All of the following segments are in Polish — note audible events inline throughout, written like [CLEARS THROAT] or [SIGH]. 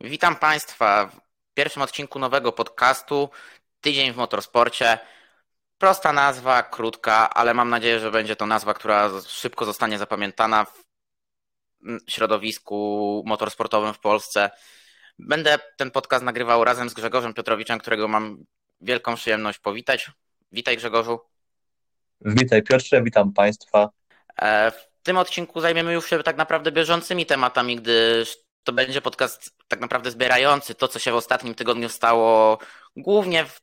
Witam Państwa w pierwszym odcinku nowego podcastu Tydzień w motorsporcie. Prosta nazwa, krótka, ale mam nadzieję, że będzie to nazwa, która szybko zostanie zapamiętana w środowisku motorsportowym w Polsce. Będę ten podcast nagrywał razem z Grzegorzem Piotrowiczem, którego mam wielką przyjemność powitać. Witaj Grzegorzu. Witaj Piotrze, witam Państwa. E, w tym odcinku zajmiemy już się tak naprawdę bieżącymi tematami, gdyż to będzie podcast tak naprawdę zbierający to, co się w ostatnim tygodniu stało, głównie w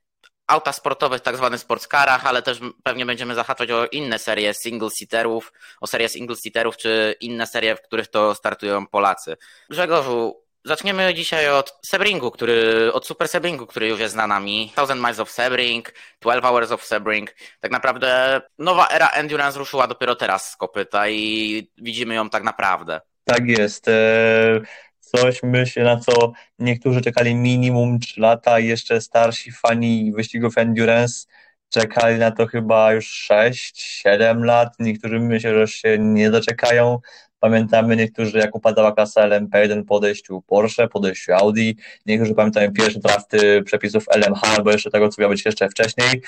auta sportowych, tak zwanych sportscarach, ale też pewnie będziemy zahaczać o inne serie single-seaterów, o serię single-seaterów, czy inne serie, w których to startują Polacy. Grzegorzu, zaczniemy dzisiaj od Sebringu, który, od Super Sebringu, który już jest za nami. Thousand Miles of Sebring, 12 Hours of Sebring. Tak naprawdę nowa era Endurance ruszyła dopiero teraz z kopyta i widzimy ją tak naprawdę. Tak jest. E, coś, myślę, na co niektórzy czekali minimum 3 lata, jeszcze starsi fani wyścigów endurance czekali na to chyba już 6, 7 lat, niektórzy myślę, że się nie doczekają. Pamiętamy niektórzy, jak upadała klasa LMP1 po odejściu Porsche, po odejściu Audi. Niektórzy pamiętają pierwsze drafty przepisów LMH, albo jeszcze tego, co miało być jeszcze wcześniej.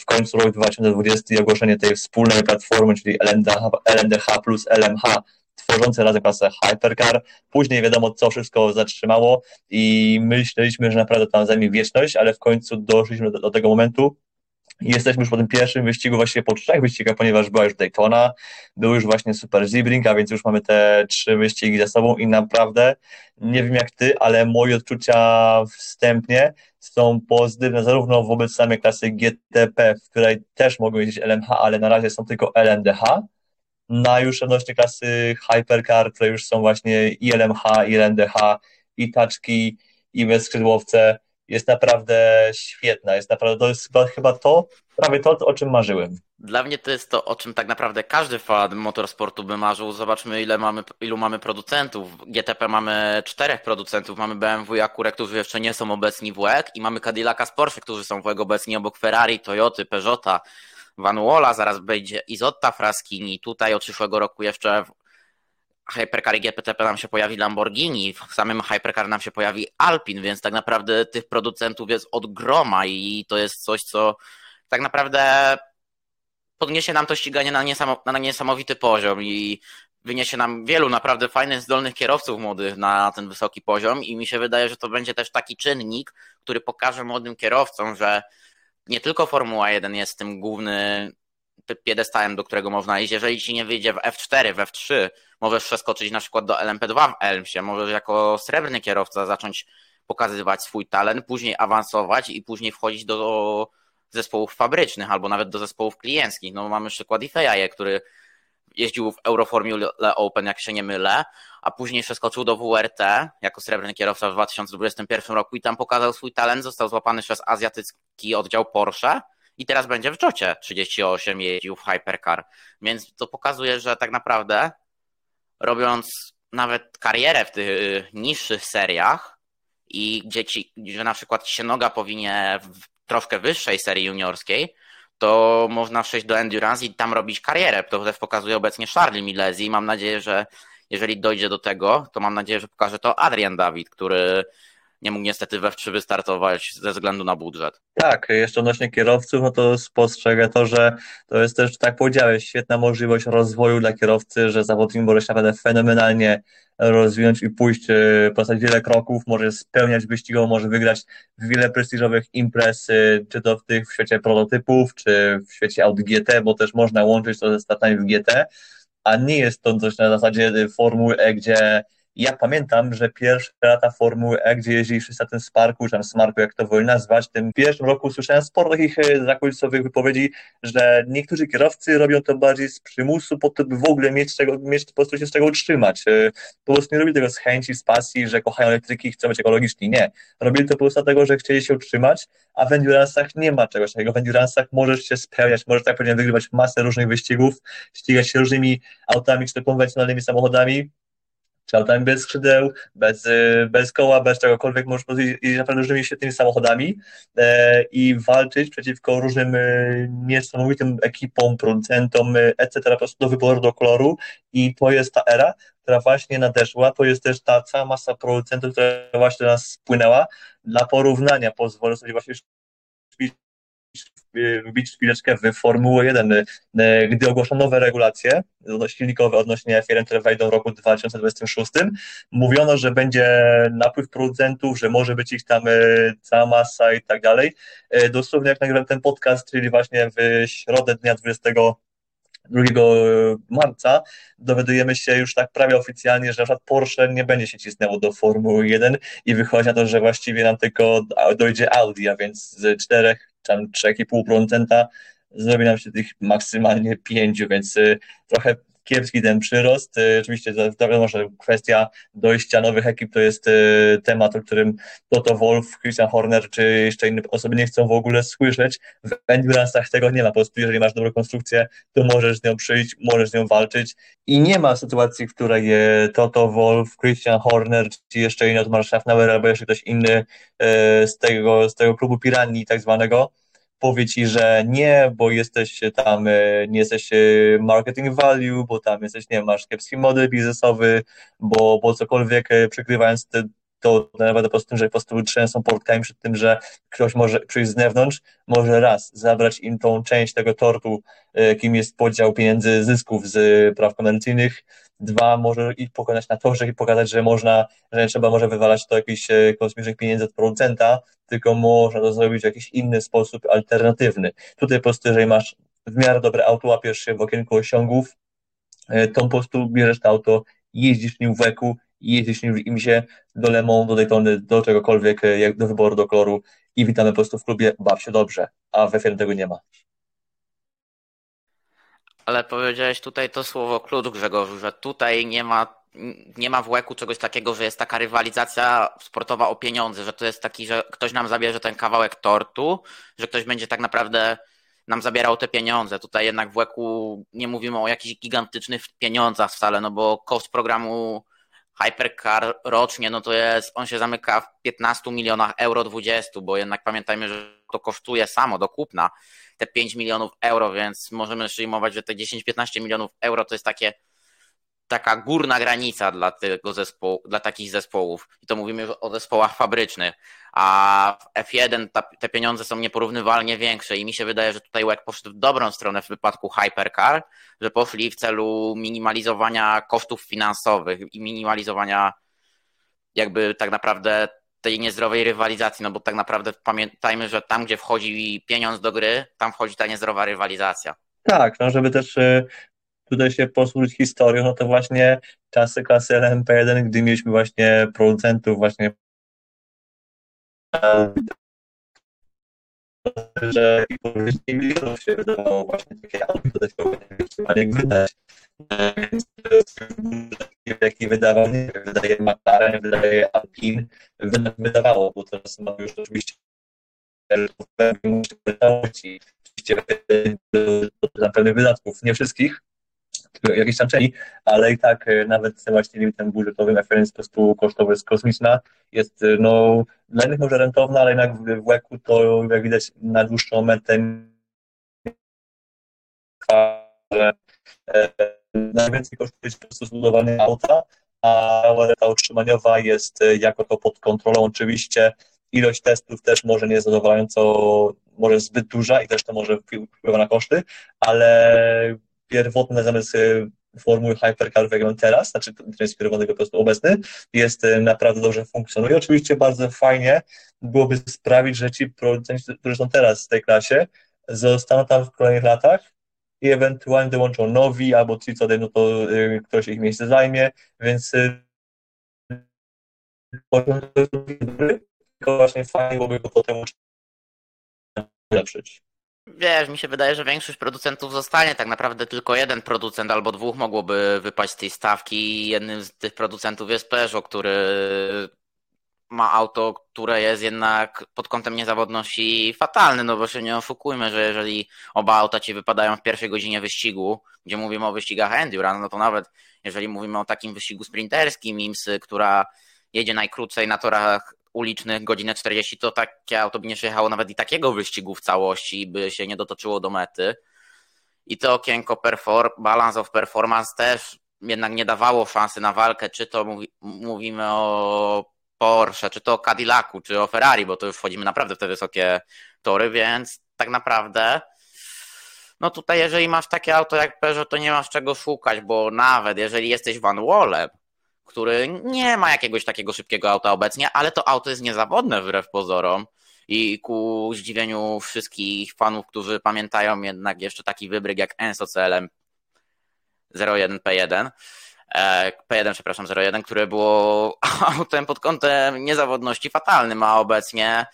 W końcu rok 2020 i ogłoszenie tej wspólnej platformy, czyli LNDH, LNDH plus LMH tworzące razem klasę Hypercar. Później wiadomo, co wszystko zatrzymało i myśleliśmy, że naprawdę tam zajmie wieczność, ale w końcu doszliśmy do, do tego momentu, Jesteśmy już po tym pierwszym wyścigu, właściwie po trzech wyścigach, ponieważ była już Daytona, był już właśnie Super Zibring, a więc już mamy te trzy wyścigi za sobą i naprawdę nie wiem jak ty, ale moje odczucia wstępnie są pozytywne zarówno wobec samej klasy GTP, w której też mogą jeździć LMH, ale na razie są tylko LMDH, na już odnośnie klasy Hypercar, które już są właśnie i LMH, i LMDH, i taczki, i bezskrzydłowce, jest naprawdę świetna. Jest naprawdę, to jest chyba, to, prawie to, o czym marzyłem. Dla mnie to jest to, o czym tak naprawdę każdy fan motorsportu by marzył. Zobaczmy, ile mamy, ilu mamy producentów. GTP mamy czterech producentów. Mamy BMW i Acura, którzy jeszcze nie są obecni w WEG i mamy Cadillaca z Porsche, którzy są w WEG obecni obok Ferrari, Toyoty, Peugeota, Vanuola, zaraz będzie Izotta Fraskini. Tutaj od przyszłego roku jeszcze w Hypercar i GPTP nam się pojawi Lamborghini, w samym Hypercar nam się pojawi Alpin, więc tak naprawdę tych producentów jest od groma i to jest coś, co tak naprawdę podniesie nam to ściganie na, na niesamowity poziom i wyniesie nam wielu naprawdę fajnych, zdolnych kierowców młodych na ten wysoki poziom i mi się wydaje, że to będzie też taki czynnik, który pokaże młodym kierowcom, że nie tylko Formuła 1 jest tym główny piedestałem, do którego można iść. Jeżeli ci nie wyjdzie w F4, w F3, możesz przeskoczyć na przykład do LMP2 w Elmsie, możesz jako srebrny kierowca zacząć pokazywać swój talent, później awansować i później wchodzić do zespołów fabrycznych albo nawet do zespołów klienckich. No mamy przykład Ifejaje, który jeździł w Euroformule Open, jak się nie mylę, a później przeskoczył do WRT jako srebrny kierowca w 2021 roku i tam pokazał swój talent, został złapany przez azjatycki oddział Porsche i teraz będzie w Czocie 38 jeździł w Hypercar. Więc to pokazuje, że tak naprawdę robiąc nawet karierę w tych niższych seriach i gdzie, ci, gdzie na przykład się noga powinien w troszkę wyższej serii juniorskiej, to można przejść do Endurance i tam robić karierę. To też pokazuje obecnie Charlie Milesi mam nadzieję, że jeżeli dojdzie do tego, to mam nadzieję, że pokaże to Adrian Dawid, który nie mógł niestety we wczy wystartować ze względu na budżet. Tak, jeszcze odnośnie kierowców, no to spostrzegę to, że to jest też, tak powiedziałeś, świetna możliwość rozwoju dla kierowcy, że zawodnik może się naprawdę fenomenalnie rozwinąć i pójść, e, postać wiele kroków, może spełniać wyścigowo, może wygrać wiele prestiżowych imprez, e, czy to w tych w świecie prototypów, czy w świecie Audi GT, bo też można łączyć to ze startami w GT, a nie jest to coś na zasadzie Formuły E, gdzie ja pamiętam, że pierwsze lata Formuły E, gdzie jeździli wszyscy na tym Sparku, czy tam Smarku, jak to woli nazwać, w tym pierwszym roku słyszałem sporo takich e, zakulisowych wypowiedzi, że niektórzy kierowcy robią to bardziej z przymusu, po to, by w ogóle mieć, czego, mieć po prostu się z czego utrzymać. E, po prostu nie robili tego z chęci, z pasji, że kochają elektryki i chcą być ekologiczni. Nie. Robili to po prostu dlatego, że chcieli się utrzymać, a w endurance'ach nie ma czegoś takiego. W endurance'ach możesz się spełniać, możesz tak powiem wygrywać masę różnych wyścigów, ścigać się różnymi autami, czy konwencjonalnymi samochodami, autami bez skrzydeł, bez, y, bez koła, bez czegokolwiek, możesz i naprawdę różnymi świetnymi samochodami e, i walczyć przeciwko różnym y, niesamowitym ekipom, producentom, y, etc. po prostu do wyboru, do koloru i to jest ta era, która właśnie nadeszła, to jest też ta cała masa producentów, która właśnie do nas spłynęła. Dla porównania pozwolę sobie właśnie wbić szpileczkę w Formułę 1. E, gdy ogłoszono nowe regulacje silnikowe odnośnie firm, które wejdą w roku 2026, mówiono, że będzie napływ producentów, że może być ich tam cała masa i tak dalej. Dosłownie jak nagrałem ten podcast, czyli właśnie w środę dnia 20 2 marca dowiadujemy się już tak prawie oficjalnie, że na przykład Porsche nie będzie się cisnęło do Formuły 1 i wychodzi na to, że właściwie nam tylko dojdzie Audi, a więc z czterech, tam 3,5% zrobi nam się tych maksymalnie pięciu, więc y, trochę kiepski ten przyrost. Y, oczywiście wiadomo, że kwestia dojścia nowych ekip to jest y, temat, o którym Toto Wolf, Christian Horner czy jeszcze inne osoby nie chcą w ogóle słyszeć. W Endurance'ach tego nie ma. Po prostu jeżeli masz dobrą konstrukcję, to możesz z nią przyjść, możesz z nią walczyć i nie ma sytuacji, w której Toto Wolf, Christian Horner czy jeszcze inny od Marszafnauer albo jeszcze ktoś inny z tego, z tego klubu Piranii tak zwanego powie ci, że nie, bo jesteś tam, e, nie jesteś marketing value, bo tam jesteś, nie masz kiepski model biznesowy, bo, bo cokolwiek e, przykrywając te, to nawet po prostu, że po prostu trzęsą portkami przed tym, że ktoś może przyjść z zewnątrz, może raz zabrać im tą część tego tortu, kim jest podział pieniędzy, zysków z praw komercyjnych, dwa, może ich pokonać na torze i pokazać, że można, że nie trzeba może wywalać to jakichś kosmicznych pieniędzy od producenta, tylko można to zrobić w jakiś inny sposób, alternatywny. Tutaj po prostu, jeżeli masz w miarę dobre auto, łapiesz się w okienku osiągów, e, to po prostu bierzesz to auto, jeździsz nim w weku, jeździsz nim w imsie do Lemon, do Daytony, do czegokolwiek, e, jak do wyboru, do koloru i witamy po prostu w klubie, baw się dobrze, a we firmie tego nie ma. Ale powiedziałeś tutaj to słowo klucz, Grzegorzu, że tutaj nie ma nie ma w łeku czegoś takiego, że jest taka rywalizacja sportowa o pieniądze, że to jest taki, że ktoś nam zabierze ten kawałek tortu, że ktoś będzie tak naprawdę nam zabierał te pieniądze. Tutaj jednak w łeku nie mówimy o jakichś gigantycznych pieniądzach wcale, no bo koszt programu Hypercar rocznie, no to jest, on się zamyka w 15 milionach euro 20, bo jednak pamiętajmy, że to kosztuje samo do kupna te 5 milionów euro, więc możemy przyjmować, że te 10-15 milionów euro to jest takie taka górna granica dla tego zespołu, dla takich zespołów. I to mówimy o zespołach fabrycznych. A w F1 ta, te pieniądze są nieporównywalnie większe i mi się wydaje, że tutaj WEC poszedł w dobrą stronę w wypadku Hypercar, że poszli w celu minimalizowania kosztów finansowych i minimalizowania jakby tak naprawdę tej niezdrowej rywalizacji, no bo tak naprawdę pamiętajmy, że tam, gdzie wchodzi pieniądz do gry, tam wchodzi ta niezdrowa rywalizacja. Tak, no żeby też y, tutaj się posłużyć historią, no to właśnie czasy klasy LMP1, gdy mieliśmy właśnie producentów właśnie że i milionów się wydawało właśnie takie auto jak wydać. Więc jaki wydawał, nie wydaje McLaren, wydaje Alpine, wydawało, bo teraz mamy już oczywiście oczywiście dla pewnych wydatków, nie wszystkich, jakiejś tam części, ale i tak e, nawet właśnie limitem budżetowym referenc po prostu kosztowa jest kosmiczna, jest e, no dla innych może rentowna, ale jednak w łeku to jak widać na dłuższą metę że e, najwięcej kosztuje po prostu zbudowanie auta, a ta utrzymaniowa jest jako to pod kontrolą. Oczywiście ilość testów też może nie zadowalająco, może zbyt duża i też to może wpływa na koszty, ale pierwotne zamysły formuły Hypercar wygląda teraz, znaczy inspirowanego po prostu obecny, jest e, naprawdę dobrze funkcjonuje. Oczywiście bardzo fajnie byłoby sprawić, że ci producenci, którzy są teraz w tej klasie, zostaną tam w kolejnych latach i ewentualnie dołączą nowi, albo ci, co no to y, ktoś ich miejsce zajmie, więc y, tylko właśnie fajnie byłoby go potem ulepszyć. Wiesz, mi się wydaje, że większość producentów zostanie. Tak naprawdę tylko jeden producent albo dwóch mogłoby wypaść z tej stawki. Jednym z tych producentów jest Peugeot, który ma auto, które jest jednak pod kątem niezawodności fatalne, no bo się nie oszukujmy, że jeżeli oba auta ci wypadają w pierwszej godzinie wyścigu, gdzie mówimy o wyścigach endurance, no to nawet jeżeli mówimy o takim wyścigu sprinterskim, IMSY, która jedzie najkrócej na torach ulicznych godzinę 40, to takie auto by nie przejechało nawet i takiego wyścigu w całości, by się nie dotoczyło do mety. I to okienko perform, balance of performance też jednak nie dawało szansy na walkę, czy to mówi, mówimy o Porsche, czy to o Cadillacu, czy o Ferrari, bo to już wchodzimy naprawdę w te wysokie tory, więc tak naprawdę no tutaj jeżeli masz takie auto jak Peugeot, to nie masz czego szukać, bo nawet jeżeli jesteś Van Wallem, który nie ma jakiegoś takiego szybkiego auta obecnie, ale to auto jest niezawodne wbrew pozorom. I ku zdziwieniu wszystkich fanów, którzy pamiętają jednak jeszcze taki wybryk jak Enso CLM 01P1, P1, przepraszam, 01, które było [LAUGHS] autem pod kątem niezawodności fatalnym, a obecnie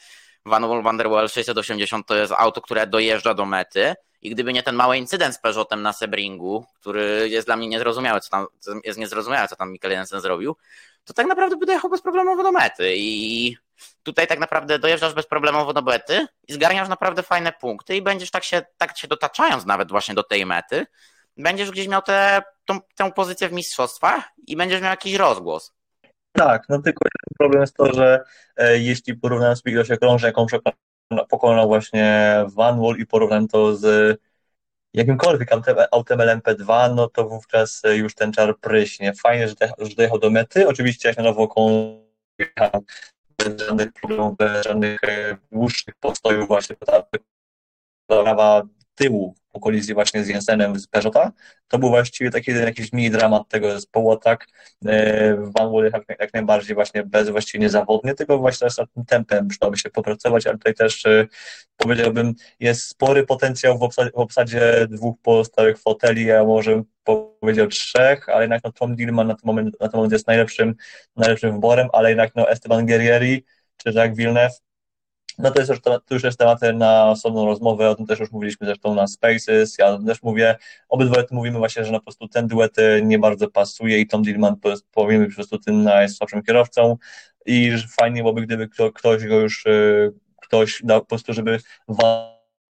Van Van der Waal 680 to jest auto, które dojeżdża do mety i gdyby nie ten mały incydent z Peugeotem na Sebringu, który jest dla mnie niezrozumiały, co tam, jest niezrozumiałe, co tam Mikkel Jensen zrobił, to tak naprawdę by dojechał bezproblemowo do mety i tutaj tak naprawdę dojeżdżasz bezproblemowo do mety i zgarniasz naprawdę fajne punkty i będziesz tak się, tak się dotaczając nawet właśnie do tej mety, będziesz gdzieś miał tę, tą, tę pozycję w mistrzostwach i będziesz miał jakiś rozgłos. Tak, no tylko problem jest to, że e, jeśli porównam sobie ilość okrążeń, jaką pokonał właśnie Van Wall i porównam to z jakimkolwiek autem, autem LMP2, no to wówczas już ten czar pryśnie. Fajnie, że, że dojechał do mety. Oczywiście jak na nowo bez żadnych problemów, bez żadnych e, dłuższych postojów właśnie prawa tyłu po kolizji właśnie z Jensenem z Peugeota, to był właściwie taki jakiś mini dramat tego zespołu, tak, e, Van jak, jak najbardziej właśnie bez właściwie niezawodnie, tylko właśnie teraz nad tym tempem przydałoby się popracować, ale tutaj też e, powiedziałbym, jest spory potencjał w obsadzie, w obsadzie dwóch pozostałych foteli, ja może powiedział trzech, ale jednak no, Tom Dillman na ten moment, na ten moment jest najlepszym, najlepszym wyborem, ale jednak no, Esteban Guerrieri czy Jacques Villeneuve no to jest już, to już jest temat na osobną rozmowę, o tym też już mówiliśmy zresztą na Spaces, ja też mówię, obydwoje tu mówimy właśnie, że po prostu ten duet nie bardzo pasuje i Tom Dillman powinien być po prostu tym najsłabszym kierowcą i fajnie byłoby, gdyby ktoś go już, y, ktoś dał po prostu, żeby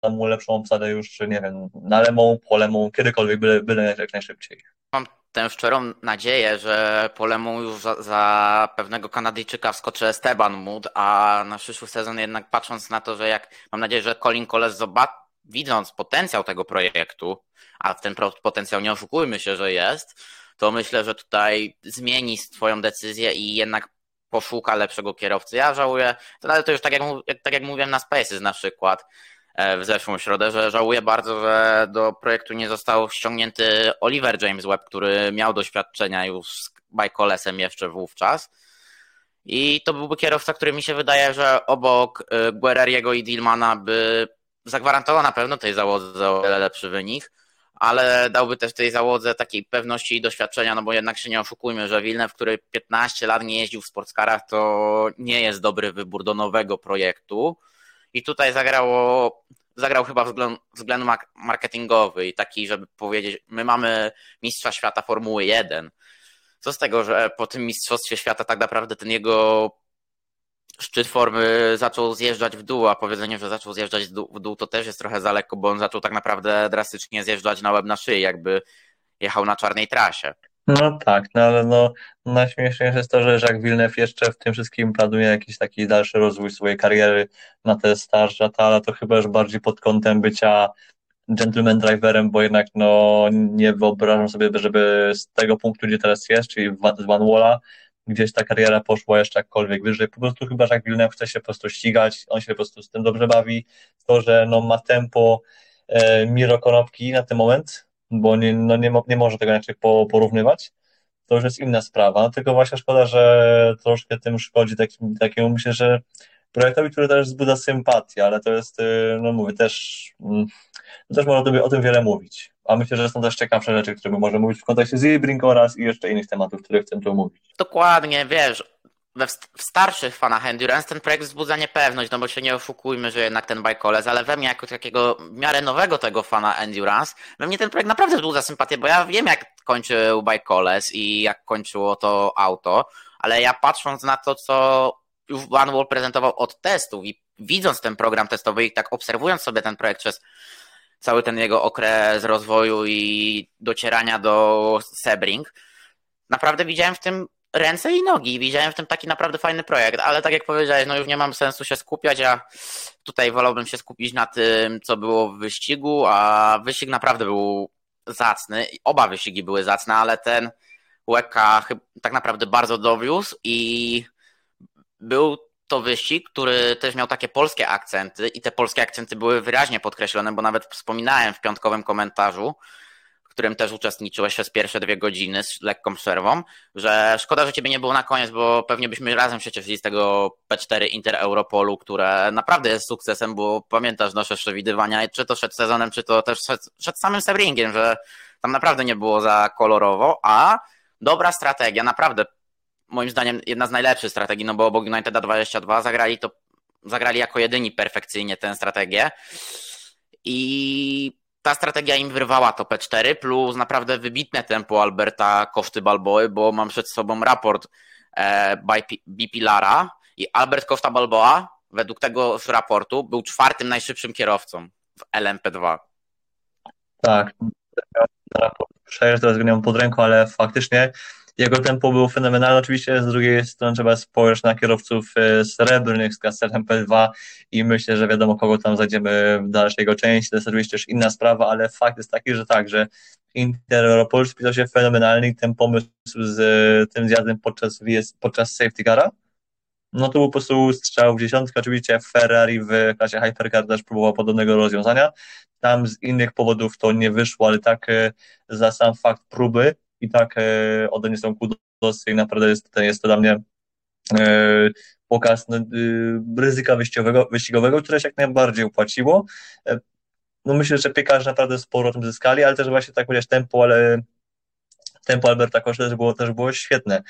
mu lepszą obsadę już, nie wiem, na lemą, po lemą, kiedykolwiek, byle, byle jak najszybciej. Mam tę szczerą nadzieję, że po lemą już za, za, pewnego Kanadyjczyka wskoczy Esteban Mood, a na przyszły sezon jednak patrząc na to, że jak mam nadzieję, że Colin Coles zobaczy, widząc potencjał tego projektu, a w ten potencjał nie oszukujmy się, że jest, to myślę, że tutaj zmieni swoją decyzję i jednak poszuka lepszego kierowcy. Ja żałuję, ale to już tak jak, tak jak mówiłem na Spaces na przykład, w zeszłą środę, że żałuję bardzo, że do projektu nie został ściągnięty Oliver James Webb, który miał doświadczenia już z Bajkolesem jeszcze wówczas. I to byłby kierowca, który mi się wydaje, że obok e, Guerreriego i Dillmana by zagwarantował na pewno tej załodze o wiele lepszy wynik, ale dałby też tej załodze takiej pewności i doświadczenia, no bo jednak się nie oszukujmy, że Wilnew, który 15 lat nie jeździł w sportskarach, to nie jest dobry wybór do nowego projektu. I tutaj zagrało, zagrał chyba wzgląd, względ marketingowy i taki, żeby powiedzieć, my mamy mistrza świata Formuły 1. Co z tego, że po tym mistrzostwie świata tak naprawdę ten jego szczyt formy zaczął zjeżdżać w dół, a powiedzenie, że zaczął zjeżdżać w dół, to też jest trochę za lekko, bo on zaczął tak naprawdę drastycznie zjeżdżać na łeb na szyję, jakby jechał na czarnej trasie. No tak, no ale no najśmieszniejsze jest to, że Jacques Villeneuve jeszcze w tym wszystkim planuje jakiś taki dalszy rozwój swojej kariery na te starsze ale to chyba już bardziej pod kątem bycia gentleman driverem, bo jednak no nie wyobrażam sobie, żeby z tego punktu, gdzie teraz jest, czyli z Van Walla, gdzieś ta kariera poszła jeszcze jakkolwiek wyżej. Po prostu chyba Jacques Villeneuve chce się po prostu ścigać, on się po prostu z tym dobrze bawi. To, że no ma tempo e, Miro Konopki na ten moment, bo nie, no nie, nie może tego inaczej porównywać. To już jest inna sprawa, tylko właśnie szkoda, że troszkę tym szkodzi takim, takiemu, myślę, że projektowi, który też wzbudza sympatię, ale to jest, y, no mówię, też, mm, też można o tym wiele mówić. A myślę, że są też ciekawsze rzeczy, które możemy mówić w kontekście Zibring oraz i jeszcze innych tematów, które chcę tu mówić. Dokładnie, wiesz, we w starszych fanach Endurance ten projekt wzbudza niepewność, no bo się nie oszukujmy, że jednak ten Bajkoles, ale we mnie jako takiego w miarę nowego tego fana Endurance, we mnie ten projekt naprawdę wzbudza sympatię, bo ja wiem jak kończył Bajkoles i jak kończyło to auto, ale ja patrząc na to, co już One Wall prezentował od testów i widząc ten program testowy i tak obserwując sobie ten projekt przez cały ten jego okres rozwoju i docierania do Sebring, naprawdę widziałem w tym ręce i nogi. Widziałem w tym taki naprawdę fajny projekt, ale tak jak powiedziałeś, no już nie mam sensu się skupiać, a tutaj wolałbym się skupić na tym, co było w wyścigu, a wyścig naprawdę był zacny. Oba wyścigi były zacne, ale ten Łeka tak naprawdę bardzo dowiózł i był to wyścig, który też miał takie polskie akcenty i te polskie akcenty były wyraźnie podkreślone, bo nawet wspominałem w piątkowym komentarzu, którym też uczestniczyłeś przez pierwsze dwie godziny z lekką przerwą, że szkoda, że ciebie nie było na koniec, bo pewnie byśmy razem się cieszyli z tego P4 Inter Europolu, które naprawdę jest sukcesem, bo pamiętasz nasze przewidywania, czy to przed sezonem, czy to też przed, przed samym Sebringiem, że tam naprawdę nie było za kolorowo, a dobra strategia, naprawdę moim zdaniem jedna z najlepszych strategii, no bo obok Uniteda 22 zagrali to zagrali jako jedyni perfekcyjnie tę strategię. I ta strategia im wyrwała to P4 plus naprawdę wybitne tempo Alberta koszty Balboy, bo mam przed sobą raport e, Bipilara i Albert Costa Balboa według tego raportu był czwartym najszybszym kierowcą w LMP2. Tak, raport teraz go nie mam pod ręką, ale faktycznie jego tempo było fenomenalne. Oczywiście z drugiej strony trzeba spojrzeć na kierowców e, srebrnych z klasy MP2 i myślę, że wiadomo, kogo tam zajdziemy w dalszej jego części. To jest oczywiście też inna sprawa, ale fakt jest taki, że tak, że Inter Europol spisał się fenomenalny i ten pomysł z e, tym zjazdem podczas, podczas safety cara no to był po prostu strzał w dziesiątkę. Oczywiście Ferrari w klasie Hypercar też próbował podobnego rozwiązania. Tam z innych powodów to nie wyszło, ale tak e, za sam fakt próby i tak e, ode są kudosy i naprawdę jest, jest to dla mnie e, pokaz no, ryzyka wyścigowego, wyścigowego, które się jak najbardziej opłaciło. No myślę, że piekarze naprawdę sporo o tym zyskali, ale też właśnie tak powiedzieć tempo, ale tempo Alberta Kosza też było, też było świetne.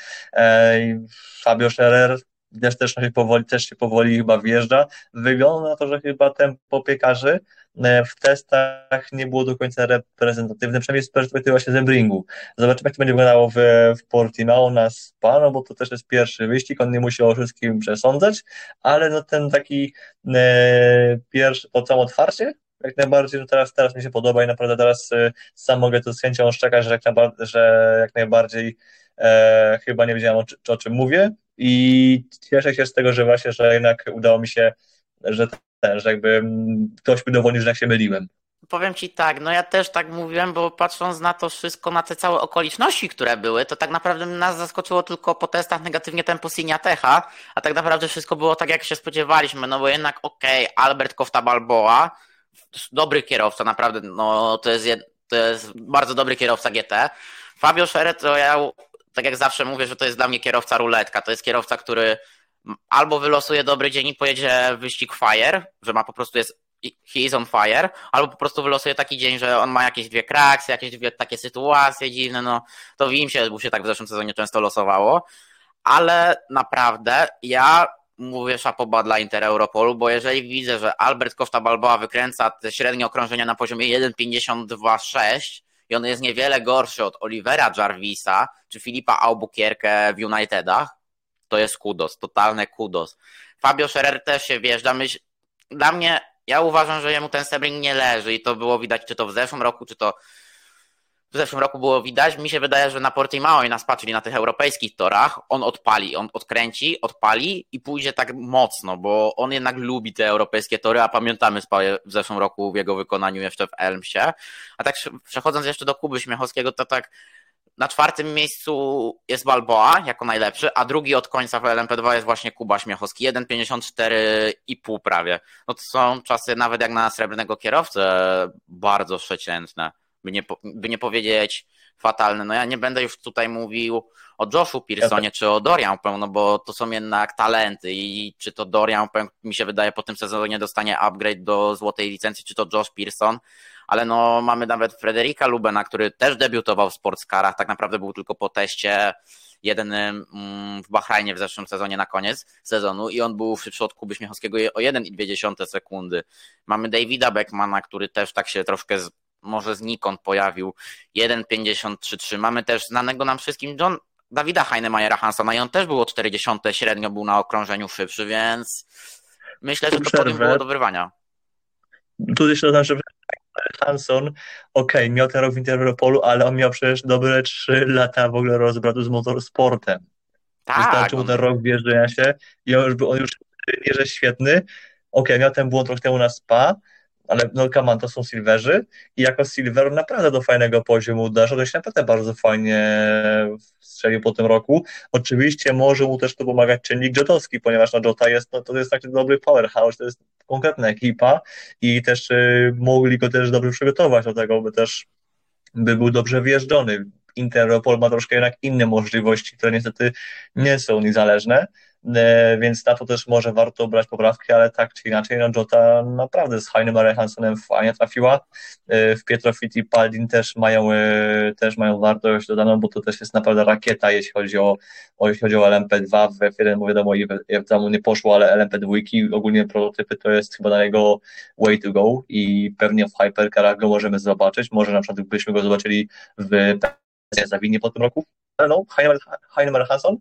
Fabio Scherer też, też, się powoli, też się powoli chyba wjeżdża. Wygląda na to, że chyba tempo piekarzy e, w testach nie było do końca reprezentatywne, przynajmniej z perspektywy właśnie Zembringu. Zobaczymy, jak to będzie wyglądało w, w Portimao na Spa, no bo to też jest pierwszy wyścig, on nie musi o wszystkim przesądzać, ale no ten taki e, pierwszy, to samo otwarcie, jak najbardziej, no teraz, teraz mi się podoba i naprawdę teraz e, sam mogę to z chęcią szczekać, że jak, najbardziej, że jak najbardziej e, chyba nie wiedziałem o, o czym mówię, i cieszę się z tego, że właśnie, że jednak udało mi się, że, ten, że jakby ktoś udowodnił, że jak się myliłem. Powiem ci tak, no ja też tak mówiłem, bo patrząc na to wszystko, na te całe okoliczności, które były, to tak naprawdę nas zaskoczyło tylko po testach negatywnie tempo Siniatecha, a tak naprawdę wszystko było tak, jak się spodziewaliśmy, no bo jednak okej, okay, Albert Kofta Balboa, dobry kierowca, naprawdę, no to jest, to jest bardzo dobry kierowca GT. Fabio Scheret, to ja tak jak zawsze mówię, że to jest dla mnie kierowca ruletka. To jest kierowca, który albo wylosuje dobry dzień i pojedzie wyścig fire, że ma po prostu jest he is on fire, albo po prostu wylosuje taki dzień, że on ma jakieś dwie kraksy, jakieś dwie takie sytuacje dziwne, no to w im się, bo się tak w zeszłym sezonie często losowało, ale naprawdę ja mówię szapoba dla Inter Europolu, bo jeżeli widzę, że Albert Costa Balboa wykręca te średnie okrążenia na poziomie 1.52.6 i on jest niewiele gorszy od Olivera Jarvisa czy Filipa Albuquerque w Unitedach, to jest kudos, totalne kudos. Fabio Scherer też się wjeżdża. Myśl, dla mnie, ja uważam, że jemu ten Sebring nie leży i to było widać czy to w zeszłym roku, czy to w zeszłym roku było widać. Mi się wydaje, że na Portimao i na Spa, czyli na tych europejskich torach, on odpali, on odkręci, odpali i pójdzie tak mocno, bo on jednak lubi te europejskie tory, a pamiętamy w zeszłym roku w jego wykonaniu jeszcze w Elmsie. A tak przechodząc jeszcze do Kuby Śmiechowskiego, to tak na czwartym miejscu jest Balboa jako najlepszy, a drugi od końca w LMP2 jest właśnie Kuba Śmiechowski, 1,54,5 prawie. No to są czasy nawet jak na srebrnego kierowcę bardzo przeciętne by nie, by nie powiedzieć fatalne. No ja nie będę już tutaj mówił o Joshu Pearsonie czy o Dorian Pę, no bo to są jednak talenty i czy to Dorian Pę, mi się wydaje po tym sezonie dostanie upgrade do złotej licencji, czy to Josh Pearson, ale no mamy nawet Frederika Lubena, który też debiutował w sportskarach, tak naprawdę był tylko po teście jeden mm, w Bahrajnie w zeszłym sezonie na koniec sezonu i on był szybszy od Kuby Śmiechowskiego o 1,2 sekundy. Mamy Davida Beckmana, który też tak się troszkę może znikąd pojawił 1,53,3. Mamy też znanego nam wszystkim John, Dawida Heinemajera Hansona i on też było 40 średnio był na okrążeniu szybszy, więc myślę, że to potem było do wyrwania. Tu jeszcze że Hanson, okej, okay, miał ten rok w Interpolu, ale on miał przecież dobre 3 lata w ogóle rozbratu z motorsportem. Tak. Wystarczył on... ten rok wjeżdżania się i on już, on już że świetny. Okej, okay, miał ten błąd rok temu na SPA, ale no come to są Silverzy i jako Silver naprawdę do fajnego poziomu doszedł, to się naprawdę bardzo fajnie strzelił po tym roku. Oczywiście może mu też tu pomagać czynnik Jotowski, ponieważ no Jota jest, no, to jest taki dobry powerhouse, to jest konkretna ekipa i też y, mogli go też dobrze przygotować do tego, by też by był dobrze wjeżdżony. Interopol ma troszkę jednak inne możliwości, które niestety nie są niezależne, więc na to też może warto brać poprawki, ale tak czy inaczej, no Jota naprawdę z Heinem Hansonem fajnie trafiła. E, w Pietrofit i Paldin też mają, e, też mają wartość dodaną, bo to też jest naprawdę rakieta, jeśli chodzi o, o jeśli chodzi o LMP2, w F1 bo wiadomo, i w tam nie poszło, ale LMP2, ogólnie prototypy to jest chyba na jego way to go i pewnie w Hypercarach go możemy zobaczyć, może na przykład byśmy go zobaczyli w zawinie po tym roku. No, Heinemann Hanson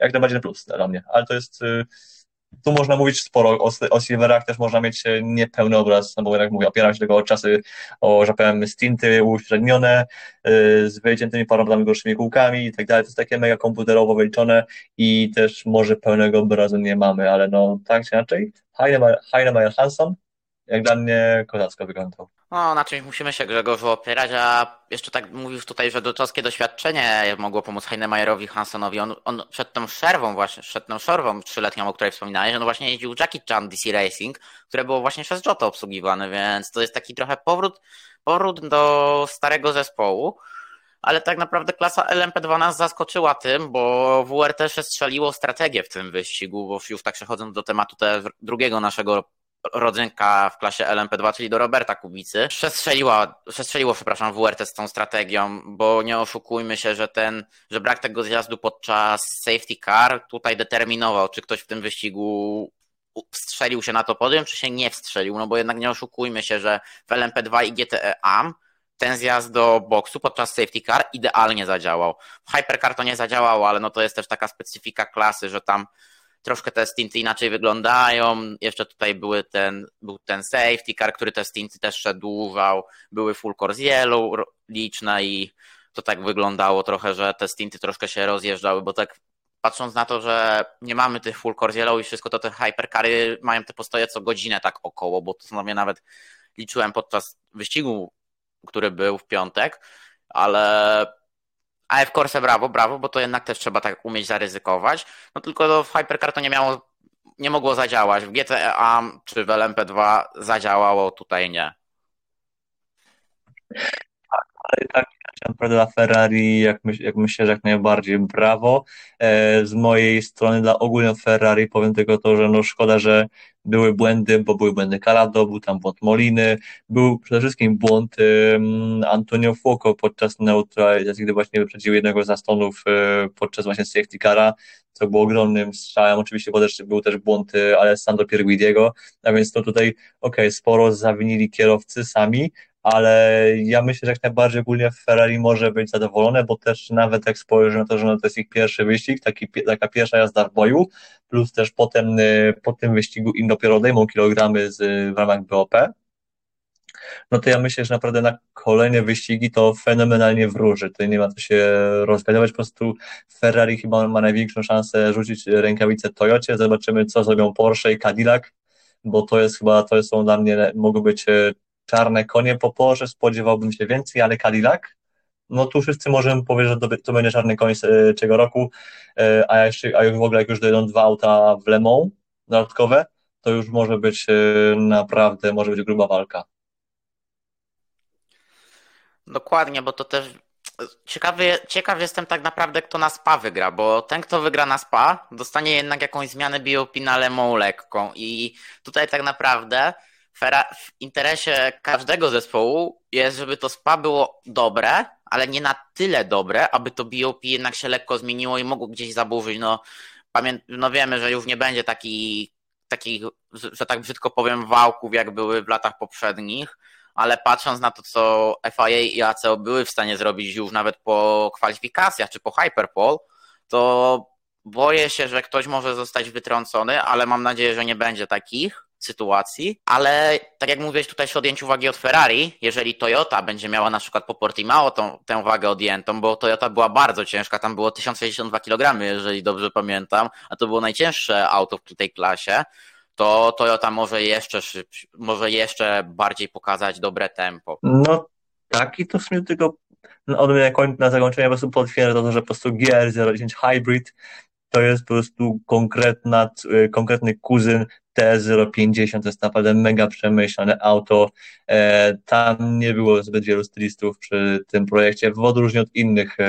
jak najbardziej na plus dla mnie, ale to jest y, tu można mówić sporo o, o Silverach, też można mieć y, niepełny obraz, no bo jak mówię, opieram się tego o czasy, o, że powiem, stinty uśrednione, yy, z wyciętymi parami gorszymi kółkami i tak dalej, to jest takie mega komputerowo wyliczone i też może pełnego obrazu nie mamy, ale no tak czy inaczej, Heinemann Hanson jak dla mnie kozacko wyglądał. No, na czymś musimy się Grzegorzu opierać, a jeszcze tak mówisz tutaj, że doczeskie doświadczenie mogło pomóc Heinemajorowi Hansonowi. On, on przed tą szerwą właśnie, przed tą szorwą trzyletnią, o której wspominałeś, on właśnie jeździł Jackie Chan DC Racing, które było właśnie przez Jota obsługiwane, więc to jest taki trochę powrót, powrót do starego zespołu. Ale tak naprawdę klasa LMP2 nas zaskoczyła tym, bo WRT strzeliło strategię w tym wyścigu, bo już tak przechodząc do tematu te drugiego naszego rodzynka w klasie LMP2, czyli do Roberta Kubicy, przestrzeliła, przestrzeliło, przepraszam, WRT z tą strategią, bo nie oszukujmy się, że ten, że brak tego zjazdu podczas safety car tutaj determinował, czy ktoś w tym wyścigu wstrzelił się na to podium, czy się nie wstrzelił, no bo jednak nie oszukujmy się, że w LMP2 i GTE AM ten zjazd do boksu podczas safety car idealnie zadziałał. W Hypercar to nie zadziałało, ale no to jest też taka specyfika klasy, że tam troszkę te stinty inaczej wyglądają. Jeszcze tutaj były ten, był ten safety car, który te stinty też przedłużał. Były full course yellow liczne i to tak wyglądało trochę, że te stinty troszkę się rozjeżdżały, bo tak patrząc na to, że nie mamy tych full course yellow i wszystko to te hypercary mają te postoje co godzinę tak około, bo to sobie nawet liczyłem podczas wyścigu, który był w piątek, ale AF Corse brawo, brawo, bo to jednak też trzeba tak umieć zaryzykować. No tylko w Hypercar to nie miało, nie mogło zadziałać. W GTA czy w LMP2 zadziałało, tutaj nie. Ale tak, naprawdę dla Ferrari, jak, jak myślę, że jak najbardziej brawo. E, z mojej strony dla ogólnie Ferrari powiem tylko to, że no szkoda, że były błędy, bo były błędy Calado, był tam błąd Moliny, był przede wszystkim błąd Antonio Fuoco podczas neutralizacji, gdy właśnie wyprzedził jednego z Astonów e, podczas właśnie safety cara, co było ogromnym strzałem. Oczywiście był też, był też błąd Alessandro Pierguidiego, a więc to tutaj, okej, okay, sporo zawinili kierowcy sami, ale ja myślę, że jak najbardziej ogólnie Ferrari może być zadowolone, bo też nawet jak spojrzy na to, że no to jest ich pierwszy wyścig, taki, taka pierwsza jazda w boju, plus też potem y, po tym wyścigu im dopiero odejmą kilogramy z, w ramach BOP, no to ja myślę, że naprawdę na kolejne wyścigi to fenomenalnie wróży. Tutaj nie ma co się rozgadywać, po prostu Ferrari chyba ma największą szansę rzucić rękawicę Toyocie, zobaczymy co zrobią Porsche i Cadillac, bo to jest chyba, to są dla mnie, mogą być y, czarne konie po porze, spodziewałbym się więcej, ale Cadillac, no tu wszyscy możemy powiedzieć, że to, będzie czarny koń z tego roku, e, a, jeszcze, a już w ogóle jak już dojdą dwa auta w Le Mans dodatkowe, to już może być e, naprawdę, może być gruba walka. Dokładnie, bo to też ciekawy, ciekaw jestem tak naprawdę, kto na SPA wygra, bo ten, kto wygra na SPA, dostanie jednak jakąś zmianę BOP na Le Mans lekką. I tutaj tak naprawdę w interesie każdego zespołu jest, żeby to SPA było dobre, ale nie na tyle dobre, aby to BOP jednak się lekko zmieniło i mogło gdzieś zaburzyć. No, no wiemy, że już nie będzie taki, takich, że tak brzydko powiem, wałków, jak były w latach poprzednich, ale patrząc na to, co FIA i ACO były w stanie zrobić już nawet po kwalifikacjach czy po Hyperpole, to boję się, że ktoś może zostać wytrącony, ale mam nadzieję, że nie będzie takich sytuacji, ale tak jak mówiłeś tutaj się odjęć uwagi od Ferrari, jeżeli Toyota będzie miała na przykład po Portimao tą, tę wagę odjętą, bo Toyota była bardzo ciężka, tam było 1062 kg, jeżeli dobrze pamiętam, a to było najcięższe auto w tej klasie, to Toyota może jeszcze, może jeszcze bardziej pokazać dobre tempo. No tak, i to w sumie tylko no, na zakończenie po prostu potwierdza to, że po prostu GR010 Hybrid to jest po prostu konkretna, y, konkretny kuzyn T050, to jest naprawdę mega przemyślane auto. E, tam nie było zbyt wielu stylistów przy tym projekcie, w odróżnieniu od innych e,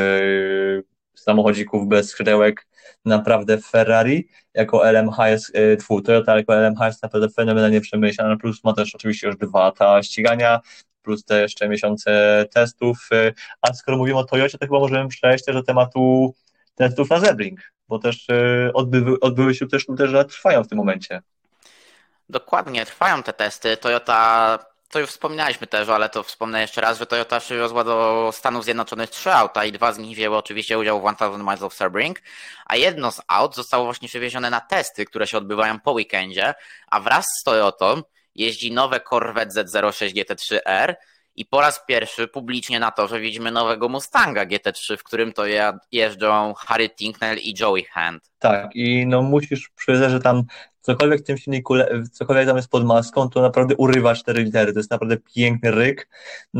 samochodzików bez skrzydełek, naprawdę Ferrari jako LMH jest, e, tfu, Toyota jako LMH jest naprawdę fenomenalnie przemyślana, plus ma też oczywiście już dwa lata ścigania, plus te jeszcze miesiące testów, a skoro mówimy o Toyocie, to chyba możemy przejść też do tematu testów na Zebring, bo też odbyły, odbyły się też, też trwają w tym momencie. Dokładnie, trwają te testy. Toyota, to już wspominaliśmy też, ale to wspomnę jeszcze raz, że Toyota przywiozła do Stanów Zjednoczonych trzy auta i dwa z nich wzięły oczywiście udział w 1000 Miles of Sebring, a jedno z aut zostało właśnie przywiezione na testy, które się odbywają po weekendzie, a wraz z Toyotą jeździ nowe Corvette Z06 GT3R, i po raz pierwszy publicznie na to, że widzimy nowego Mustanga GT3, w którym to jeżdżą Harry Tinknell i Joey Hand. Tak, i no musisz przyznać, że tam cokolwiek w tym silniku, cokolwiek tam jest pod maską, to naprawdę urywa cztery litery. To jest naprawdę piękny ryk.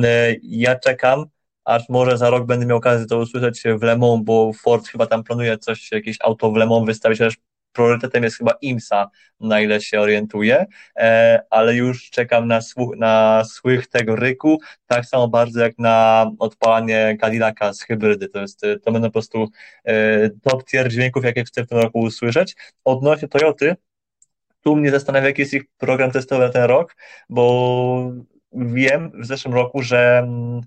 E, ja czekam, aż może za rok będę miał okazję to usłyszeć w Le Mans, bo Ford chyba tam planuje coś, jakieś auto w Le Mans wystawić, chociaż priorytetem jest chyba IMSA, na ile się orientuję, e, ale już czekam na, słuch, na słych tego ryku, tak samo bardzo jak na odpalanie Cadillaca z hybrydy. To, jest, to będą po prostu e, top tier dźwięków, jakie chcę w tym roku usłyszeć. Odnośnie Toyoty, tu mnie zastanawia, jaki jest ich program testowy na ten rok, bo wiem w zeszłym roku, że mm,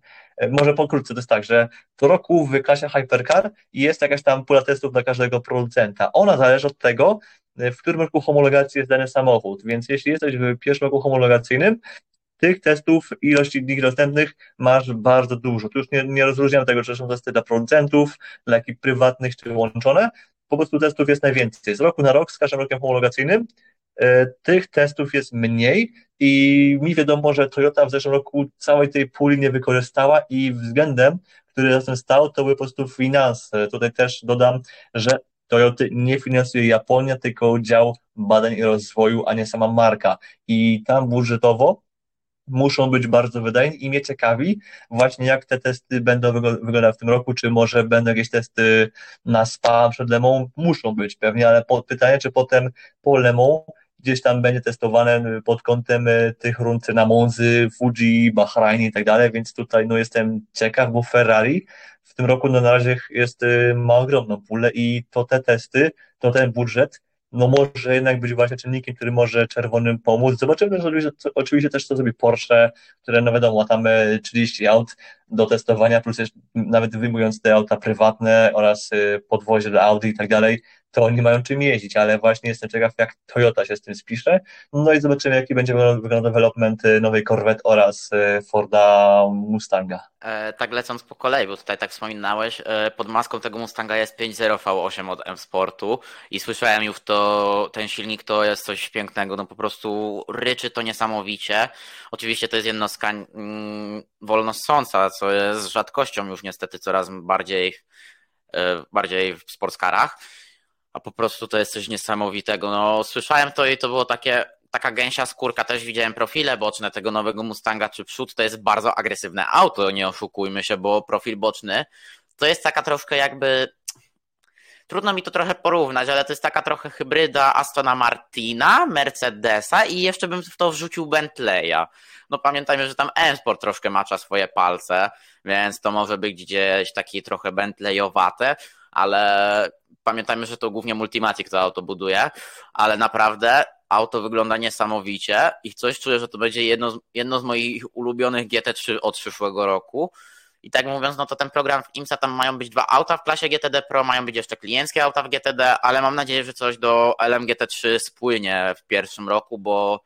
może pokrótce, to jest tak, że co roku w klasie Hypercar jest jakaś tam pula testów dla każdego producenta. Ona zależy od tego, e, w którym roku homologacji jest dany samochód, więc jeśli jesteś w pierwszym roku homologacyjnym, tych testów, ilości dni dostępnych masz bardzo dużo. Tu już nie, nie rozróżniam tego, czy są testy dla producentów, dla ekip prywatnych, czy łączone. Po prostu testów jest najwięcej. Z roku na rok, z każdym rokiem homologacyjnym, e, tych testów jest mniej i mi wiadomo, że Toyota w zeszłym roku całej tej puli nie wykorzystała i względem, który za tym stał, to były po prostu finanse. Tutaj też dodam, że Toyota nie finansuje Japonia, tylko dział badań i rozwoju, a nie sama marka. I tam budżetowo muszą być bardzo wydajni i mnie ciekawi właśnie jak te testy będą wyglądały w tym roku, czy może będą jakieś testy na SPA przed Lemą, muszą być pewnie, ale pytanie, czy potem po Lemą gdzieś tam będzie testowane pod kątem e, tych rund na Monzy, Fuji, Bahrain i tak dalej, więc tutaj no jestem ciekaw, bo Ferrari w tym roku no, na razie jest, e, ma ogromną pulę i to te testy, to ten budżet no może jednak być właśnie czynnikiem, który może czerwonym pomóc. Zobaczymy też oczywiście, oczywiście też, co zrobi Porsche, które no wiadomo, tam 30 e, aut do testowania, plus jeszcze, nawet wyjmując te auta prywatne oraz podwozie do Audi i tak dalej, to oni mają czym jeździć, ale właśnie jestem ciekaw, jak Toyota się z tym spisze. No i zobaczymy, jaki będzie wyglądał development y, nowej Corvette oraz y, Forda Mustanga. E, tak lecąc po kolei, bo tutaj tak wspominałeś, e, pod maską tego Mustanga jest 5.0 V8 od M-Sportu i słyszałem już to, ten silnik to jest coś pięknego, no po prostu ryczy to niesamowicie. Oczywiście to jest jednostka mm, wolnossąca, co jest rzadkością już niestety coraz bardziej, e, bardziej w sportskarach a po prostu to jest coś niesamowitego. No, słyszałem to i to było takie, taka gęsia skórka, też widziałem profile boczne tego nowego Mustanga czy przód, to jest bardzo agresywne auto, nie oszukujmy się, bo profil boczny to jest taka troszkę jakby trudno mi to trochę porównać, ale to jest taka trochę hybryda Astona Martina, Mercedesa i jeszcze bym w to wrzucił Bentleya. No pamiętajmy, że tam M-Sport troszkę macza swoje palce, więc to może być gdzieś takie trochę Bentleyowate, ale pamiętajmy, że to głównie Multimatic to auto buduje, ale naprawdę auto wygląda niesamowicie i coś czuję, że to będzie jedno, z, jedno z moich ulubionych GT3 od przyszłego roku. I tak mówiąc, no to ten program w IMSA tam mają być dwa auta w klasie GTD Pro, mają być jeszcze klienckie auta w GTD, ale mam nadzieję, że coś do LMGT3 spłynie w pierwszym roku, bo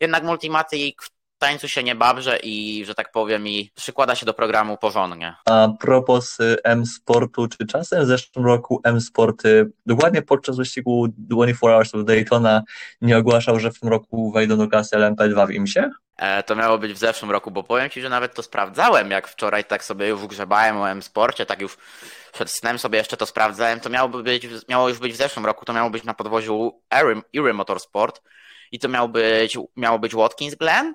jednak Multimatic tańcu się nie babrze i, że tak powiem, i przykłada się do programu porządnie. A propos y, M-Sportu, czy czasem w zeszłym roku M-Sporty, dokładnie podczas wyścigu 24 Hours of Daytona, nie ogłaszał, że w tym roku wejdą do klasy LMP2 w IMSie? E, to miało być w zeszłym roku, bo powiem Ci, że nawet to sprawdzałem, jak wczoraj tak sobie już grzebałem o M-Sporcie, tak już przed snem sobie jeszcze to sprawdzałem, to miało, być, miało już być w zeszłym roku, to miało być na podwoziu Erie Motorsport i to miało być, miało być Watkins Glen,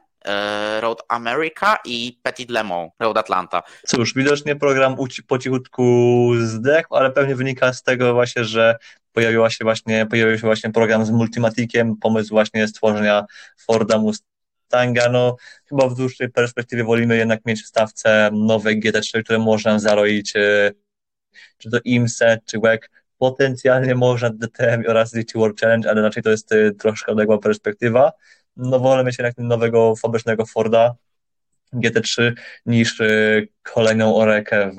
Road America i Petit Le Mans, Road Atlanta. Cóż, widocznie program po cichutku zdechł, ale pewnie wynika z tego właśnie, że pojawiła się właśnie, pojawił się właśnie program z Multimatikiem, pomysł właśnie stworzenia Forda Mustanga, no chyba w dłuższej perspektywie wolimy jednak mieć w stawce nowe GT3, które można zaroić e, czy to IMSE, czy WEC, potencjalnie można DTM oraz DT World Challenge, ale raczej to jest e, troszkę odległa perspektywa. No wolę mieć jednak nowego fabrycznego Forda GT3 niż e, kolejną Orekę w,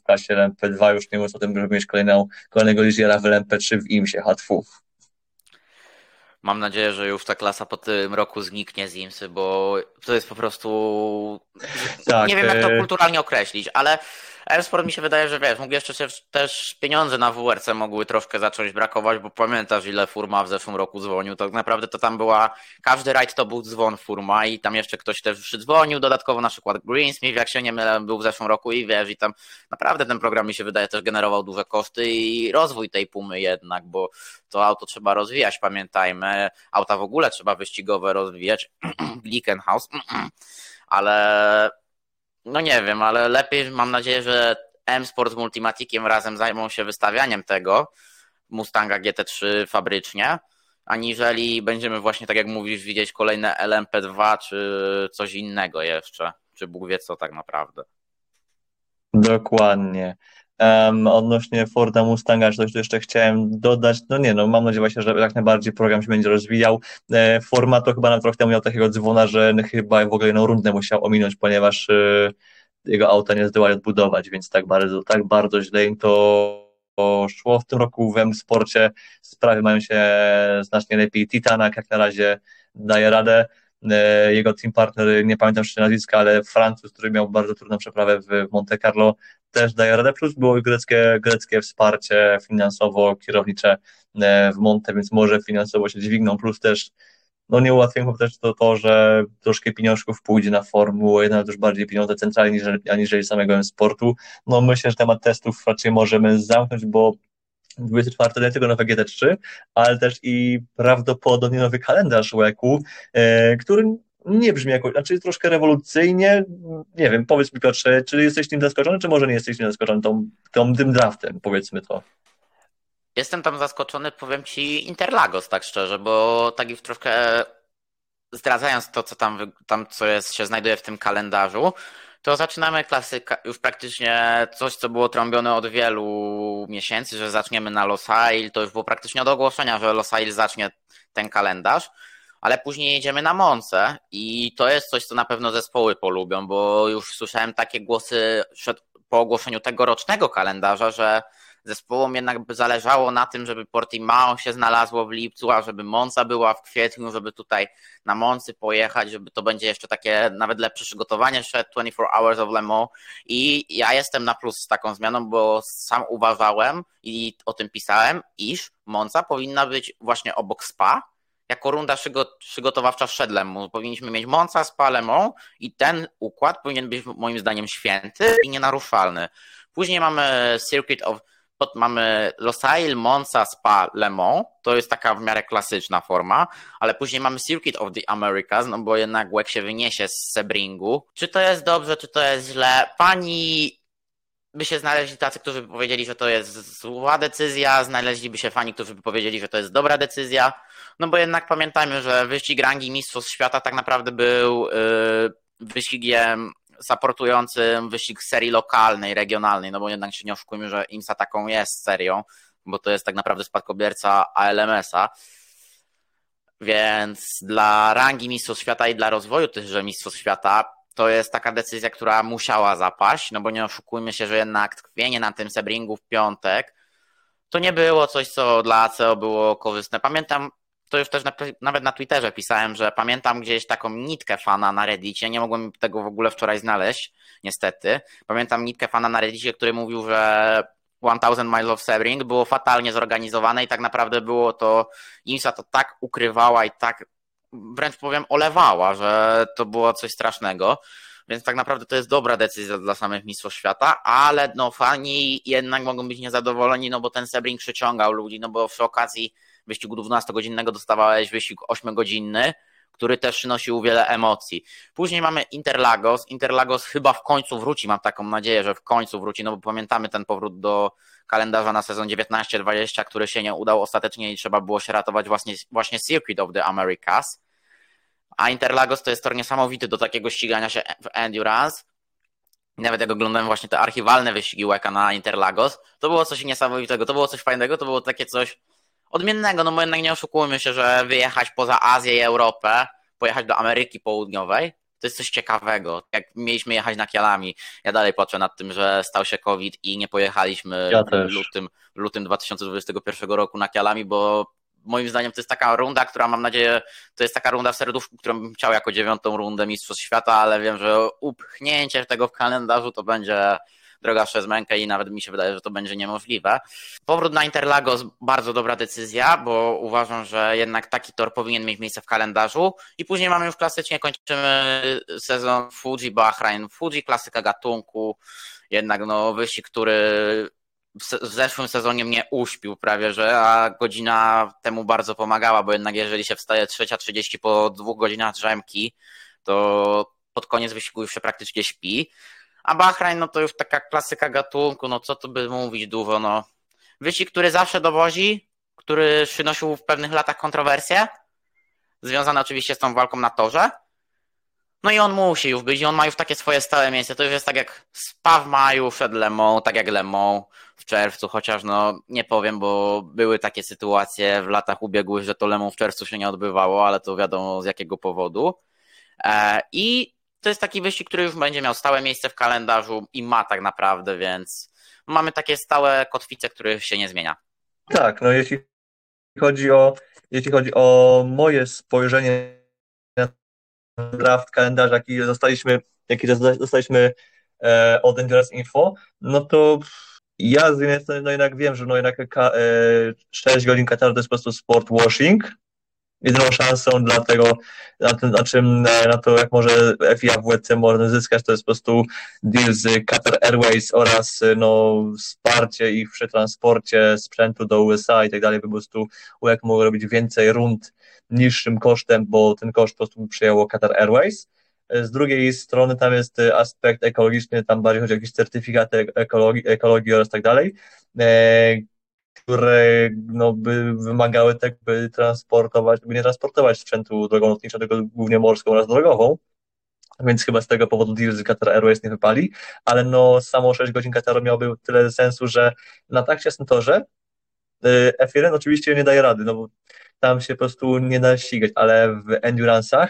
w klasie LMP2, już nie mówiąc o tym, żeby mieć kolejną, kolejnego Ligiera w LMP3 w IMSie H2. Mam nadzieję, że już ta klasa po tym roku zniknie z IMSy, bo to jest po prostu. Tak, nie wiem, jak to e, kulturalnie określić, ale Airsport mi się wydaje, że wiesz, mógł jeszcze się też pieniądze na WRC mogły troszkę zacząć brakować, bo pamiętasz ile Furma w zeszłym roku dzwonił, tak naprawdę to tam była, każdy rajd to był dzwon Furma i tam jeszcze ktoś też przydzwonił, dodatkowo na przykład Greensmith, jak się nie mylę, był w zeszłym roku i wiesz, i tam naprawdę ten program mi się wydaje też generował duże koszty i rozwój tej Pumy jednak, bo to auto trzeba rozwijać, pamiętajmy, auta w ogóle trzeba wyścigowe rozwijać, [CLEARS THROAT] Glickenhaus, [CLEARS THROAT] ale no nie wiem, ale lepiej mam nadzieję, że M-Sport z Multimatikiem razem zajmą się wystawianiem tego Mustanga GT3 fabrycznie, aniżeli będziemy właśnie, tak jak mówisz, widzieć kolejne LMP2 czy coś innego jeszcze, czy Bóg wie co tak naprawdę. Dokładnie. Um, odnośnie Forda Mustanga, coś tu jeszcze chciałem dodać, no nie, no mam nadzieję właśnie, że jak najbardziej program się będzie rozwijał. E, format to chyba na trochę miał takiego dzwona, że chyba w ogóle jedną rundę musiał ominąć, ponieważ e, jego auta nie zdołali odbudować, więc tak bardzo, tak bardzo źle im to szło. W tym roku w M-Sporcie sprawy mają się znacznie lepiej. Titanak jak na razie daje radę. E, jego team partner, nie pamiętam jeszcze nazwiska, ale Francuz, który miał bardzo trudną przeprawę w Monte Carlo, też daje radę, plus było greckie, greckie wsparcie finansowo-kierownicze e, w Monte, więc może finansowo się dźwigną, plus też no nie ułatwią też to, to, że troszkę pieniążków pójdzie na Formułę, jednak już bardziej pieniądze centralnie niż, aniżeli samego sportu. No myślę, że temat testów raczej możemy zamknąć, bo 24 nie tylko nowe GT3, ale też i prawdopodobnie nowy kalendarz WEC-u, e, który nie brzmi jakoś, znaczy troszkę rewolucyjnie, nie wiem, powiedz mi Piotrze, czy jesteś tym zaskoczony, czy może nie jesteś tym zaskoczony tą, tą, tym draftem, powiedzmy to. Jestem tam zaskoczony, powiem ci, Interlagos, tak szczerze, bo tak już troszkę zdradzając to, co tam, tam co jest, się znajduje w tym kalendarzu, to zaczynamy klasyka, już praktycznie coś, co było trąbione od wielu miesięcy, że zaczniemy na Losail, to już było praktycznie od ogłoszenia, że Losail zacznie ten kalendarz, ale później jedziemy na Monce i to jest coś, co na pewno zespoły polubią, bo już słyszałem takie głosy po ogłoszeniu tegorocznego kalendarza, że zespołom jednak by zależało na tym, żeby Portimao się znalazło w lipcu, a żeby Monza była w kwietniu, żeby tutaj na Moncy pojechać, żeby to będzie jeszcze takie nawet lepsze przygotowanie jeszcze 24 Hours of Le Mans. I ja jestem na plus z taką zmianą, bo sam uważałem i o tym pisałem, iż Monza powinna być właśnie obok Spa, jako runda przygotowawcza przed Lemą. Powinniśmy mieć Monza, Spa, Le Mans i ten układ powinien być moim zdaniem święty i nienaruszalny. Później mamy Circuit of mamy Losail, Monza, Spa, Le Mans, to jest taka w miarę klasyczna forma, ale później mamy Circuit of the Americas, no bo jednak łek się wyniesie z Sebringu. Czy to jest dobrze, czy to jest źle? Pani by się znaleźli tacy, którzy by powiedzieli, że to jest zła decyzja, znaleźliby się fani, którzy by powiedzieli, że to jest dobra decyzja, no bo jednak pamiętajmy, że wyścig rangi Mistrzostw Świata tak naprawdę był yy, wyścigiem supportującym wyścig serii lokalnej, regionalnej, no bo jednak się nie oszukujmy, że IMSA taką jest serią, bo to jest tak naprawdę spadkobierca ALMS-a. Więc dla rangi Mistrzostw Świata i dla rozwoju tychże Mistrzostw Świata to jest taka decyzja, która musiała zapaść, no bo nie oszukujmy się, że jednak tkwienie na tym Sebringu w piątek to nie było coś, co dla ACO było korzystne. Pamiętam to już też na, nawet na Twitterze pisałem, że pamiętam gdzieś taką nitkę fana na Reddicie, nie mogłem tego w ogóle wczoraj znaleźć, niestety. Pamiętam nitkę fana na Reddicie, który mówił, że 1000 Miles of Sebring było fatalnie zorganizowane i tak naprawdę było to, IMSA to tak ukrywała i tak wręcz powiem olewała, że to było coś strasznego. więc tak naprawdę to jest dobra decyzja dla samych mistrzostw świata, ale no fani jednak mogą być niezadowoleni, no bo ten Sebring przyciągał ludzi, no bo przy okazji wyścigu 12-godzinnego dostawałeś wyścig 8-godzinny, który też przynosił wiele emocji. Później mamy Interlagos. Interlagos chyba w końcu wróci, mam taką nadzieję, że w końcu wróci, no bo pamiętamy ten powrót do kalendarza na sezon 19-20, który się nie udał ostatecznie i trzeba było się ratować właśnie, właśnie Circuit of the Americas. A Interlagos to jest tor niesamowity do takiego ścigania się w endurance. Nawet jak oglądałem właśnie te archiwalne wyścigi Łeka na Interlagos, to było coś niesamowitego, to było coś fajnego, to było takie coś odmiennego, no bo jednak nie oszukujmy się, że wyjechać poza Azję i Europę, pojechać do Ameryki Południowej, to jest coś ciekawego. Jak mieliśmy jechać na Kialami, ja dalej płaczę nad tym, że stał się COVID i nie pojechaliśmy ja w, lutym, w lutym 2021 roku na Kialami, bo moim zdaniem to jest taka runda, która mam nadzieję, to jest taka runda w którą bym chciał jako dziewiątą rundę Mistrzostw Świata, ale wiem, że upchnięcie tego w kalendarzu to będzie droga przez mękę i nawet mi się wydaje, że to będzie niemożliwe. Powrót na Interlagos, bardzo dobra decyzja, bo uważam, że jednak taki tor powinien mieć miejsce w kalendarzu i później mamy już klasycznie, kończymy sezon Fuji Bahrain, Fuji klasyka gatunku, jednak no wyścig, który w zeszłym sezonie mnie uśpił prawie, że a godzina temu bardzo pomagała, bo jednak jeżeli się wstaje 3.30 po dwóch godzinach drzemki, to pod koniec wyścigu już się praktycznie śpi. A Bahrain, no to już taka klasyka gatunku, no co tu by mówić dużo, no. Wyścig, który zawsze dowozi, który przynosił w pewnych latach kontrowersje, związane oczywiście z tą walką na torze. No i on musi już być i on ma już takie swoje stałe miejsce. To już jest tak jak Spa w maju przed Lemą, tak jak Lemą w czerwcu, chociaż no nie powiem, bo były takie sytuacje w latach ubiegłych, że to Lemą w czerwcu się nie odbywało, ale to wiadomo z jakiego powodu. E, I to jest taki wyścig, który już będzie miał stałe miejsce w kalendarzu i ma tak naprawdę, więc mamy takie stałe kotwice, których się nie zmienia. Tak, no jeśli chodzi o, jeśli chodzi o moje spojrzenie na draft kalendarza, jaki dostaliśmy, jaki dostaliśmy e, od Endurance Info, no to ja z jednej strony no jednak wiem, że no jednak e, 6 godzin Kataru to jest po prostu sport washing, jedyną szansą dla tego, na, tym, na czym, e, na to, jak może FIA w WC może zyskać, to jest po prostu deal z Qatar Airways oraz e, no, wsparcie ich w przetransporcie sprzętu do USA i tak dalej, po prostu jak mogło robić więcej rund niższym kosztem, bo ten koszt po prostu przyjęło Qatar Airways. E, z drugiej strony tam jest aspekt ekologiczny, tam bardziej chodzi o jakieś certyfikaty ekologii, ekologii oraz tak dalej które no, by wymagały tak, by transportować, by nie transportować sprzętu drogą lotniczą, tylko głównie morską oraz drogową. Więc chyba z tego powodu deal z Qatar Airways nie wypali, ale no samo 6 godzin Qataru miałby tyle sensu, że na tak ciasnym torze y, F1 oczywiście nie daje rady, no bo tam się po prostu nie da ścigać, ale w endurance'ach,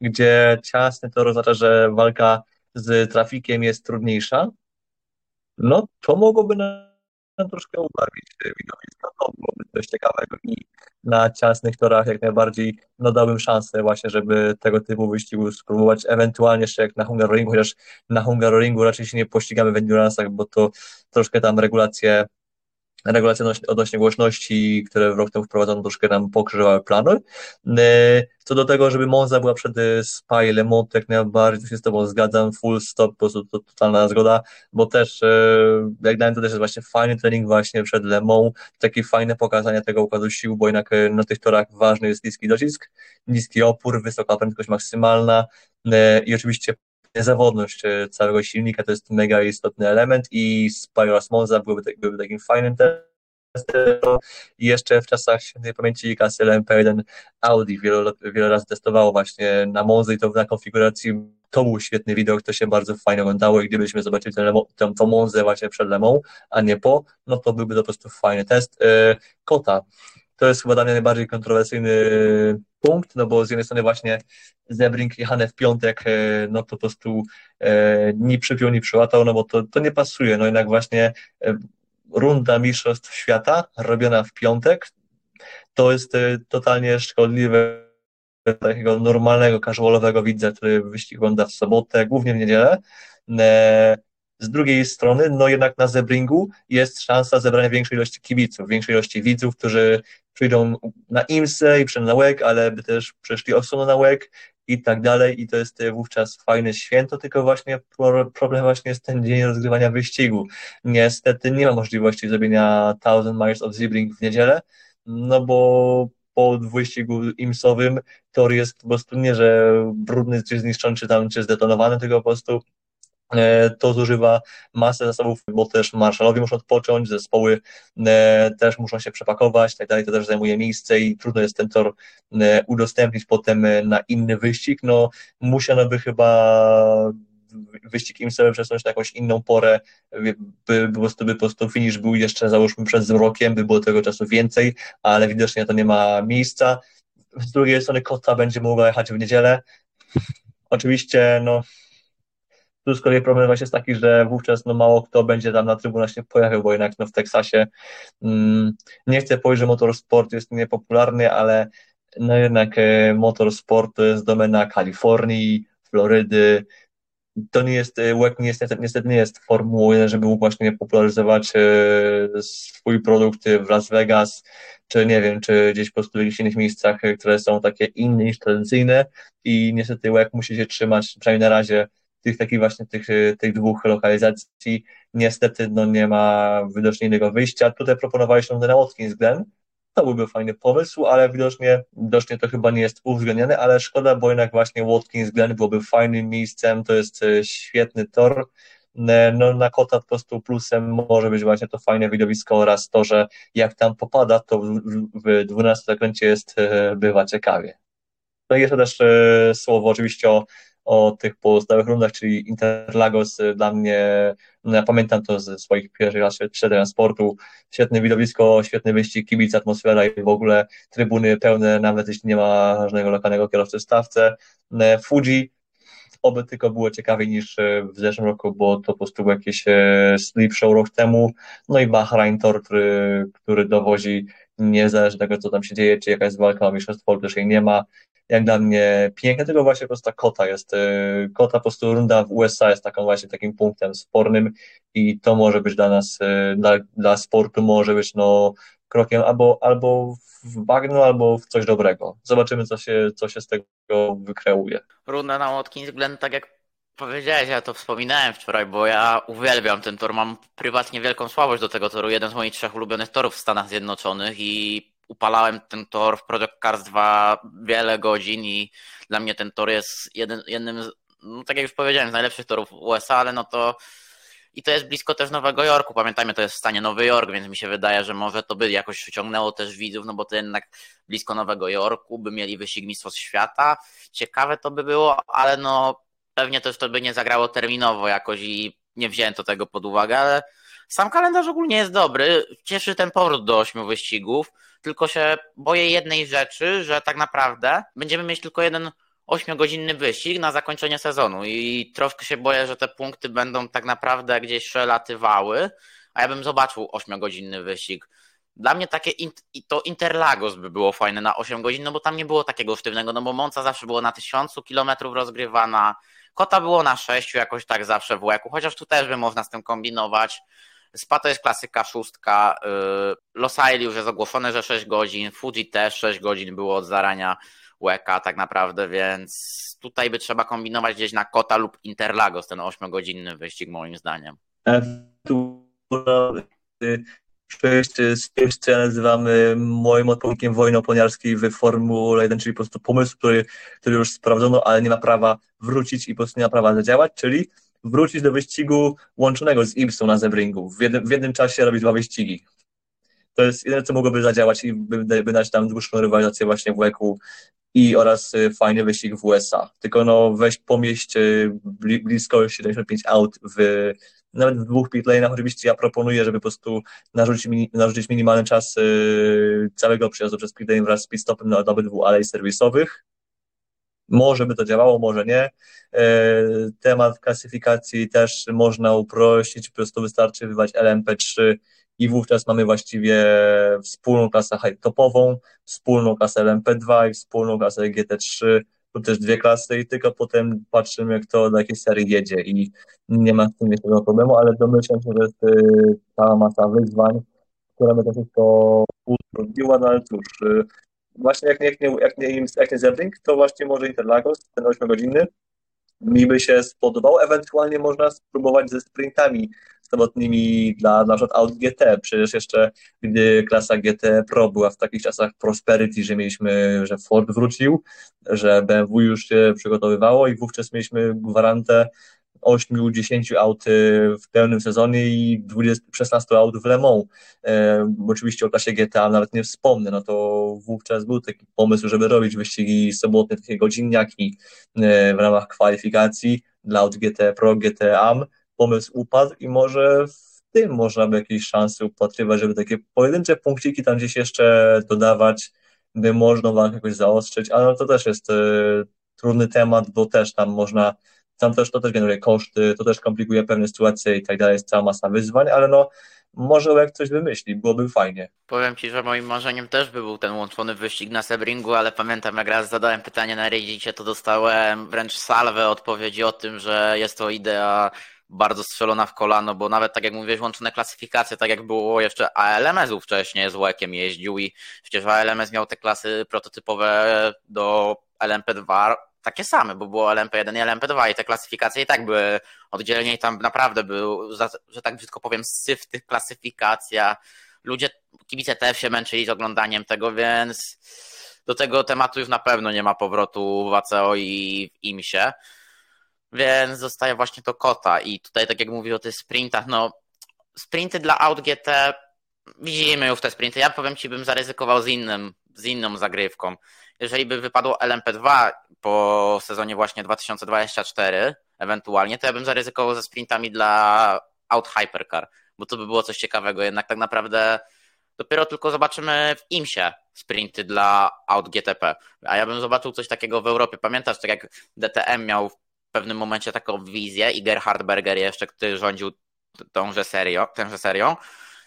gdzie ciasny tor oznacza, że walka z trafikiem jest trudniejsza, no to mogłoby na troszkę ubarwić widowisko, to byłoby coś ciekawego i na ciasnych torach jak najbardziej no dałbym szansę właśnie, żeby tego typu wyścigu spróbować, ewentualnie jeszcze jak na Hungaroringu, chociaż na Hungaroringu raczej się nie pościgamy w endurance'ach, bo to troszkę tam regulacje regulacje odnośnie głośności, które w rok temu wprowadzono, troszkę nam pokrzyżowały plany. E, co do tego, żeby Monza była przed e, Spa i Le Mans, jak najbardziej się z Tobą zgadzam, full stop, po prostu to totalna zgoda, bo też, e, jak dałem, to też jest właśnie fajny trening właśnie przed Le takie fajne pokazanie tego układu sił, bo jednak na tych torach ważny jest niski docisk, niski opór, wysoka prędkość maksymalna i oczywiście niezawodność całego silnika to jest mega istotny element i Spyros Monza byłyby, byłyby takim fajnym testem. I jeszcze w czasach świętej pamięci kasy LMP1 Audi wiele, wiele razy testowało właśnie na Monzy i to na konfiguracji to był świetny widok, to się bardzo fajnie oglądało i gdybyśmy zobaczyli tę, tę, tę Monzę właśnie przed Lemą, a nie po, no to byłby to po prostu fajny test. E, Kota, to jest chyba dla mnie najbardziej kontrowersyjny punkt, no bo z jednej strony właśnie Zebring jechane w piątek, e, no to po prostu e, ni przypiął, ni przyłatał, no bo to, to nie pasuje, no jednak właśnie e, runda Mistrzostw Świata robiona w piątek, to jest totalnie szkodliwe takiego normalnego, casualowego widza, który wyścig ogląda w sobotę, głównie w niedzielę. Z drugiej strony, no jednak na Zebringu jest szansa zebrania większej ilości kibiców, większej ilości widzów, którzy przyjdą na IMSE i przyjdą na WEG, ale by też przeszli osobno na WEG i tak dalej i to jest e, wówczas fajne święto, tylko właśnie problem właśnie jest ten dzień rozgrywania wyścigu. Niestety nie ma możliwości zrobienia Thousand Miles of Sebring w niedzielę, no bo po wyścigu imsowym tor jest po prostu nie, że brudny czy zniszczony, czy tam, czy zdetonowany, tylko po prostu to zużywa masę zasobów, bo też marszalowie muszą odpocząć, zespoły e, też muszą się przepakować, tak dalej, to też zajmuje miejsce i trudno jest ten tor e, udostępnić potem na inny wyścig. No, musiano by chyba wyścig sobie przesunąć na jakąś inną porę, by, po prostu, by po prostu finish był jeszcze załóżmy przed rokiem, by było tego czasu więcej, ale widocznie to nie ma miejsca. Z drugiej strony Kota będzie mogła jechać w niedzielę. Oczywiście, no, tu z kolei problem właśnie jest taki, że wówczas no, mało kto będzie tam na trybunach się pojawił, bo jednak no, w Teksasie mm, nie chcę powiedzieć, że motorsport jest niepopularny, ale no jednak e, motorsport to jest domena Kalifornii, Florydy. To nie jest, e, WEC niestety, niestety nie jest formułą 1, żeby mógł właśnie popularyzować e, swój produkt w Las Vegas, czy nie wiem, czy gdzieś po prostu w jakichś innych miejscach, które są takie inne niż tradycyjne i niestety WEC musi się trzymać, przynajmniej na razie, tych takich właśnie tych, y, tych dwóch lokalizacji niestety no, nie ma widocznie innego wyjścia. Tutaj proponowaliśmy ten Watkins Glen, to byłby fajny pomysł, ale widocznie, widocznie to chyba nie jest uwzględnione, ale szkoda, bo jednak właśnie Watkins Glen byłoby fajnym miejscem, to jest y, świetny tor, no, na kota po prostu plusem może być właśnie to fajne widowisko oraz to, że jak tam popada, to w, w 12 zakręcie jest, y, bywa ciekawie. No i jeszcze też słowo oczywiście o o tych pozostałych rundach, czyli Interlagos y, dla mnie, no ja pamiętam to ze swoich pierwszych lat przed sportu, świetne widowisko, świetny wyścig, kibic, atmosfera i w ogóle trybuny pełne, nawet jeśli nie ma żadnego lokalnego kierowcy w stawce. E, Fuji, oby tylko było ciekawiej niż e, w zeszłym roku, bo to po prostu był jakiś e, sleep show rok temu, no i Bahrain Tor, który, który dowozi niezależnie od tego, co tam się dzieje, czy jakaś walka o mistrzostwo, też jej nie ma, jak dla mnie piękne, tylko właśnie po prostu ta kota jest, y, kota po prostu runda w USA jest taką właśnie takim punktem spornym i to może być dla nas, y, dla, dla sportu może być no krokiem albo, albo w bagno, albo w coś dobrego. Zobaczymy, co się, co się z tego wykreuje. Runda na Watkins Glen, tak jak powiedziałeś, ja to wspominałem wczoraj, bo ja uwielbiam ten tor, mam prywatnie wielką słabość do tego toru, jeden z moich trzech ulubionych torów w Stanach Zjednoczonych i upalałem ten tor w Project Cars 2 wiele godzin i dla mnie ten tor jest jeden, jednym z, no tak jak już powiedziałem, z najlepszych torów USA, ale no to i to jest blisko też Nowego Jorku. Pamiętajmy, to jest w stanie Nowy Jork, więc mi się wydaje, że może to by jakoś przyciągnęło też widzów, no bo to jednak blisko Nowego Jorku, by mieli wyścig Mistrzostw Świata. Ciekawe to by było, ale no pewnie też to by nie zagrało terminowo jakoś i nie wziąłem to tego pod uwagę, ale sam kalendarz ogólnie jest dobry. Cieszy ten powrót do ośmiu wyścigów, tylko się boję jednej rzeczy, że tak naprawdę będziemy mieć tylko jeden ośmiogodzinny wyścig na zakończenie sezonu i troszkę się boję, że te punkty będą tak naprawdę gdzieś przelatywały, a ja bym zobaczył ośmiogodzinny wyścig. Dla mnie takie to Interlagos by było fajne na 8 godzin, no bo tam nie było takiego sztywnego, no bo Monca zawsze było na tysiącu kilometrów rozgrywana, Kota było na 6 jakoś tak zawsze w łeku, chociaż tu też by można z tym kombinować. Spa to jest klasyka szóstka. Y, Los już jest ogłoszone, że 6 godzin. Fuji też 6 godzin było od zarania łeka tak naprawdę, więc tutaj by trzeba kombinować gdzieś na Kota lub Interlagos ten 8-godzinny wyścig moim zdaniem. Przejść z tym, co ja nazywam moim odpowiednikiem wojny oponiarskiej w Formule 1, czyli po prostu pomysł, który, który już sprawdzono, ale nie ma prawa wrócić i po prostu nie ma prawa zadziałać, czyli wrócić do wyścigu łączonego z Ipsą na Zebringu. W jednym, w jednym czasie robić dwa wyścigi. To jest jedyne, co mogłoby zadziałać i by, by dać tam dłuższą rywalizację właśnie w WEC-u i oraz y, fajny wyścig w USA. Tylko no weź pomieść y, blisko 75 aut w nawet w dwóch pitlane'ach oczywiście ja proponuję, żeby po prostu narzucić, narzucić minimalny czas y, całego przejazdu przez pitlane wraz z pitstopem na obydwu alej serwisowych, może by to działało, może nie. E, temat klasyfikacji też można uprościć, po prostu wystarczy wywać LMP3 i wówczas mamy właściwie wspólną klasę high-topową, wspólną klasę LMP2 i wspólną klasę GT3, tu też dwie klasy i tylko potem patrzymy, kto do jakiej serii jedzie i nie ma z tym żadnego problemu, ale domyślam się, że jest cała masa wyzwań, która by to wszystko utrudniła, no ale cóż, y, właśnie jak nie, jak nie, jak nie, jak nie Zebring, to właśnie może Interlagos, ten 8-godzinny, mi by się spodobał. Ewentualnie można spróbować ze sprintami samotnymi dla na przykład Audi GT. Przecież jeszcze gdy klasa GT Pro była w takich czasach Prosperity, że mieliśmy, że Ford wrócił, że BMW już się przygotowywało i wówczas mieliśmy gwarantę 8-10 aut w pełnym sezonie i 20, 16 aut w Le Mans. E, oczywiście o klasie GTA nawet nie wspomnę, no to wówczas był taki pomysł, żeby robić wyścigi sobotnie, takie godzinniaki e, w ramach kwalifikacji dla aut GT Pro, GT Am. Pomysł upadł i może w tym można by jakieś szanse upatrywać, żeby takie pojedyncze punkciki tam gdzieś jeszcze dodawać, by można walkę jakoś zaostrzyć, ale to też jest e, trudny temat, bo też tam można tam też to też generuje koszty, to też komplikuje pewne sytuacje i tak dalej, jest cała masa wyzwań, ale no może jak coś wymyśli, byłoby fajnie. Powiem Ci, że moim marzeniem też by był ten łączony wyścig na Sebringu, ale pamiętam jak raz zadałem pytanie na Reddicie, to dostałem wręcz salwę odpowiedzi o tym, że jest to idea bardzo strzelona w kolano, bo nawet tak jak mówiłeś, łączone klasyfikacje, tak jak było jeszcze ALMS-u wcześniej z łekiem jeździł i przecież ALMS miał te klasy prototypowe do LMP2 takie same, bo było LMP1 i LMP2 i te klasyfikacje i tak były oddzielnie i tam naprawdę był, że tak brzydko powiem, syf tych klasyfikacja. Ludzie, kibice też się męczyli z oglądaniem tego, więc do tego tematu już na pewno nie ma powrotu w ACO i w IMSie. Więc zostaje właśnie to kota i tutaj tak jak mówię o tych sprintach, no sprinty dla Aut GT widzimy już te sprinty. Ja powiem Ci, bym zaryzykował z innym, z inną zagrywką jeżeli by wypadło LMP2 po sezonie właśnie 2024 ewentualnie, to ja bym zaryzykował ze sprintami dla Out Hypercar, bo to by było coś ciekawego. Jednak tak naprawdę dopiero tylko zobaczymy w IMSie sprinty dla Out GTP. A ja bym zobaczył coś takiego w Europie. Pamiętasz, tak jak DTM miał w pewnym momencie taką wizję i Gerhard Berger jeszcze, który rządził tąże serią, tęże serią,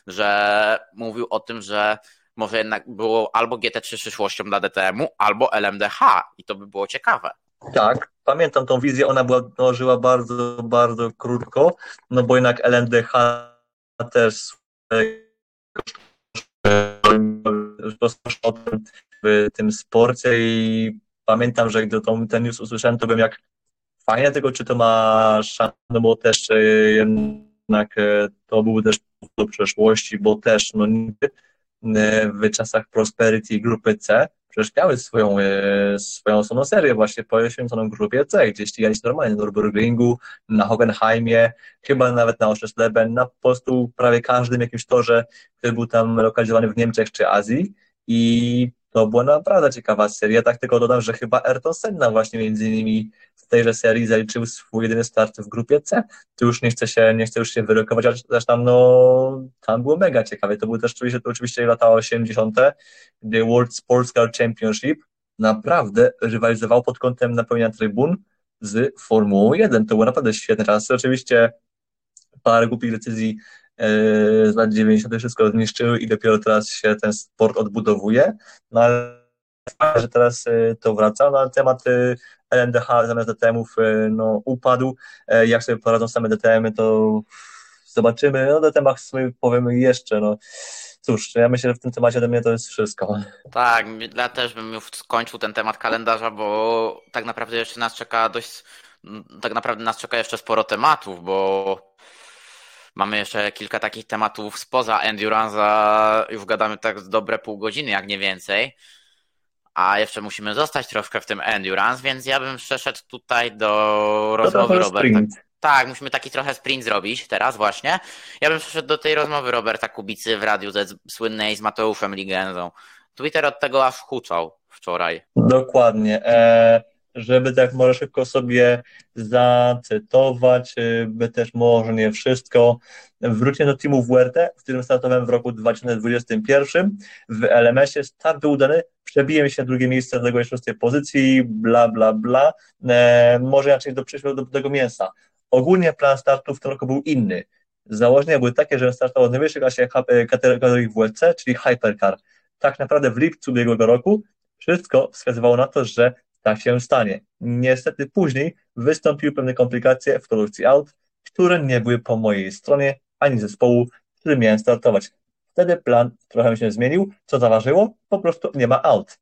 że mówił o tym, że może jednak było albo GT3 przyszłością dla DTM-u, albo LMDH i to by było ciekawe. Tak, pamiętam tą wizję, ona była, no, żyła bardzo, bardzo krótko, no bo jednak LMDH też w tym sporcie i pamiętam, że gdy tą, ten news usłyszałem, to bym jak fajnie tego, czy to ma szansę, no bo też e, jednak e, to był też do przeszłości, bo też no niby w czasach Prosperity grupy C przecież miały swoją, e, swoją osobną serię właśnie poświęconą grupie C, gdzie ścigali się normalnie na Nürburgringu, na Hockenheimie, chyba nawet na Oschersleben, na po prostu prawie każdym jakimś torze, który był tam lokalizowany w Niemczech czy Azji. I to była naprawdę ciekawa seria. Tak tylko dodam, że chyba Ayrton Senna właśnie między innymi w tejże serii zaliczył swój jedyny start w grupie C. Tu już nie chcę się, nie chcę już się wyrokować, ale też tam, no, tam było mega ciekawe. To były też oczywiście, to oczywiście lata 80., gdy World Sports Car Championship naprawdę rywalizował pod kątem napełniania trybun z Formułą 1. To było naprawdę świetne czasy. Oczywiście parę głupich decyzji z lat 90. wszystko zniszczyły i dopiero teraz się ten sport odbudowuje. No ale że teraz e, to wraca. No, temat e, LNDH zamiast DTM-ów e, no, upadł. E, jak sobie poradzą same DTM-y, to zobaczymy. No, o DTM-ach sobie powiemy jeszcze. No. Cóż, ja myślę, że w tym temacie ode mnie to jest wszystko. Tak, ja też bym już skończył ten temat kalendarza, bo tak naprawdę jeszcze nas czeka dość, tak naprawdę nas czeka jeszcze sporo tematów, bo mamy jeszcze kilka takich tematów spoza Endurance'a, już gadamy tak dobre pół godziny, jak nie więcej a jeszcze musimy zostać troszkę w tym endurance, więc ja bym przeszedł tutaj do rozmowy Roberta. Tak, musimy taki trochę sprint zrobić teraz właśnie. Ja bym przeszedł do tej rozmowy Roberta Kubicy w Radiu Z słynnej z Mateuszem Ligenzą. Twitter od tego aż huczał wczoraj. Dokładnie. E, żeby tak może szybko sobie zacytować, e, by też może nie wszystko. Wróćcie do teamu WRT, w którym startowałem w roku 2021. W LMS-ie start był udany, przebiłem się na drugie miejsce do tego szóstej pozycji, bla, bla, bla. E, może raczej do przyszłego do, tego mięsa. Ogólnie plan startu w tym roku był inny. Założenia były takie, że startował w najwyższej klasie e, kategorii WLC, czyli Hypercar. Tak naprawdę w lipcu ubiegłego roku wszystko wskazywało na to, że tak się stanie. Niestety później wystąpiły pewne komplikacje w produkcji aut, które nie były po mojej stronie, ani zespołu, w którym miałem startować. Wtedy plan trochę się zmienił. Co zaważyło? Po prostu nie ma aut.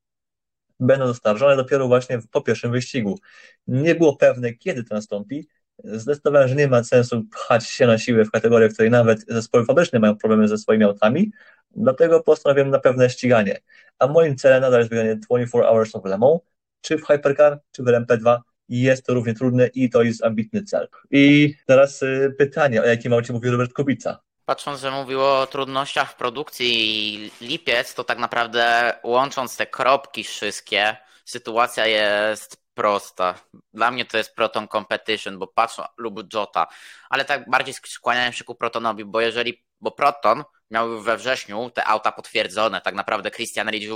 będą dostarczone dopiero właśnie po pierwszym wyścigu. Nie było pewne, kiedy to nastąpi. Zdecydowałem, że nie ma sensu pchać się na siłę w kategorię, w której nawet zespoły fabryczne mają problemy ze swoimi autami, dlatego postanowiłem na pewne ściganie. A moim celem nadal jest wygranie 24 Hours of Le Mans, czy w Hypercar, czy w LMP2, jest to równie trudne i to jest ambitny cel. I teraz y, pytanie, o jakim aucie mówi Robert Kubica? Patrząc, że mówił o trudnościach w produkcji lipiec, to tak naprawdę łącząc te kropki wszystkie, sytuacja jest prosta. Dla mnie to jest Proton Competition, bo patrzę lub Jota, ale tak bardziej skłaniałem się ku Protonowi, bo jeżeli, bo Proton miał we wrześniu te auta potwierdzone, tak naprawdę Christian Ridge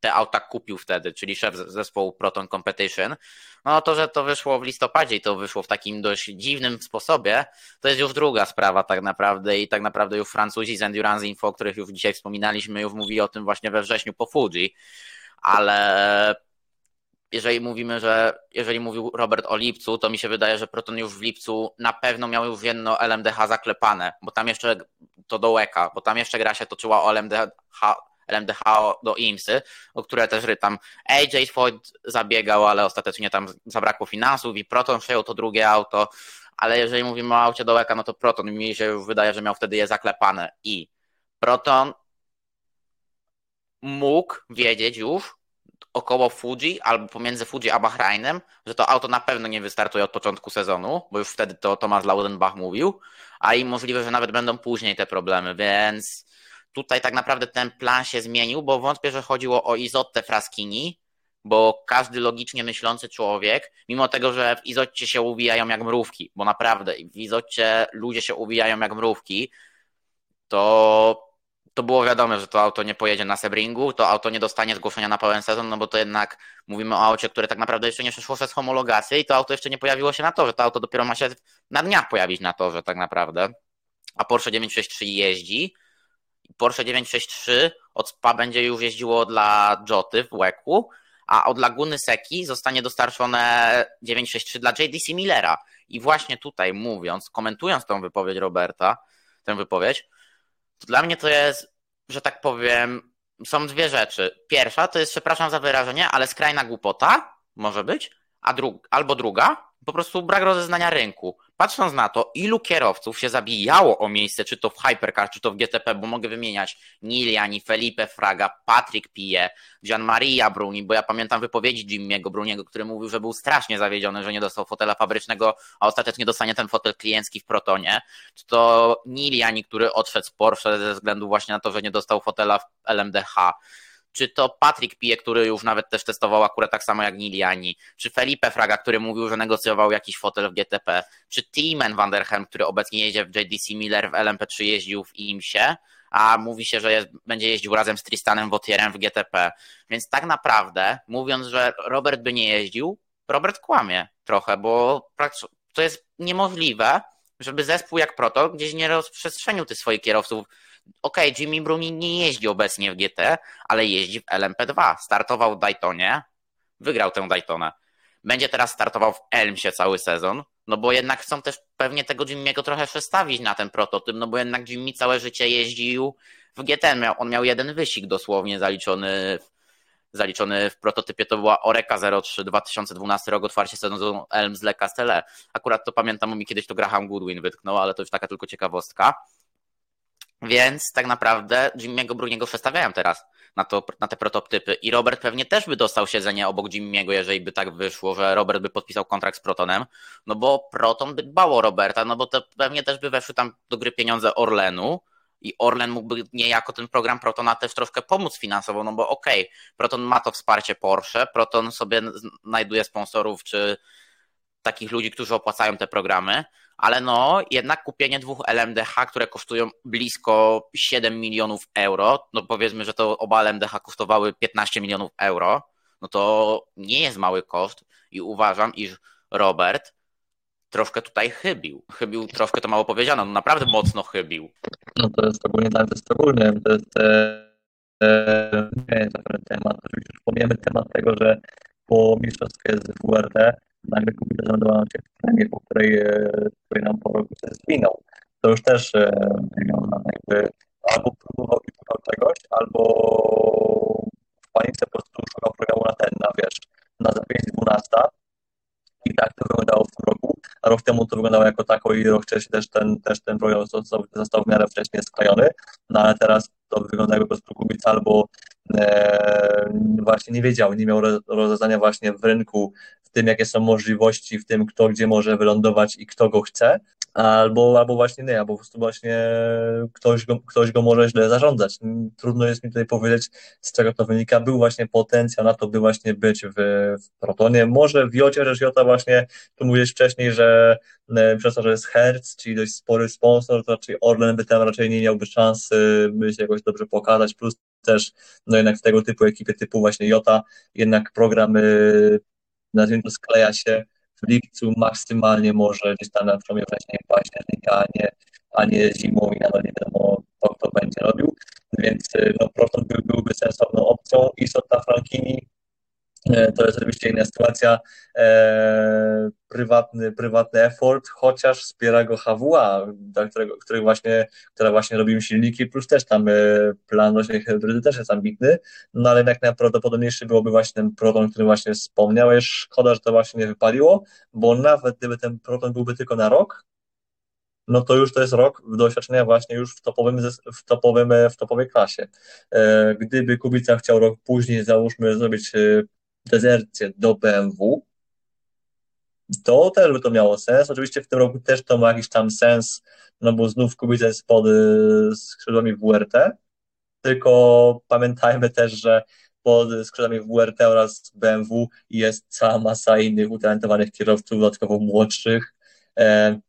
te auta kupił wtedy, czyli szef zespołu Proton Competition, no to, że to wyszło w listopadzie i to wyszło w takim dość dziwnym sposobie, to jest już druga sprawa tak naprawdę i tak naprawdę już Francuzi z Endurance Info, o których już dzisiaj wspominaliśmy, już mówili o tym właśnie we wrześniu po Fuji, ale jeżeli mówimy, że jeżeli mówił Robert o lipcu, to mi się wydaje, że Proton już w lipcu na pewno miał już jedno LMDH zaklepane, bo tam jeszcze to do łeka, bo tam jeszcze gra się toczyła o LMDH LMDH do IMSY, o które też tam AJ Foyt zabiegał, ale ostatecznie tam zabrakło finansów i Proton przejął to drugie auto, ale jeżeli mówimy o aucie Dołeka, no to Proton mi się wydaje, że miał wtedy je zaklepane. I Proton mógł wiedzieć już około Fuji albo pomiędzy Fuji a Bahrainem, że to auto na pewno nie wystartuje od początku sezonu, bo już wtedy to Thomas Laudenbach mówił, a i możliwe, że nawet będą później te problemy, więc tutaj tak naprawdę ten plan się zmienił, bo wątpię, że chodziło o Izotę Fraskini, bo każdy logicznie myślący człowiek, mimo tego, że w Izocie się uwijają jak mrówki, bo naprawdę w Izocie ludzie się uwijają jak mrówki, to, to było wiadome, że to auto nie pojedzie na Sebringu, to auto nie dostanie zgłoszenia na pełen sezon, no bo to jednak mówimy o aucie, które tak naprawdę jeszcze nie przeszło przez homologację i to auto jeszcze nie pojawiło się na torze, to auto dopiero ma się na dniach pojawić na torze tak naprawdę, a Porsche 963 jeździ, Porsche 963 od SPA będzie już jeździło dla Joty w Łeku, a od Laguny Seki zostanie dostarczone 963 dla JDC Millera. I właśnie tutaj mówiąc, komentując tą wypowiedź Roberta, tę wypowiedź, to dla mnie to jest, że tak powiem, są dwie rzeczy. Pierwsza to jest, przepraszam za wyrażenie, ale skrajna głupota, może być, a dru albo druga, po prostu brak rozeznania rynku. Patrząc na to, ilu kierowców się zabijało o miejsce, czy to w Hypercar, czy to w GTP, bo mogę wymieniać Niliani, Felipe Fraga, Patrick Pije, Gian Maria Bruni, bo ja pamiętam wypowiedzi Jimmy'ego Bruniego, który mówił, że był strasznie zawiedziony, że nie dostał fotela fabrycznego, a ostatecznie dostanie ten fotel kliencki w Protonie. Czy to Niliani, który odszedł z Porsche ze względu właśnie na to, że nie dostał fotela w LMDH czy to Patrick Pije, który już nawet też testował akurat tak samo jak Niliani, czy Felipe Fraga, który mówił, że negocjował jakiś fotel w GTP, czy Timen van der Helm, który obecnie jedzie w JDC Miller w LMP3 jeździł w IMSie, a mówi się, że jest, będzie jeździł razem z Tristanem Wotierem w GTP. Więc tak naprawdę, mówiąc, że Robert by nie jeździł, Robert kłamie trochę, bo to jest niemożliwe, żeby zespół jak Proto gdzieś nie rozprzestrzenił tych swoich kierowców okej, okay, Jimmy Bruni nie jeździ obecnie w GT, ale jeździ w LMP2. Startował w Daytonie, wygrał tę Daytonę. Będzie teraz startował w Elmsie cały sezon, no bo jednak chcą też pewnie tego Jimmy'ego trochę przestawić na ten prototyp, no bo jednak Jimmy całe życie jeździł w GT. On miał jeden wyścig dosłownie zaliczony w, zaliczony w prototypie, to była Oreka 03 2012 rok, otwarcie sezonu Elms Le Castellet. Akurat to pamiętam, mi kiedyś to Graham Goodwin wytknął, ale to już taka tylko ciekawostka. Więc tak naprawdę Jimmy'ego Bruniego przestawiają teraz na, to, na te prototypy i Robert pewnie też by dostał siedzenie obok Jimmy'ego, jeżeli by tak wyszło, że Robert by podpisał kontrakt z Protonem, no bo Proton by dbał o Roberta, no bo to pewnie też by weszły tam do gry pieniądze Orlenu i Orlen mógłby niejako ten program Protona też troszkę pomóc finansowo, no bo okej, okay, Proton ma to wsparcie Porsche, Proton sobie znajduje sponsorów czy takich ludzi, którzy opłacają te programy, ale no jednak kupienie dwóch LMDH, które kosztują blisko 7 milionów euro, no powiedzmy, że to oba LMDH kosztowały 15 milionów euro, no to nie jest mały koszt i uważam, iż Robert troszkę tutaj chybił. Chybił, troszkę to mało powiedziano, no naprawdę mocno chybił. No to jest ogólnie, to jest ogólnie, to jest e, e, temat, oczywiście już pomijamy temat tego, że po mistrzostwie z WRT nagle kobieta zameldowała się w premię, po której, której nam po roku się zwinął. To już też wygląda e, jakby albo próbował i szukał czegoś, albo fani po prostu szukał programu na ten, na wiesz, na za 5-12 i tak to wyglądało w tym roku, a rok temu to wyglądało jako tako i rok wcześniej też ten, też ten program został, został w miarę wcześniej sklejony, no ale teraz to wygląda jakby po prostu Kubica albo właśnie nie wiedział, nie miał rozwiązania właśnie w rynku, w tym jakie są możliwości, w tym kto gdzie może wylądować i kto go chce, albo, albo właśnie nie, albo po prostu właśnie ktoś go, ktoś go może źle zarządzać. Trudno jest mi tutaj powiedzieć, z czego to wynika. Był właśnie potencjał na to, by właśnie być w, w Protonie. Może w Jocie, że Jota właśnie, tu mówiłeś wcześniej, że e, przez to, że jest Hertz, czyli dość spory sponsor, to raczej Orlen by tam raczej nie miałby szansy, by się jakoś dobrze pokazać, plus też, no jednak w tego typu ekipy, typu właśnie Jota, jednak programy, nazwijmy to, skleja się w lipcu maksymalnie może gdzieś tam na przełomie września października, a nie, a nie zimą i nie wiadomo, kto to będzie robił. Więc no, Proton był, byłby sensowną opcją. Isota Frankini E, to jest oczywiście inna sytuacja. E, prywatny, prywatny effort, chociaż wspiera go HWA, dla którego, który właśnie, która właśnie robi silniki, plus też tam e, plan właśnie hybrydy też jest ambitny, no ale jednak najprawdopodobniejszy byłoby właśnie ten proton, o którym właśnie wspomniałeś. Szkoda, że to właśnie nie wypaliło, bo nawet gdyby ten proton byłby tylko na rok, no to już to jest rok doświadczenia właśnie już w, topowym, w, topowym, w topowej klasie. Gdyby Kubica chciał rok później, załóżmy, zrobić dezercję do BMW, to też by to miało sens. Oczywiście w tym roku też to ma jakiś tam sens, no bo znów Kubica pod skrzydłami WRT, tylko pamiętajmy też, że pod skrzydłami WRT oraz BMW jest cała masa innych utalentowanych kierowców, dodatkowo młodszych, e,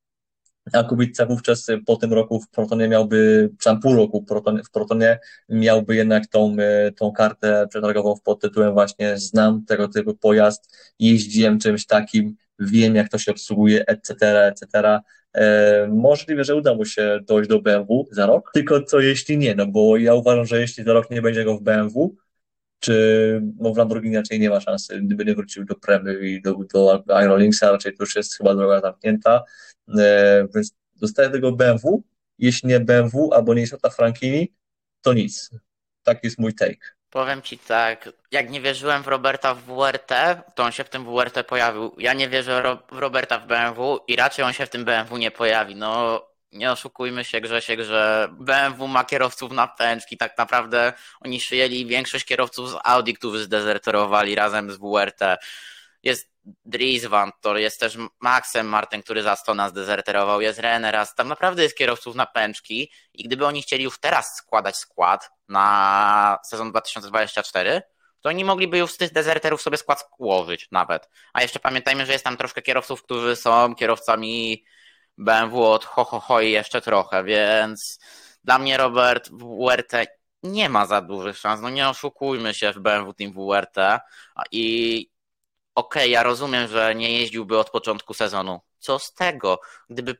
a Kubica wówczas po tym roku w Protonie miałby, przynajmniej pół roku w Protonie, w Protonie miałby jednak tą, e, tą kartę przetargową pod tytułem właśnie znam tego typu pojazd, jeździłem czymś takim, wiem jak to się obsługuje, etc., etc., E, możliwe, że uda mu się dojść do BMW za rok, tylko co jeśli nie, no bo ja uważam, że jeśli za rok nie będzie go w BMW, czy no w Lamborghini raczej nie ma szansy, gdyby nie wrócił do Premy i do, do Aerolinksa, raczej to już jest chyba droga zamknięta, e, więc dostaje tego BMW, jeśli nie BMW albo nie Isota Frankini, to nic. Taki jest mój take. Powiem ci tak, jak nie wierzyłem w Roberta w WRT, to on się w tym WRT pojawił. Ja nie wierzę w Roberta w BMW i raczej on się w tym BMW nie pojawi. No, nie oszukujmy się Grzesiek, że BMW ma kierowców na pęczki. Tak naprawdę oni przyjęli większość kierowców z Audi, którzy zdezerterowali razem z WRT. Jest Dries Van Tor, jest też Maxem Martin, który za 100 nas jest Reneras. Tam naprawdę jest kierowców na pęczki i gdyby oni chcieli już teraz składać skład na sezon 2024, to oni mogliby już z tych dezerterów sobie skład ułożyć nawet. A jeszcze pamiętajmy, że jest tam troszkę kierowców, którzy są kierowcami BMW od ho, ho, ho i jeszcze trochę, więc dla mnie Robert WRT nie ma za dużych szans. No nie oszukujmy się w BMW Team WRT i okej, okay, ja rozumiem, że nie jeździłby od początku sezonu. Co z tego? Gdyby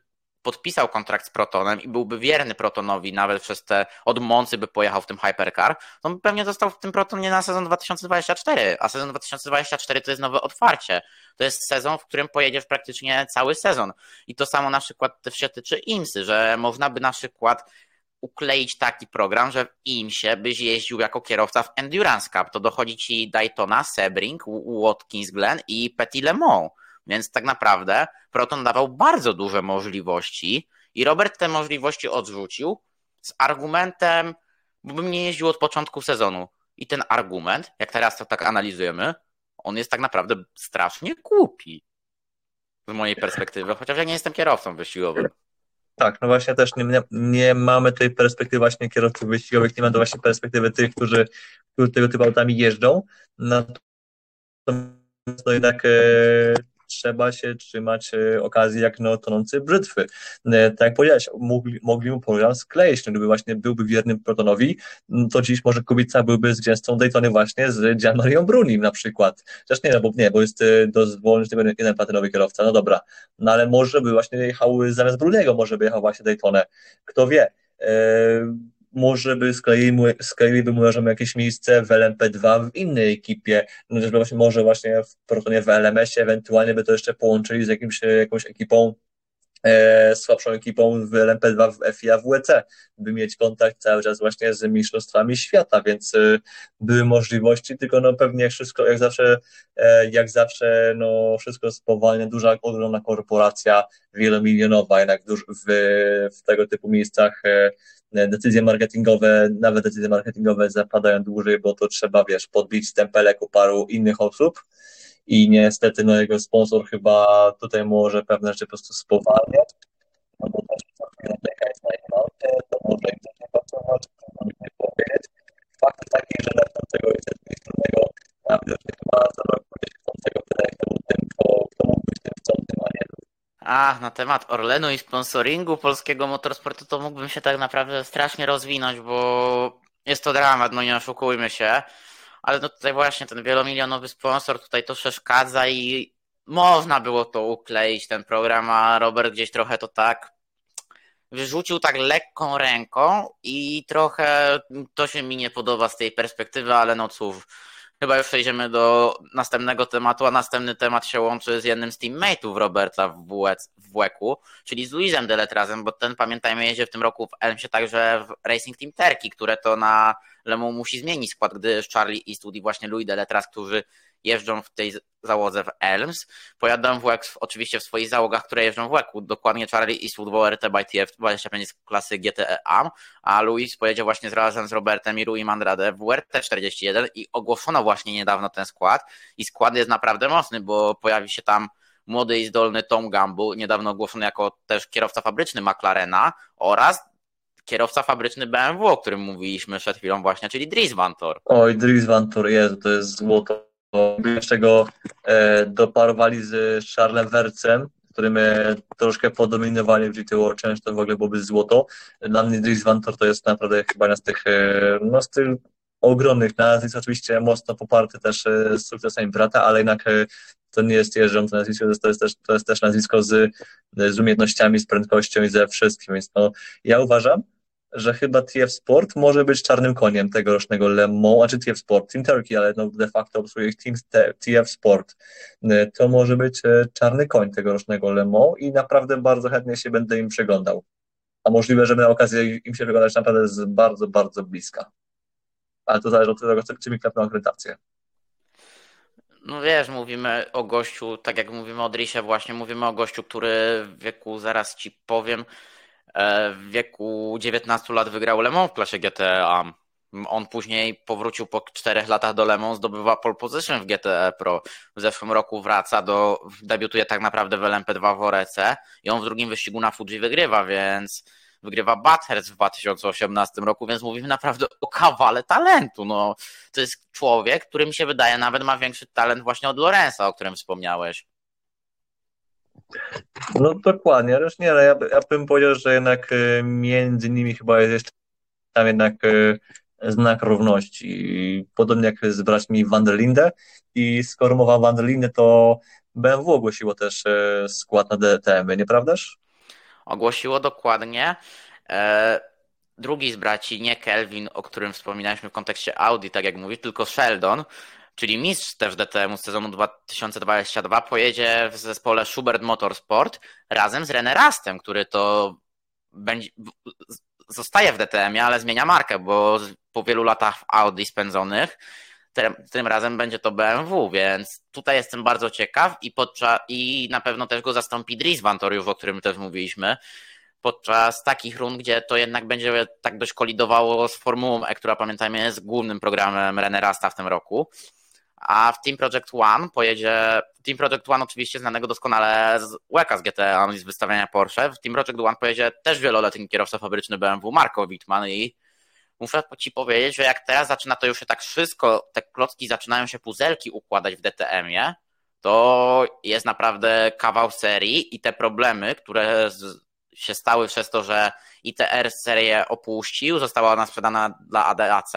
podpisał kontrakt z Protonem i byłby wierny Protonowi, nawet przez te od by pojechał w tym Hypercar, to by pewnie został w tym Protonie na sezon 2024, a sezon 2024 to jest nowe otwarcie. To jest sezon, w którym pojedziesz praktycznie cały sezon. I to samo na przykład też się tyczy IMSY, że można by na przykład ukleić taki program, że w IMSie byś jeździł jako kierowca w Endurance Cup, to dochodzi ci Daytona, Sebring, Watkins Glen i Petit Le Mans więc tak naprawdę Proton dawał bardzo duże możliwości i Robert te możliwości odrzucił z argumentem, bo bym nie jeździł od początku sezonu. I ten argument, jak teraz to tak analizujemy, on jest tak naprawdę strasznie głupi z mojej perspektywy, chociaż ja nie jestem kierowcą wyścigowym. Tak, no właśnie też nie, nie mamy tej perspektywy właśnie kierowców wyścigowych, nie mamy właśnie perspektywy tych, którzy, którzy tego typu autami jeżdżą. Natomiast to jednak e, trzeba się trzymać e, okazji jak no tonący brzytwy. E, tak jak powiedziałeś, mogli, mogli mu program skleić, no gdyby właśnie byłby wiernym Protonowi, to dziś może Kubica byłby zwycięzcą Daytony właśnie z Gianmarią Brunim na przykład. Chociaż nie, no bo nie, bo jest e, dozwolony tylko jeden platynowy kierowca, no dobra, no ale może by właśnie jechał zamiast Bruniego, może by jechał właśnie Daytonę, kto wie może by skleiliby mu możemy jakieś miejsce w LMP2 w innej ekipie, no też właśnie może właśnie w Protonie w LMS-ie, ewentualnie by to jeszcze połączyli z jakimś, jakąś ekipą e, słabszą ekipą w LMP2 w FIA w WEC, by mieć kontakt cały czas właśnie z mistrzostwami świata, więc e, były możliwości, tylko no pewnie jak wszystko, jak zawsze, e, jak zawsze, no wszystko spowalnia, duża, ogromna korporacja wielomilionowa, jednak w, w, w tego typu miejscach e, decyzje marketingowe, nawet decyzje marketingowe zapadają dłużej, bo to trzeba, wiesz, podbić stempelek u paru innych osób, i niestety no jego sponsor chyba tutaj może pewne rzeczy po prostu spowalniać, no bo też Ameryka jest na ich to może im też nie pracować, nie powiedzieć. Fakt taki, że lepszego jest trudnego, a widocznie chyba za rok będzie chcącego wydać temu tym, kto, mógł być tym chcącym, a nie a, na temat Orlenu i sponsoringu polskiego motorsportu to mógłbym się tak naprawdę strasznie rozwinąć, bo jest to dramat, no nie oszukujmy się. Ale no tutaj właśnie ten wielomilionowy sponsor tutaj to przeszkadza i można było to ukleić, ten program, a Robert gdzieś trochę to tak wyrzucił tak lekką ręką i trochę to się mi nie podoba z tej perspektywy, ale no cóż, chyba już przejdziemy do następnego tematu, a następny temat się łączy z jednym z teammateów Roberta w WEC-u, czyli z Luizem Deletrazem, bo ten pamiętajmy jedzie w tym roku w Elmsie także w Racing Team Terki, które to na Lemu musi zmienić skład, gdy Charlie i właśnie Louis Deletraz, którzy jeżdżą w tej załodze w Elms. Pojadą w WEC oczywiście w swoich załogach, które jeżdżą w WEC. Dokładnie Charlie Eastwood w ORT by TF 25 z klasy GTE AM, a Louis pojedzie właśnie razem z Robertem i Rui Mandrade w WRT 41 i ogłoszono właśnie niedawno ten skład i skład jest naprawdę mocny, bo pojawi się tam młody i zdolny Tom Gamble, niedawno ogłoszony jako też kierowca fabryczny McLarena oraz kierowca fabryczny BMW, o którym mówiliśmy przed chwilą właśnie, czyli Dries Vantor. Oj, Dries Vantor, jest, to jest złoto. Jeszcze go e, doparowali z Charlesem Wercem, którym troszkę podominowali w GTO, często w ogóle byłoby złoto. Dla mnie Dries Vantor to jest naprawdę chyba jedna z tych, e, no, z tych ogromnych nazwisk, oczywiście mocno poparty też e, z sukcesami brata, ale jednak e, to nie jest jeżdżące nazwisko, to jest też, to jest też nazwisko z, z umiejętnościami, z prędkością i ze wszystkim, więc no, ja uważam, że chyba TF Sport może być czarnym koniem tegorocznego Le Mans, a czy TF Sport, Team Turkey, ale no de facto obsługuje Team TF Sport. Y, to może być y, czarny koń tegorocznego Le Mans i naprawdę bardzo chętnie się będę im przyglądał. A możliwe, że miał okazję im się wyglądać naprawdę z bardzo, bardzo bliska. Ale to zależy od tego, czy mi klapną akredytację. No wiesz, mówimy o gościu, tak jak mówimy o Drisie właśnie, mówimy o gościu, który w wieku, zaraz ci powiem, w wieku 19 lat wygrał Le Mans w klasie GTA. On później powrócił po czterech latach do Le Mans, zdobywa pole position w GTE Pro. W zeszłym roku wraca do, debiutuje tak naprawdę w LMP2 w Orece i on w drugim wyścigu na Fuji wygrywa, więc wygrywa Bathurst w 2018 roku, więc mówimy naprawdę o kawale talentu. No, to jest człowiek, który mi się wydaje nawet ma większy talent właśnie od Lorenza, o którym wspomniałeś. No dokładnie, ale nie, ja, ja bym powiedział, że jednak y, między nimi chyba jest jeszcze tam jednak y, znak równości. Podobnie jak z braćmi Van der Linde i skoro mowa o Van der Linde, to BMW ogłosiło też y, skład na DTM, nieprawdaż? Ogłosiło dokładnie. E, drugi z braci, nie Kelvin, o którym wspominaliśmy w kontekście Audi, tak jak mówi, tylko Sheldon, czyli mistrz też DTM sezonu 2022, pojedzie w zespole Schubert Motorsport razem z René Rastem, który to będzie, zostaje w DTM-ie, ale zmienia markę, bo po wielu latach w Audi spędzonych tym razem będzie to BMW, więc tutaj jestem bardzo ciekaw i, podczas, i na pewno też go zastąpi Dries Vantoriusz, o którym też mówiliśmy, podczas takich rund, gdzie to jednak będzie tak dość kolidowało z Formułą E, która pamiętajmy jest głównym programem René Rasta w tym roku a w Team Project One pojedzie, Team Project One oczywiście znanego doskonale z łeka z GTA i z wystawiania Porsche, w Team Project One pojedzie też wieloletni kierowca fabryczny BMW Marko Wittmann i muszę ci powiedzieć, że jak teraz zaczyna to już się tak wszystko, te klocki zaczynają się puzelki układać w DTM-ie, to jest naprawdę kawał serii i te problemy, które się stały przez to, że ITR serię opuścił, została ona sprzedana dla ADAC,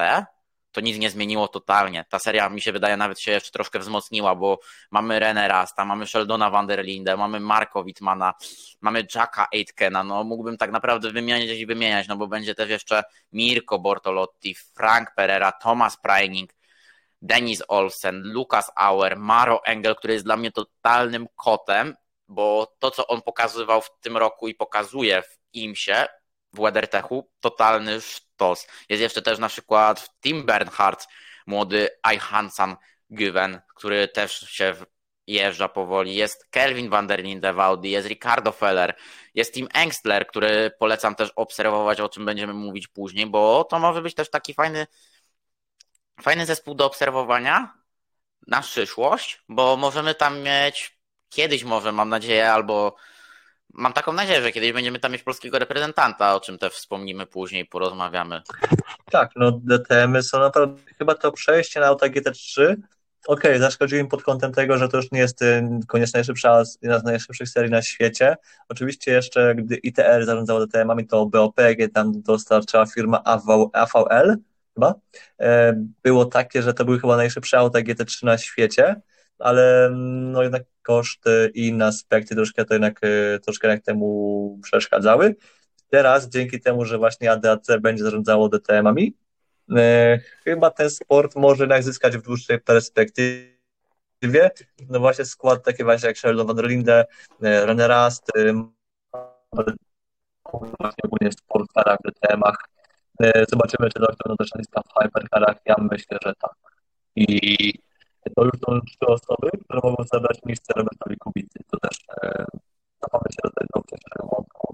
to nic nie zmieniło totalnie. Ta seria mi się wydaje nawet się jeszcze troszkę wzmocniła, bo mamy René Rasta, mamy Sheldona van der Linde, mamy Marko Wittmana, mamy Jacka Aitkena, no mógłbym tak naprawdę wymieniać i wymieniać, no bo będzie też jeszcze Mirko Bortolotti, Frank Pereira, Thomas Preining, Denis Olsen, Lukas Auer, Maro Engel, który jest dla mnie totalnym kotem, bo to, co on pokazywał w tym roku i pokazuje w IMSie, w WeatherTechu, totalny sztos. Jest jeszcze też na przykład Tim Bernhardt, młody I Hansan Gyven, który też się jeżdża powoli. Jest Kelvin van der Linde w Audi, jest Ricardo Feller, jest Tim Engstler, który polecam też obserwować, o czym będziemy mówić później, bo to może być też taki fajny, fajny zespół do obserwowania na przyszłość, bo możemy tam mieć kiedyś może, mam nadzieję, albo mam taką nadzieję, że kiedyś będziemy tam mieć polskiego reprezentanta, o czym też wspomnimy później, porozmawiamy. Tak, no DTM-y są naprawdę, chyba to przejście na auta GT3 okej, okay, zaszkodził im pod kątem tego, że to już nie jest y, koniec najszybsza, z najszybszych serii na świecie. Oczywiście jeszcze, gdy ITR zarządzało DTM-ami, to BOP, gdzie tam dostarczała firma AVL, chyba, e, było takie, że to były chyba najszybsze auta GT3 na świecie, ale no jednak koszty i inne aspekty troszkę to jednak, y, troszkę jak temu przeszkadzały. Teraz dzięki temu, że właśnie ADAC będzie zarządzało DTM-ami, E, chyba ten sport może jednak zyskać w dłuższej perspektywie. No właśnie skład taki właśnie jak Sheldon van der Linde, e, René Rast, e, właśnie ogólnie w charakter temach. Zobaczymy, czy doktor no też lista w hypercarach. Ja myślę, że tak. I to już są trzy osoby, które mogą zabrać miejsce Robertowi Kubicy. To też e, się do tego wcześniejszego wątku.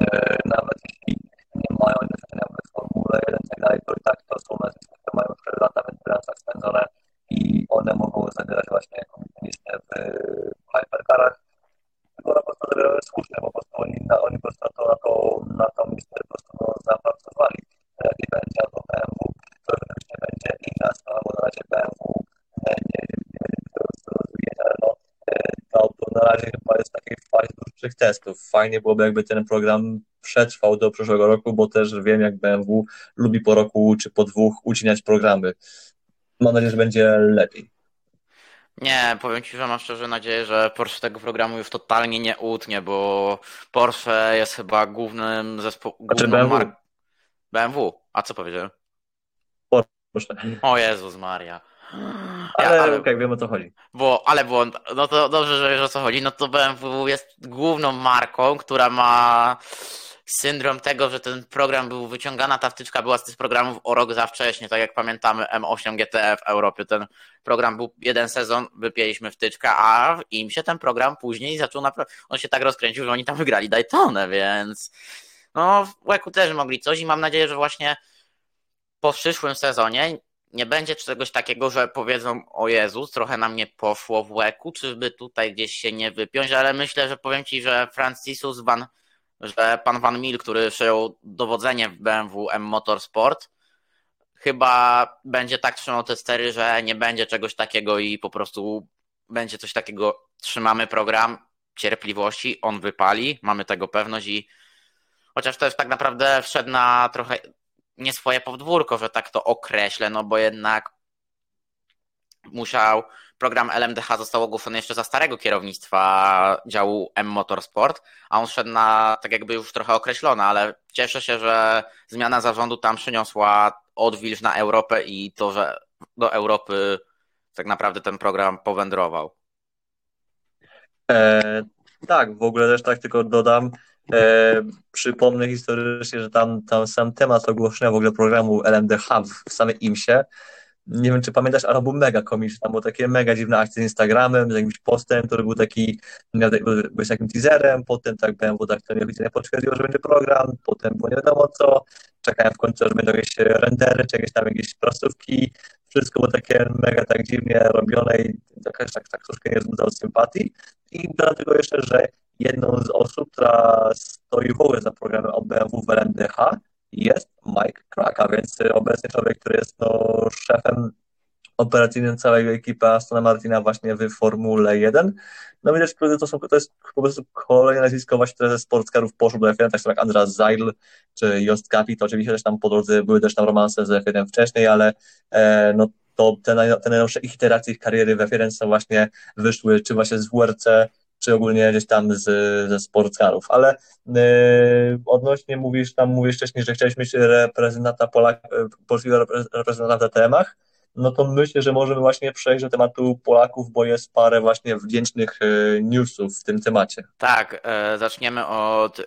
E, nawet jeśli nie mają doświadczenia w Formule 1 i to i tak to są nazwiska, które mają 4 lata w endurancach spędzone i one mogą zabierać właśnie komitynistę w hypercarach. Tylko na prostu zabierały słusznie, bo po prostu oni, na, oni po prostu na to, na to, na to miejsce po prostu no, zapracowali. Lepiej będzie albo BMW, to już nie będzie inna sprawa, bo na razie BMW nie, nie, nie będzie tego rozwijać, ale no, to auto na razie chyba jest w takiej fazie dłuższych testów. Fajnie byłoby, jakby ten program przetrwał do przyszłego roku, bo też wiem, jak BMW lubi po roku czy po dwóch ucinać programy. Mam nadzieję, że będzie lepiej. Nie, powiem Ci, że mam szczerze nadzieję, że Porsche tego programu już totalnie nie utnie, bo Porsche jest chyba głównym zespołem. Znaczy BMW. BMW. A co powiedziałem? Porsche. O Jezus Maria. Ale, ja, ale okay, wiem o co chodzi. Bo, ale błąd, no to dobrze, że wiesz o co chodzi. No to BMW jest główną marką, która ma syndrom tego, że ten program był wyciągana, ta wtyczka była z tych programów o rok za wcześnie, tak jak pamiętamy M8 GTE w Europie, ten program był jeden sezon, wypięliśmy wtyczkę, a im się ten program później zaczął naprawdę, on się tak rozkręcił, że oni tam wygrali Daytonę, więc no w Łeku też mogli coś i mam nadzieję, że właśnie po przyszłym sezonie nie będzie czegoś takiego, że powiedzą o Jezus, trochę nam nie poszło w Łeku, czy by tutaj gdzieś się nie wypiąć, ale myślę, że powiem Ci, że Francisus Van że pan Van Mil, który przejął dowodzenie w BMW M Motorsport, chyba będzie tak trzymał te stery, że nie będzie czegoś takiego i po prostu będzie coś takiego, trzymamy program cierpliwości, on wypali, mamy tego pewność i chociaż też tak naprawdę wszedł na trochę nie swoje podwórko, że tak to określę, no bo jednak musiał program LMDH został ogłoszony jeszcze za starego kierownictwa działu M Motorsport, a on szedł na tak jakby już trochę określone, ale cieszę się, że zmiana zarządu tam przyniosła odwilż na Europę i to, że do Europy tak naprawdę ten program powędrował. E, tak, w ogóle też tak tylko dodam, e, przypomnę historycznie, że tam, tam sam temat ogłoszenia w ogóle programu LMDH w samej IMSie nie wiem, czy pamiętasz, ale był mega komiczny. Tam było takie mega dziwne akcje z Instagramem, z jakimś postem, który był taki, był z takim teaserem, potem tak BMW tak to nieoficjalnie potwierdziło, że będzie program, potem było nie wiadomo co, czekałem w końcu, że będą jakieś rendery, czy jakieś tam jakieś prostówki, wszystko było takie mega tak dziwnie robione i tak, tak, tak troszkę nie wzbudzało sympatii. I dlatego jeszcze, że jedną z osób, która stoi w za programem od BMW w jest Mike Kraka, więc obecny człowiek, który jest no, szefem operacyjnym całej ekipy Astona Martina właśnie w Formule 1. No widać, to, są, to jest po prostu kolejne nazwisko właśnie, które ze sportskarów poszło do F1, tak jak Andras Zeidl czy Jost Kapi, to oczywiście też tam po drodze były też tam romanse z F1 wcześniej, ale e, no to te, te najnowsze ich iteracje ich kariery w F1 są właśnie wyszły, czy właśnie z WRC, czy ogólnie gdzieś tam z, ze sportskarów, ale yy, odnośnie mówisz tam, mówisz wcześniej, że chciałeś mieć reprezentanta Polak, polskiego reprezentanta w DTM-ach, no to myślę, że możemy właśnie przejść do tematu Polaków, bo jest parę właśnie wdzięcznych e, newsów w tym temacie. Tak, e, zaczniemy od e,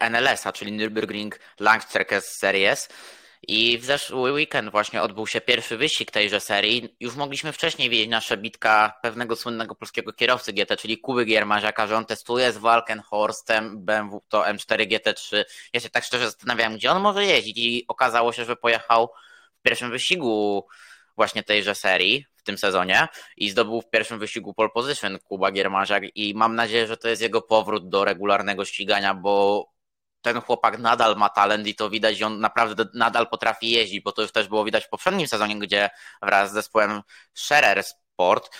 NLS-a, czyli Nürburgring Langstrecke Series. I w zeszły weekend właśnie odbył się pierwszy wyścig tejże serii. Już mogliśmy wcześniej wiedzieć nasza bitka pewnego słynnego polskiego kierowcy GT, czyli Kuby Giermaziaka, że on testuje z Walkenhorstem BMW to M4 GT3. Ja się tak szczerze zastanawiałem, gdzie on może jeździć i okazało się, że pojechał w pierwszym wyścigu właśnie tejże serii w tym sezonie i zdobył w pierwszym wyścigu pole position Kuba Giermaziak i mam nadzieję, że to jest jego powrót do regularnego ścigania, bo ten chłopak nadal ma talent i to widać, że on naprawdę nadal potrafi jeździć, bo to już też było widać w poprzednim sezonie, gdzie wraz z zespołem Scherer Sport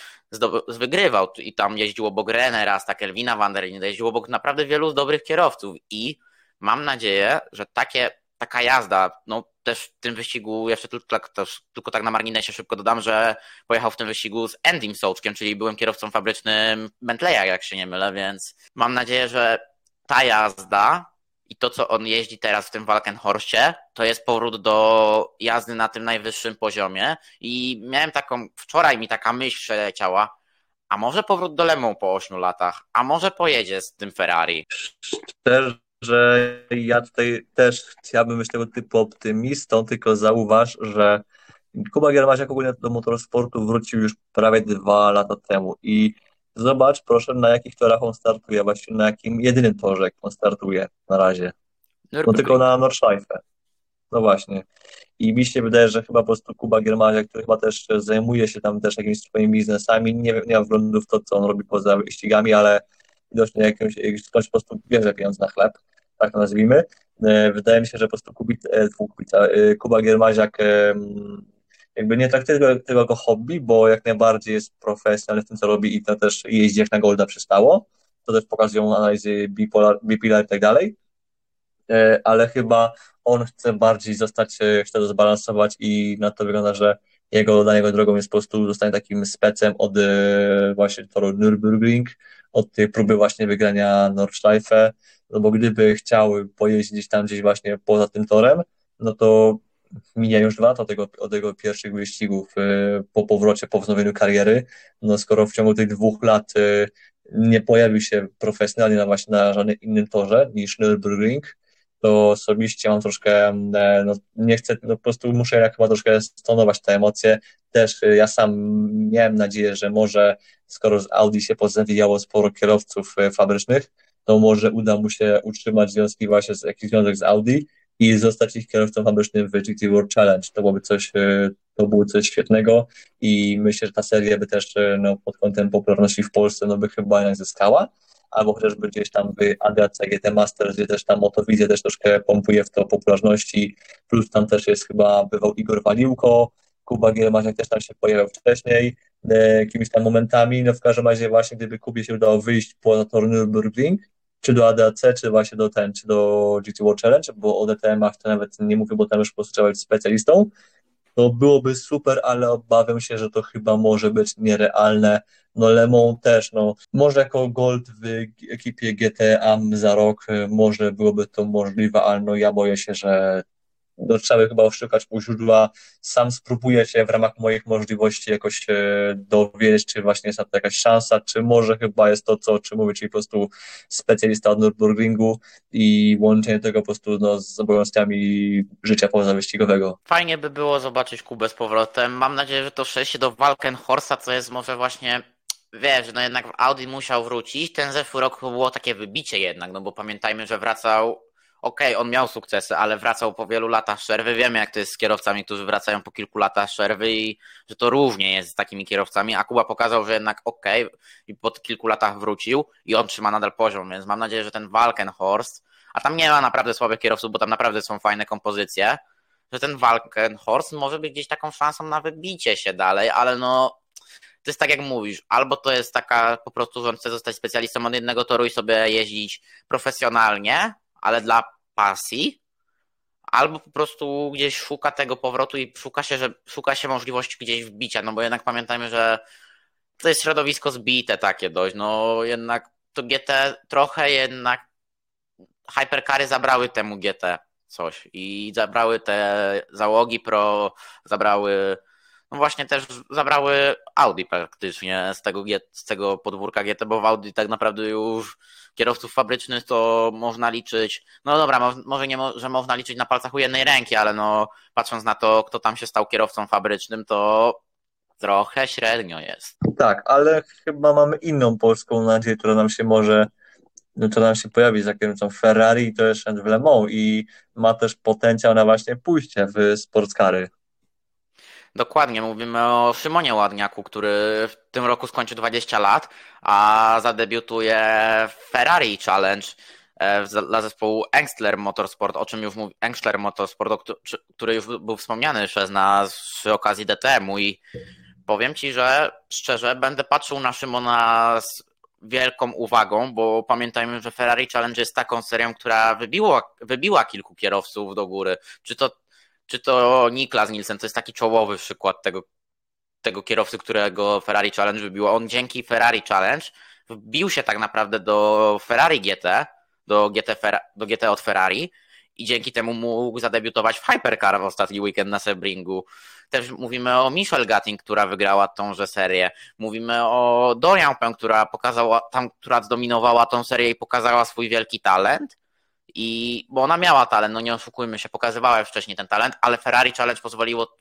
wygrywał i tam jeździło obok Renera, Kelvina van der Linde, jeździło obok naprawdę wielu dobrych kierowców i mam nadzieję, że takie, taka jazda, no też w tym wyścigu, jeszcze tylko, tak, tylko tak na marginesie szybko dodam, że pojechał w tym wyścigu z Endym Sołczkiem, czyli byłem kierowcą fabrycznym Bentleya, jak się nie mylę, więc mam nadzieję, że ta jazda i to, co on jeździ teraz w tym Walkenhorście, to jest powrót do jazdy na tym najwyższym poziomie. I miałem taką, wczoraj mi taka myśl przeleciała, a może powrót do Lemą po 8 latach, a może pojedzie z tym Ferrari. Szczerze, ja tutaj też chciałbym być tego typu optymistą, tylko zauważ, że Kuba Giermasiak ogólnie do motorsportu wrócił już prawie dwa lata temu i Zobacz proszę, na jakich torach on startuje, właściwie na jakim jedynym torze on startuje na razie. No tylko na Nordschleife. No właśnie. I mi się wydaje, że chyba po prostu Kuba Giermania, który chyba też zajmuje się tam też jakimiś swoimi biznesami, nie, nie ma wglądu w to, co on robi poza wyścigami, ale widocznie jakimś, skądś po prostu bierze pieniądze na chleb, tak to nazwijmy. E, wydaje mi się, że po prostu Kubica, e, e, Kuba Giermaziak jakby nie traktuje tego, tego jako hobby, bo jak najbardziej jest profesjonalny w tym, co robi i to też jeździ jak na Golda przystało. To też pokazują analizy bipolar, bipolar i tak dalej. E, ale chyba on chce bardziej zostać, e, chce to zbalansować i na to wygląda, że jego dla niego drogą jest po prostu zostanie takim specem od e, właśnie toru Nürburgring, od tej próby właśnie wygrania Nordschleife, no bo gdyby chciał pojeździć tam gdzieś właśnie poza tym torem, no to mija już dwa lata od tego, od pierwszych wyścigów e, po powrocie, po wznowieniu kariery. No skoro w ciągu tych dwóch lat e, nie pojawił się profesjonalnie na właśnie na żadnym innym torze niż Nürburgring, to osobiście mam troszkę, e, no, nie chcę, no, po prostu muszę jak chyba troszkę stonować te emocje. Też ja sam miałem nadzieję, że może skoro z Audi się pozawijało sporo kierowców fabrycznych, to może uda mu się utrzymać związki właśnie z jakiś związek z Audi i zostać ich kierowcą fabrycznym w GT World Challenge. To byłoby coś, e, to było coś świetnego i myślę, że ta seria by też e, no, pod kątem popularności w Polsce no, by chyba jednak zyskała albo chociażby gdzieś tam w ADAC GT Masters, gdzie też tam Motowizja też troszkę pompuje w to popularności, plus tam też jest chyba, bywał Igor Waliłko, Kuba Gielmasiak też tam się pojawiał wcześniej, e, jakimiś tam momentami, no w każdym razie właśnie gdyby Kubie się udało wyjść poza tor Nürburgring, czy do ADAC, czy właśnie do ten, czy do GT World Challenge, bo o DTM-ach to nawet nie mówię, bo tam już po prostu trzeba być specjalistą, to byłoby super, ale obawiam się, że to chyba może być nierealne. No Lemon też, no może jako Gold w ekipie GTA za rok e, może byłoby to możliwe, ale no ja boję się, że no, trzeba chyba szukać u źródła. Sam spróbuję się w ramach moich możliwości jakoś e, dowiedzieć, czy właśnie jest na to jakaś szansa, czy może chyba jest to, co, o czym mówię, czyli po prostu specjalista od Nürburgringu i łączenie tego po prostu no, z obowiązkami życia pozawyścigowego. Fajnie by było zobaczyć Kubę z powrotem. Mam nadzieję, że to przejście do Walkenhorsa, co jest może właśnie wiesz, no jednak Audi musiał wrócić. Ten zeszły rok było takie wybicie jednak, no bo pamiętajmy, że wracał okej, okay, on miał sukcesy, ale wracał po wielu latach przerwy. Wiemy, jak to jest z kierowcami, którzy wracają po kilku latach przerwy i że to różnie jest z takimi kierowcami. A Kuba pokazał, że jednak okej, okay, i po kilku latach wrócił i on trzyma nadal poziom, więc mam nadzieję, że ten Walkenhorst, a tam nie ma naprawdę słabych kierowców, bo tam naprawdę są fajne kompozycje, że ten Walkenhorst może być gdzieś taką szansą na wybicie się dalej, ale no to jest tak jak mówisz, albo to jest taka po prostu, że on chce zostać specjalistą od jednego toru i sobie jeździć profesjonalnie, ale dla pasji, albo po prostu gdzieś szuka tego powrotu i szuka się, że szuka się możliwości gdzieś wbicia, no bo jednak pamiętajmy, że to jest środowisko zbite takie dość, no jednak to GT trochę jednak hypercary zabrały temu GT coś i zabrały te załogi pro, zabrały no właśnie też zabrały Audi praktycznie z tego, z tego podwórka GT, bo w Audi tak naprawdę już kierowców fabrycznych to można liczyć, no dobra, może nie, że można liczyć na palcach u jednej ręki, ale no patrząc na to, kto tam się stał kierowcą fabrycznym, to trochę średnio jest. Tak, ale chyba mamy inną polską nadzieję, która nam się może to nam się pojawi za kierowcą Ferrari, to jest w Le Mans i ma też potencjał na właśnie pójście w sportskary. Dokładnie, mówimy o Szymonie Ładniaku, który w tym roku skończy 20 lat, a zadebiutuje w Ferrari Challenge e, dla zespołu Engstler Motorsport, o czym już mówi Engstler Motorsport, który już był wspomniany przez nas przy okazji DTM-u i powiem Ci, że szczerze będę patrzył na Szymona z wielką uwagą, bo pamiętajmy, że Ferrari Challenge jest taką serią, która wybiła, wybiła kilku kierowców do góry. Czy to czy to Niklas Nielsen, to jest taki czołowy przykład tego, tego kierowcy, którego Ferrari Challenge wybiło. On dzięki Ferrari Challenge wbił się tak naprawdę do Ferrari GT, do GT, do GT od Ferrari i dzięki temu mógł zadebiutować w Hypercar w ostatni weekend na Sebringu. Też mówimy o Michelle Gatting, która wygrała tąże serię. Mówimy o Dorian Pę, która pokazała, tam, która zdominowała tą serię i pokazała swój wielki talent. I bo ona miała talent, no nie oszukujmy się, pokazywała wcześniej ten talent, ale Ferrari Challenge pozwoliło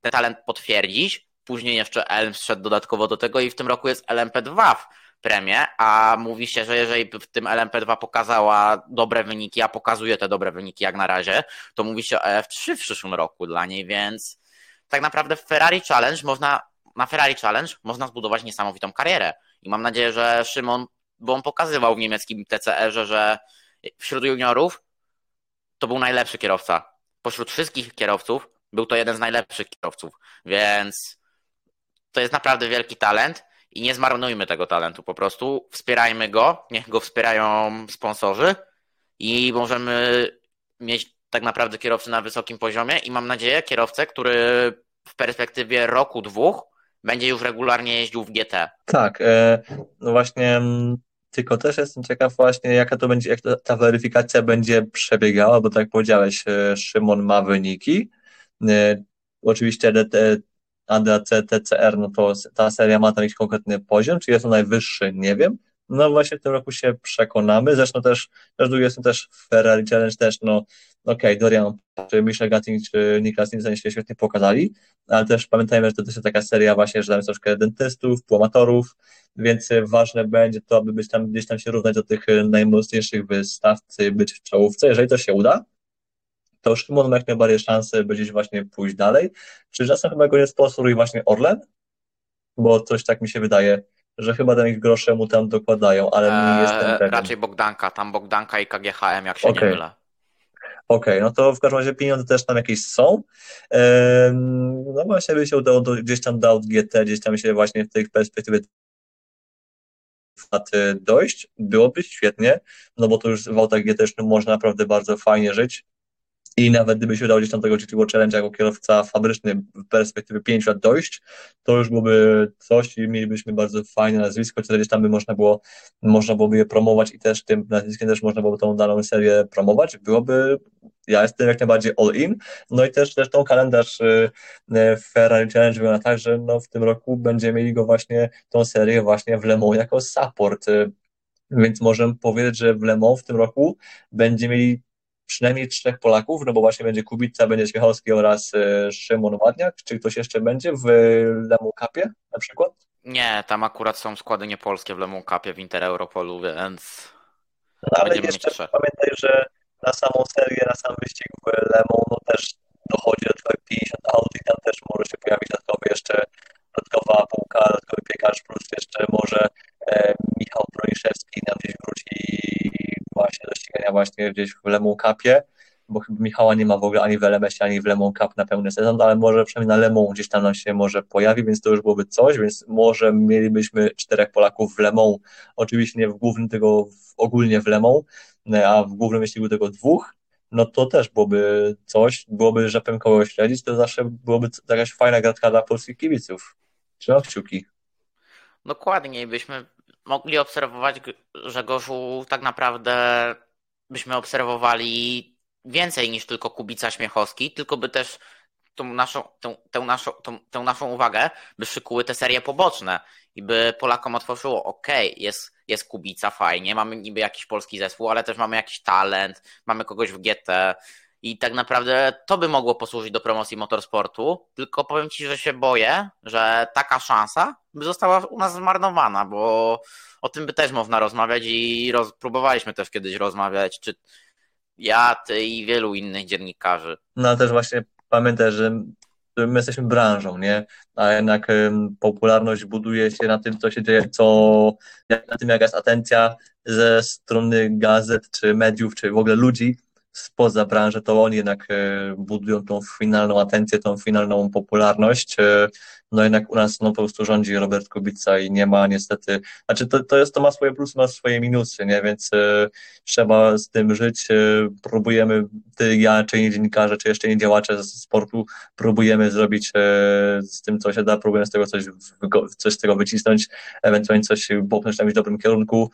ten talent potwierdzić. Później jeszcze Elm wszedł dodatkowo do tego i w tym roku jest LMP2 w premię, a mówi się, że jeżeli w tym LMP2 pokazała dobre wyniki, a pokazuje te dobre wyniki jak na razie, to mówi się o F3 w przyszłym roku dla niej, więc tak naprawdę Ferrari Challenge można, na Ferrari Challenge można zbudować niesamowitą karierę. I mam nadzieję, że Szymon, bo on pokazywał w niemieckim TCR-ze, że wśród juniorów to był najlepszy kierowca. Pośród wszystkich kierowców był to jeden z najlepszych kierowców, więc to jest naprawdę wielki talent i nie zmarnujmy tego talentu po prostu. Wspierajmy go, niech go wspierają sponsorzy i możemy mieć tak naprawdę kierowcy na wysokim poziomie i mam nadzieję kierowcę, który w perspektywie roku, dwóch będzie już regularnie jeździł w GT. Tak, e, no właśnie mm, tylko też jestem ciekaw właśnie, jaka to będzie, jak ta weryfikacja będzie przebiegała, bo tak jak powiedziałeś, e, Szymon ma wyniki. E, oczywiście ADAC, TCR, no to ta seria ma tam jakiś konkretny poziom, czy jest on najwyższy, nie wiem. No właśnie w tym roku się przekonamy. Zresztą też, też jestem też w Ferrari Challenge też, no okej, okay, Dorian, czy Michel Gatting, czy Niklas Nielsen się świetnie pokazali, ale też pamiętajmy, że to też jest taka seria właśnie, że tam jest troszkę dentystów, płamatorów, więc ważne będzie to, aby być tam, gdzieś tam się równać do tych najmocniejszych wystawcy, być w czołówce. Jeżeli to się uda, to Szymon ma jak najbardziej szansę będzie właśnie pójść dalej. Czy czasem chyba go nie sponsoruje właśnie Orlen? Bo coś tak mi się wydaje, że chyba ten ich grosze mu tam dokładają, ale nie eee, jestem pewien. Raczej Bogdanka, tam Bogdanka i KGHM, jak się okay. nie mylę. Okej, okay, no to w każdym razie pieniądze też tam jakieś są. No właśnie by się udało do, gdzieś tam do GT, gdzieś tam się właśnie w tej perspektywie dojść, byłoby świetnie, no bo to już w autach GT można naprawdę bardzo fajnie żyć. I nawet gdyby się udało gdzieś tam tego GTO Challenge jako kierowca fabryczny w perspektywie 5 lat dojść, to już byłoby coś i mielibyśmy bardzo fajne nazwisko, czy gdzieś tam by można było, można byłoby je promować i też tym nazwiskiem też można byłoby tą daną serię promować. Byłoby, ja jestem jak najbardziej all in. No i też zresztą kalendarz y, y, Ferrari Challenge wygląda tak, że no w tym roku będziemy mieli go właśnie, tą serię właśnie w Le Mans jako support. Y, więc możemy powiedzieć, że w Le Mans w tym roku będziemy mieli przynajmniej trzech Polaków, no bo właśnie będzie Kubica, będzie Śmiechowski oraz e, Szymon Ładniak. Czy ktoś jeszcze będzie w Lemu Cupie na przykład? Nie, tam akurat są składy niepolskie w Lemu Cupie w Inter Europolu, więc no, ale jeszcze pamiętaj, że na samą serię, na sam wyścig w Lemu, no też dochodzi do 50 aut i tam też może się pojawić dodatkowy jeszcze dodatkowa półka, dodatkowy piekarz, plus jeszcze może e, Michał Broniszewski nam gdzieś wróci do ścigania właśnie gdzieś w Lemon Cupie, bo chyba Michała nie ma w ogóle ani w LMS, ani w Lemon Cup na pełny sezon, ale może przynajmniej na Lemon gdzieś tam nam się może pojawi, więc to już byłoby coś, więc może mielibyśmy czterech Polaków w Lemon, oczywiście nie w głównym, tylko w, ogólnie w Lemon, a w głównym wyścigu tego dwóch, no to też byłoby coś, byłoby rzepem kogoś śledzić, to zawsze byłoby jakaś fajna gratka dla polskich kibiców. Trzymam kciuki. Dokładnie, byśmy mogli obserwować, że tak naprawdę byśmy obserwowali więcej niż tylko Kubica Śmiechowski, tylko by też tą naszą, tą, naszą, tą, naszą uwagę, by szykuły te serie poboczne i by Polakom otworzyło, ok, jest, jest Kubica, fajnie, mamy niby jakiś polski zespół, ale też mamy jakiś talent, mamy kogoś w GT i tak naprawdę to by mogło posłużyć do promocji motorsportu, tylko powiem Ci, że się boję, że taka szansa by została u nas zmarnowana, bo o tym by też można rozmawiać i roz, próbowaliśmy też kiedyś rozmawiać, czy ja, ty i wielu innych dziennikarzy. No też właśnie pamiętaj, że my jesteśmy branżą, nie? A jednak popularność buduje się na tym, co się dzieje, co, na tym, jaka jest atencja ze strony gazet, czy mediów, czy w ogóle ludzi spoza branży, to oni jednak e, budują tą finalną atencję, tą finalną popularność. No jednak u nas no, po prostu rządzi Robert Kubica i nie ma niestety, znaczy to, to, jest, to ma swoje plusy, ma swoje minusy, nie, więc e, trzeba z tym żyć, e, próbujemy, ty, ja, czy inni dziennikarze, czy jeszcze inni działacze z sportu, próbujemy zrobić e, z tym, co się da, próbujemy z tego coś, coś z tego wycisnąć, ewentualnie coś popchnąć w dobrym kierunku,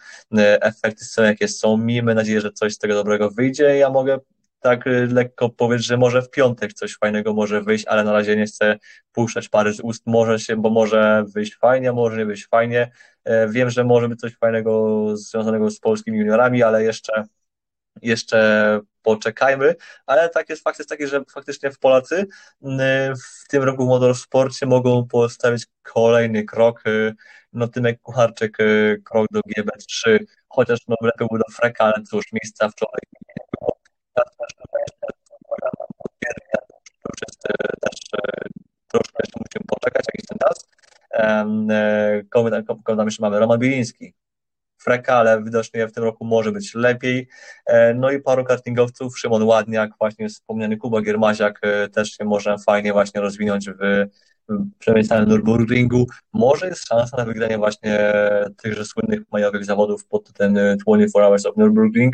efekty są jakie są, miejmy nadzieję, że coś z tego dobrego wyjdzie, ja mogę tak y, lekko powiedz, że może w piątek coś fajnego może wyjść, ale na razie nie chcę puszczać pary z ust. Może się, bo może wyjść fajnie, może nie wyjść fajnie. E, wiem, że może być coś fajnego związanego z polskimi juniorami, ale jeszcze, jeszcze poczekajmy, ale tak jest, fakt jest taki, że faktycznie w Polacy w tym roku w motorsporcie mogą postawić kolejny krok, y, no Tymek Kucharczyk y, krok do GB3, chociaż no lepiej był do Freka, ale cóż, miejsca wczoraj Kogo tam, kogo tam jeszcze mamy? Roman Biliński. Freka, ale widocznie w tym roku może być lepiej. No i paru kartingowców, Szymon Ładniak, właśnie wspomniany Kuba Giermaziak też się może fajnie właśnie rozwinąć w przynajmniej na Nürburgringu. Może jest szansa na wygranie właśnie tychże słynnych majowych zawodów pod ten 24 Hours of Nürburgring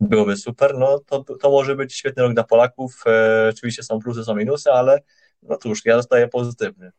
byłoby super. No to, to może być świetny rok dla Polaków. E, oczywiście są plusy, są minusy, ale no cóż, ja zostaję pozytywny.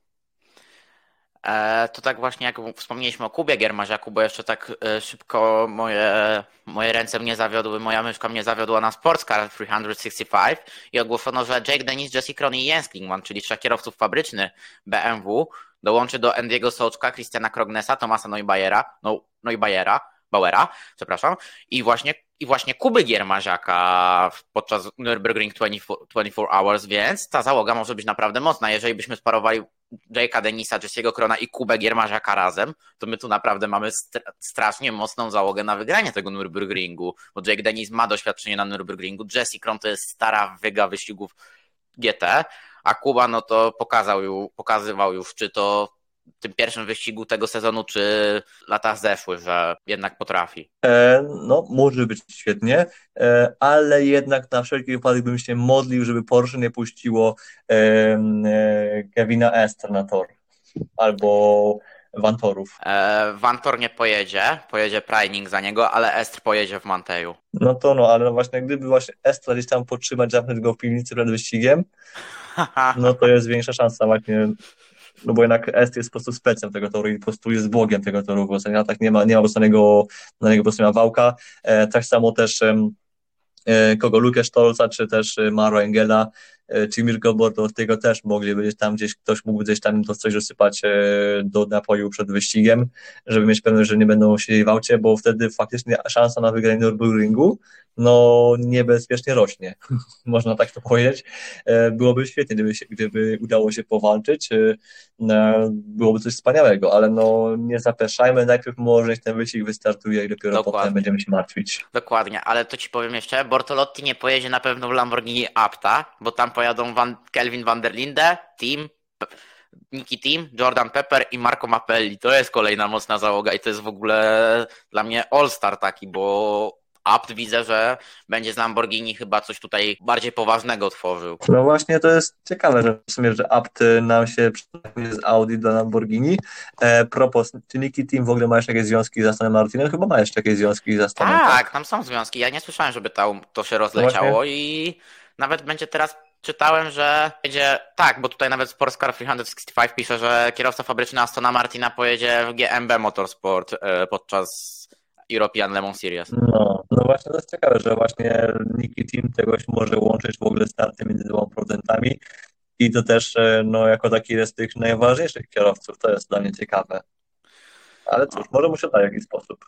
E, to tak właśnie jak wspomnieliśmy o Kubie Giermaziaku, bo jeszcze tak e, szybko moje, moje ręce mnie zawiodły, moja myszka mnie zawiodła na Sportscar 365 i ogłoszono, że Jake Dennis, Jesse Kron i Jens Klingman, czyli trzech kierowców fabrycznych BMW, dołączy do Andiego Soczka, Christiana Krognesa, Tomasa Neubayera, no, Neubayera, Bauera, przepraszam, i właśnie i właśnie Kuby Giermaziaka podczas Nürburgring 24, 24 Hours, więc ta załoga może być naprawdę mocna. Jeżeli byśmy sparowali Jake'a Denisa, Jesse'ego Krona i Kubę Giermaziaka razem, to my tu naprawdę mamy strasznie mocną załogę na wygranie tego Nürburgringu, bo Jake Denis ma doświadczenie na Nürburgringu, Jesse Kron to jest stara wyga wyścigów GT, a Kuba no to pokazał, pokazywał już, czy to tym pierwszym wyścigu tego sezonu, czy lata zeszły, że jednak potrafi? E, no, może być świetnie, e, ale jednak na wszelki wypadek bym się modlił, żeby Porsche nie puściło e, e Kevina Ester na tor. Albo Vantorów. E, Vantor nie pojedzie, pojedzie Prining za niego, ale Est pojedzie w Manteju. No to no, ale właśnie gdyby właśnie Estra gdzieś tam potrzymać, zamknąć go w piwnicy przed wyścigiem, [LAUGHS] no to jest większa szansa właśnie no bo jednak Est jest po prostu specem tego toru i po prostu jest bogiem tego toru w ostatnich latach, nie ma, nie ma na niego po prostu wałka, e, tak samo też e, kogo Luke Stolca, czy też e, Maro Engela, e, czy Mirko Bortowskiego też mogliby gdzieś tam, gdzieś ktoś mógł gdzieś tam to coś dosypać e, do napoju przed wyścigiem, żeby mieć pewność, że nie będą siedzieli w aucie, bo wtedy faktycznie szansa na wygranie Nürburgringu no niebezpiecznie rośnie, [LAUGHS] można tak to powiedzieć. E, byłoby świetnie, gdyby, się, gdyby udało się powalczyć, byłoby coś wspaniałego, ale no nie zapeszajmy, najpierw może ten wyścig wystartuje i dopiero Dokładnie. potem będziemy się martwić. Dokładnie, ale to Ci powiem jeszcze, Bortolotti nie pojedzie na pewno w Lamborghini Apta, bo tam pojadą Van, Kelvin van der Linde, Team, Nicky Team, Jordan Pepper i Marco Mappelli. To jest kolejna mocna załoga i to jest w ogóle dla mnie all-star taki, bo Apt widzę, że będzie z Lamborghini chyba coś tutaj bardziej poważnego tworzył. No właśnie to jest ciekawe, że w sumie, że Apt nam się przystępuje z Audi do Lamborghini. E, propos, czy Niki Team w ogóle ma jeszcze jakieś związki z Astonem Martinem? Chyba ma jeszcze jakieś związki z Astonem. Tak, tak? tam są związki. Ja nie słyszałem, żeby to, to się rozleciało no i nawet będzie teraz czytałem, że będzie, tak, bo tutaj nawet Sportscar 365 pisze, że kierowca fabryczny Astona Martina pojedzie w GMB Motorsport e, podczas European Lemon Series. No, no właśnie to jest ciekawe, że właśnie Nicky Team czegoś może łączyć w ogóle starty między dwoma producentami i to też no, jako taki jest z tych najważniejszych kierowców, to jest dla mnie ciekawe. Ale cóż, może mu się da w jakiś sposób.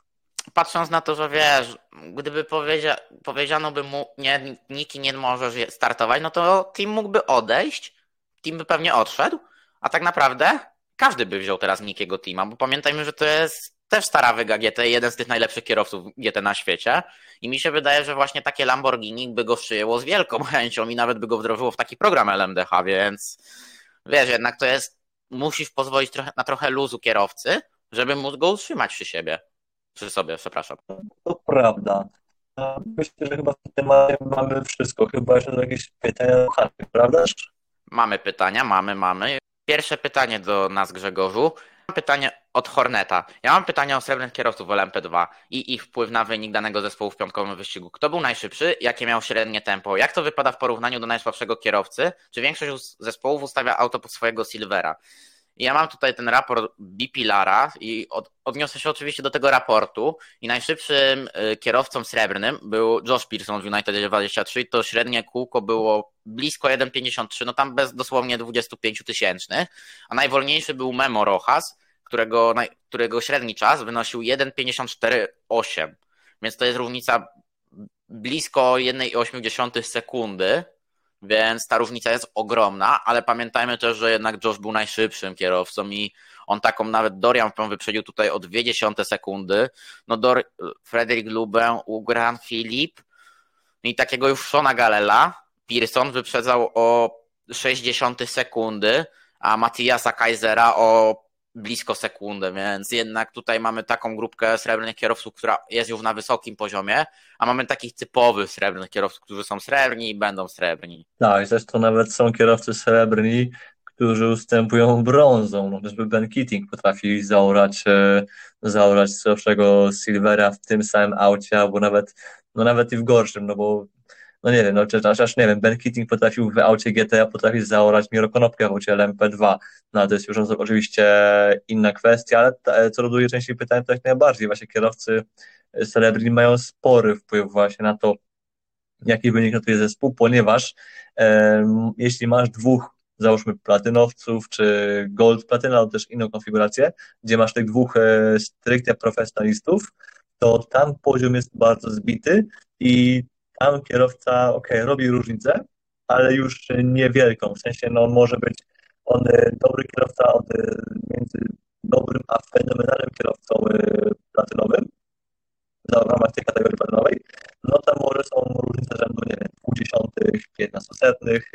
Patrząc na to, że wiesz, gdyby powiedzia powiedziano by mu, nie, Niki nie możesz startować, no to team mógłby odejść, team by pewnie odszedł, a tak naprawdę każdy by wziął teraz Nikiego teama, bo pamiętajmy, że to jest też stara wyga GT, jeden z tych najlepszych kierowców GT na świecie i mi się wydaje, że właśnie takie Lamborghini by go przyjęło z wielką [LAUGHS] chęcią i nawet by go wdrożyło w taki program LMDH, więc wiesz, jednak to jest, musisz pozwolić trochę, na trochę luzu kierowcy, żeby móc go utrzymać przy siebie. Przy sobie, przepraszam. To prawda. Myślę, że chyba w tym temacie mamy wszystko. Chyba jeszcze jakieś pytania prawdaż? Mamy pytania, mamy, mamy. Pierwsze pytanie do nas, Grzegorzu. Mam pytanie od Horneta. Ja mam pytanie o srebrnych kierowców w LMP2 i ich wpływ na wynik danego zespołu w piątkowym wyścigu. Kto był najszybszy? Jakie miał średnie tempo? Jak to wypada w porównaniu do najsłabszego kierowcy? Czy większość zespołów ustawia auto pod swojego Silvera? Ja mam tutaj ten raport Bipilara i od, odniosę się oczywiście do tego raportu. I najszybszym y, kierowcą srebrnym był Josh Pearson w United 23 to średnie kółko było blisko 1,53, no tam bez dosłownie 25 tysięcznych, a najwolniejszy był Memo Rojas, którego, którego średni czas wynosił 1,54,8, więc to jest różnica blisko 1,8 sekundy, więc ta różnica jest ogromna, ale pamiętajmy też, że jednak Josh był najszybszym kierowcą i on taką nawet Dorian wyprzedził tutaj o 0,2 sekundy. No Dor Frederick Lubę, Ugran, Filip i takiego już Shona Galela Pearson wyprzedzał o 60 sekundy, a Matthiasa Kaisera o blisko sekundę, więc jednak tutaj mamy taką grupkę srebrnych kierowców, która jest już na wysokim poziomie, a mamy takich typowych srebrnych kierowców, którzy są srebrni i będą srebrni. Tak, zresztą nawet są kierowcy srebrni, którzy ustępują brązą. No, chociażby Ben Keating potrafi zaorać, e, zaorać słabszego Silvera w tym samym aucie, albo nawet, no nawet i w gorszym, no bo no nie wiem, no, czy, aż, aż nie wiem, Ben Keating potrafił w aucie GTA potrafić zaorać Miro Konopkę w aucie LMP2, no to jest już oczywiście inna kwestia, ale co do drugiej części pytania, to jak najbardziej. Właśnie kierowcy Celebrini mają spory wpływ właśnie na to, jaki wynik notuje zespół, ponieważ e, jeśli masz dwóch załóżmy platynowców, czy gold platyna, albo też inną konfigurację, gdzie masz tych dwóch e, stricte profesjonalistów, to tam poziom jest bardzo zbity i tam kierowca, ok, robi różnicę, ale już niewielką, w sensie no, może być on e, dobry kierowca od, e, między dobrym a fenomenalnym kierowcą e, platynowym w ramach tej kategorii platynowej, no tam może są różnice rzędu, nie wiem, pół dziesiątych, piętnastosetnych,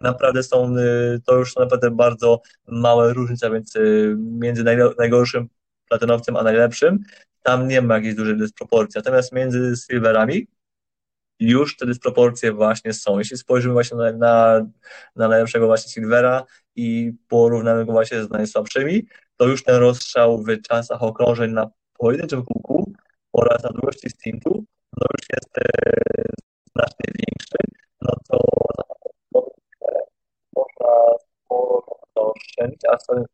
naprawdę są, to już są naprawdę bardzo małe różnice, więc między najgorszym platynowcem a najlepszym tam nie ma jakiejś dużej dysproporcji, natomiast między silverami już te dysproporcje właśnie są. Jeśli spojrzymy właśnie na, na, na najlepszego właśnie Silvera i porównamy go właśnie z najsłabszymi, to już ten rozstrzał w czasach okrążeń na pojedynczym kółku oraz na długości stintu, no już jest e, znacznie większy, no to można sporo oszczędzić,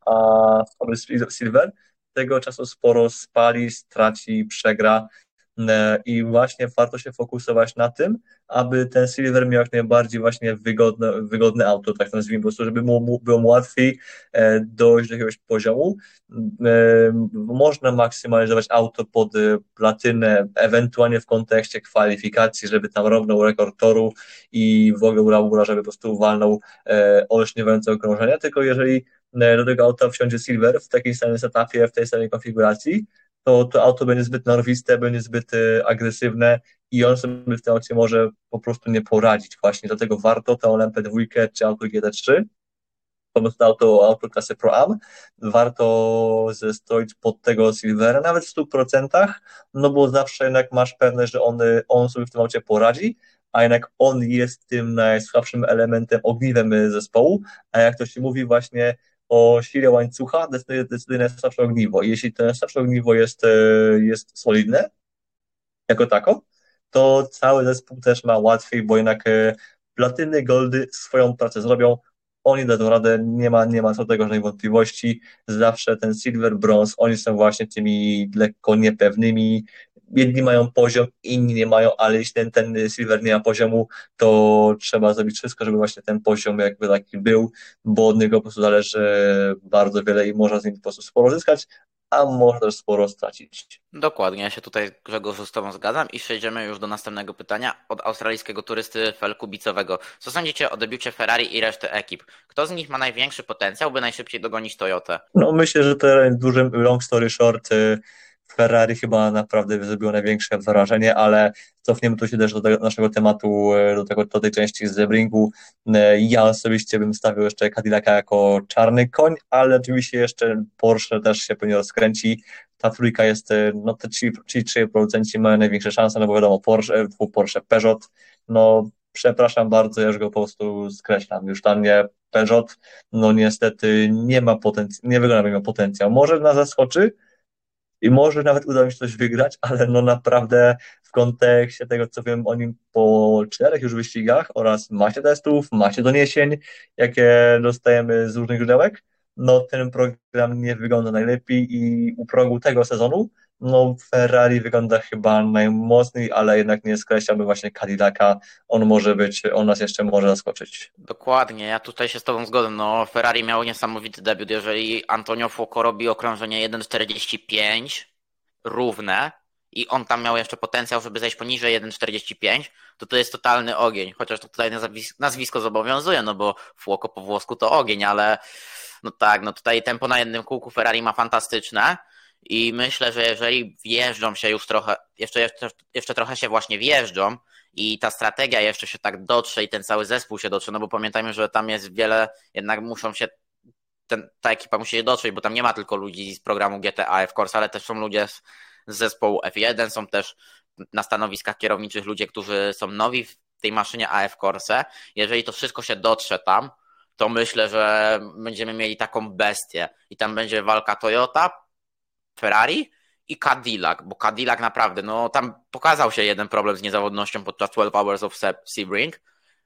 a, a sobie Silver. Tego czasu sporo spali, straci, przegra, i właśnie warto się fokusować na tym, aby ten Silver miał jak najbardziej właśnie wygodne, wygodne auto, tak nazwijmy po prostu, żeby mu, było mu łatwiej e, dojść do jakiegoś poziomu. E, można maksymalizować auto pod platynę, ewentualnie w kontekście kwalifikacji, żeby tam robił rekord toru i w ogóle Ura, żeby po prostu walnął olśniewające okrążenia, tylko jeżeli do tego auta wsiądzie Silver w takim samym setupie, w tej samej konfiguracji, to to auto będzie zbyt narwiste, będzie zbyt e, agresywne i on sobie w tym aucie może po prostu nie poradzić właśnie, dlatego warto tę LMP2 czy auto GT3 po prostu auto, auto klasy Pro Am, warto zestroić pod tego Silvera, nawet w 100%, no bo zawsze jednak masz pewność, że on, on sobie w tym aucie poradzi, a jednak on jest tym najsłabszym elementem, ogniwem zespołu, a jak to się mówi właśnie, o sile łańcucha decyduje, decyduje najsłabsze ogniwo. Jeśli to najsłabsze ogniwo jest, e, jest solidne, jako tako, to cały zespół też ma łatwiej, bo jednak e, platyny, goldy swoją pracę zrobią, oni dadzą radę, nie ma, nie ma co tego żadnej wątpliwości, zawsze ten silver, bronze, oni są właśnie tymi lekko niepewnymi, jedni mają poziom, inni nie mają, ale jeśli ten, ten Silver nie ma poziomu, to trzeba zrobić wszystko, żeby właśnie ten poziom jakby taki był, bo od niego po prostu zależy bardzo wiele i można z nim po prostu sporo zyskać, a można też sporo stracić. Dokładnie, ja się tutaj Grzegorz z Tobą zgadzam i przejdziemy już do następnego pytania od australijskiego turysty Felkubicowego. Co sądzicie o debiucie Ferrari i reszty ekip? Kto z nich ma największy potencjał, by najszybciej dogonić Toyotę? No myślę, że to dużym long story short y, Ferrari chyba naprawdę zrobiło największe wrażenie, ale cofniemy tu się też do tego naszego tematu, e, do, tego, do tej części z Zebringu. E, ja osobiście bym stawił jeszcze Cadillaca jako czarny koń, ale oczywiście jeszcze Porsche też się pewnie rozkręci. Ta trójka jest, e, no te ci, ci trzej producenci mają największe szanse, no bo wiadomo, Porsche, Porsche Peugeot, no przepraszam bardzo, ja już go po prostu skreślam. Już tam nie Peugeot, no niestety nie ma potencjału, nie wygląda, że miał potencjał. Może nas zaskoczy, i może nawet uda mi się coś wygrać, ale no naprawdę w kontekście tego, co wiem o nim po czterech już wyścigach oraz macie testów, macie doniesień, jakie dostajemy z różnych źródełek, no ten program nie wygląda najlepiej i u progu tego sezonu no Ferrari wygląda chyba najmocniej, ale jednak nie skreślałbym właśnie Cadillaca. On może być, on nas jeszcze może zaskoczyć. Dokładnie, ja tutaj się z Tobą zgodzę. No, Ferrari miało niesamowity debiut. Jeżeli Antonio Fuoco robi okrążenie 1.45 równe i on tam miał jeszcze potencjał, żeby zejść poniżej 1.45, to to jest totalny ogień. Chociaż to tutaj nazwisko zobowiązuje, no bo Fuoco po włosku to ogień, ale no tak, no tutaj tempo na jednym kółku Ferrari ma fantastyczne i myślę, że jeżeli wjeżdżą się już trochę, jeszcze, jeszcze, jeszcze trochę się właśnie wjeżdżą i ta strategia jeszcze się tak dotrze i ten cały zespół się dotrze, no bo pamiętajmy, że tam jest wiele, jednak muszą się, ten, ta ekipa musi się dotrzeć, bo tam nie ma tylko ludzi z programu GTA F Course, ale też są ludzie z, z zespołu F1, są też na stanowiskach kierowniczych ludzie, którzy są nowi w tej maszynie AF Corse. Jeżeli to wszystko się dotrze tam, to myślę, że będziemy mieli taką bestię i tam będzie walka Toyota, Ferrari i Cadillac, bo Cadillac naprawdę, no tam pokazał się jeden problem z niezawodnością podczas 12 Hours of Sebring,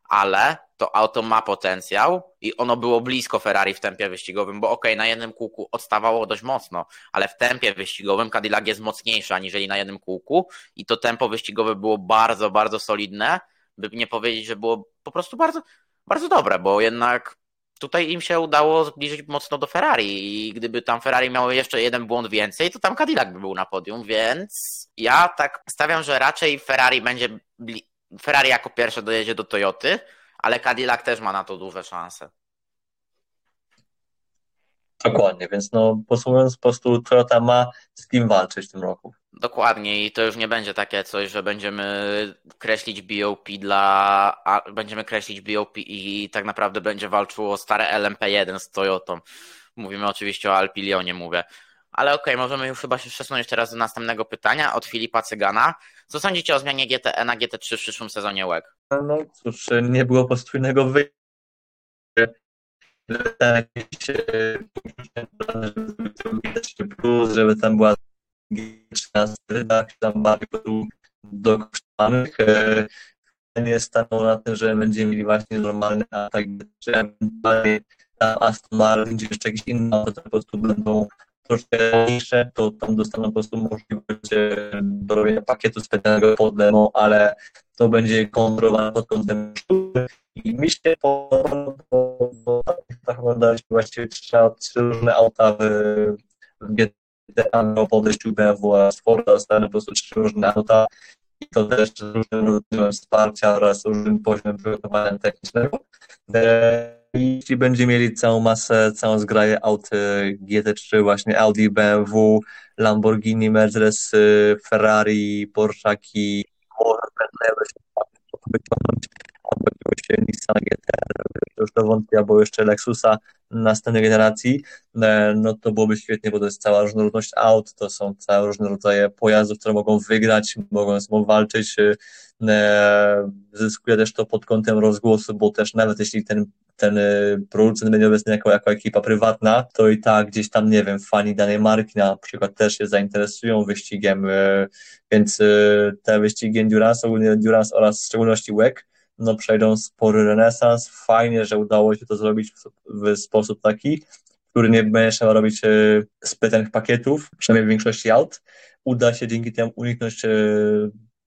ale to auto ma potencjał i ono było blisko Ferrari w tempie wyścigowym, bo okej, okay, na jednym kółku odstawało dość mocno, ale w tempie wyścigowym Cadillac jest mocniejszy aniżeli na jednym kółku i to tempo wyścigowe było bardzo, bardzo solidne, by nie powiedzieć, że było po prostu bardzo, bardzo dobre, bo jednak tutaj im się udało zbliżyć mocno do Ferrari i gdyby tam Ferrari miało jeszcze jeden błąd więcej, to tam Cadillac by był na podium, więc ja tak stawiam, że raczej Ferrari będzie Ferrari jako pierwsze dojedzie do Toyoty, ale Cadillac też ma na to duże szanse. Dokładnie, więc no podsumowując po prostu Toyota ma z kim walczyć w tym roku. Dokładnie i to już nie będzie takie coś, że będziemy kreślić BOP dla, będziemy kreślić BOP i tak naprawdę będzie walczyło stare LMP1 z Toyotą. Mówimy oczywiście o Alpilionie, mówię. Ale okej, okay, możemy już chyba się przesunąć teraz do następnego pytania od Filipa Cygana. Co sądzicie o zmianie GTE na GT3 w przyszłym sezonie WEG? No cóż, nie było postójnego wyjścia jakieś plus, żeby tam była 13 redakcji, tam bardziej dokosztowanych. Nie stanął na tym, że będziemy mieli właśnie normalny atak, czy ewentualnie tam Aston Martin, czy jeszcze jakieś inne auto, po prostu będą troszkę mniejsze, to tam dostaną po prostu możliwość do robienia pakietu specjalnego pod demo, ale to będzie kontrolowane pod kątem sztuki. I mi się podoba, bo tak oglądaliśmy właściwie trzy różne auta w, w O podejściu BMW oraz Forda, dostałem po prostu trzy różne auta i to też z różnym rodzajem wsparcia oraz różnym poziomem przygotowania technicznego. E, jeśli będzie mieli całą masę, całą zgraję aut GT3, właśnie Audi, BMW, Lamborghini, Mercedes, Ferrari, Porszaki, może albo jakiegoś Nissan GTR, już to wątpię, albo jeszcze Lexusa następnej generacji, e, no to byłoby świetnie, bo to jest cała różnorodność aut, to są całe różne rodzaje pojazdów, które mogą wygrać, mogą ze sobą walczyć, e, zyskuje też to pod kątem rozgłosu, bo też nawet jeśli ten ten y, producent będzie obecny jako, jako ekipa prywatna, to i tak gdzieś tam, nie wiem, fani danej marki na przykład też się zainteresują wyścigiem, więc te wyścigi Endurance, ogólnie Endurance oraz w szczególności WEC, no przejdą spory renesans. Fajnie, że udało się to zrobić w, sposób taki, który nie będzie trzeba robić specjalnych pakietów, przynajmniej w większości aut, uda się dzięki temu uniknąć e,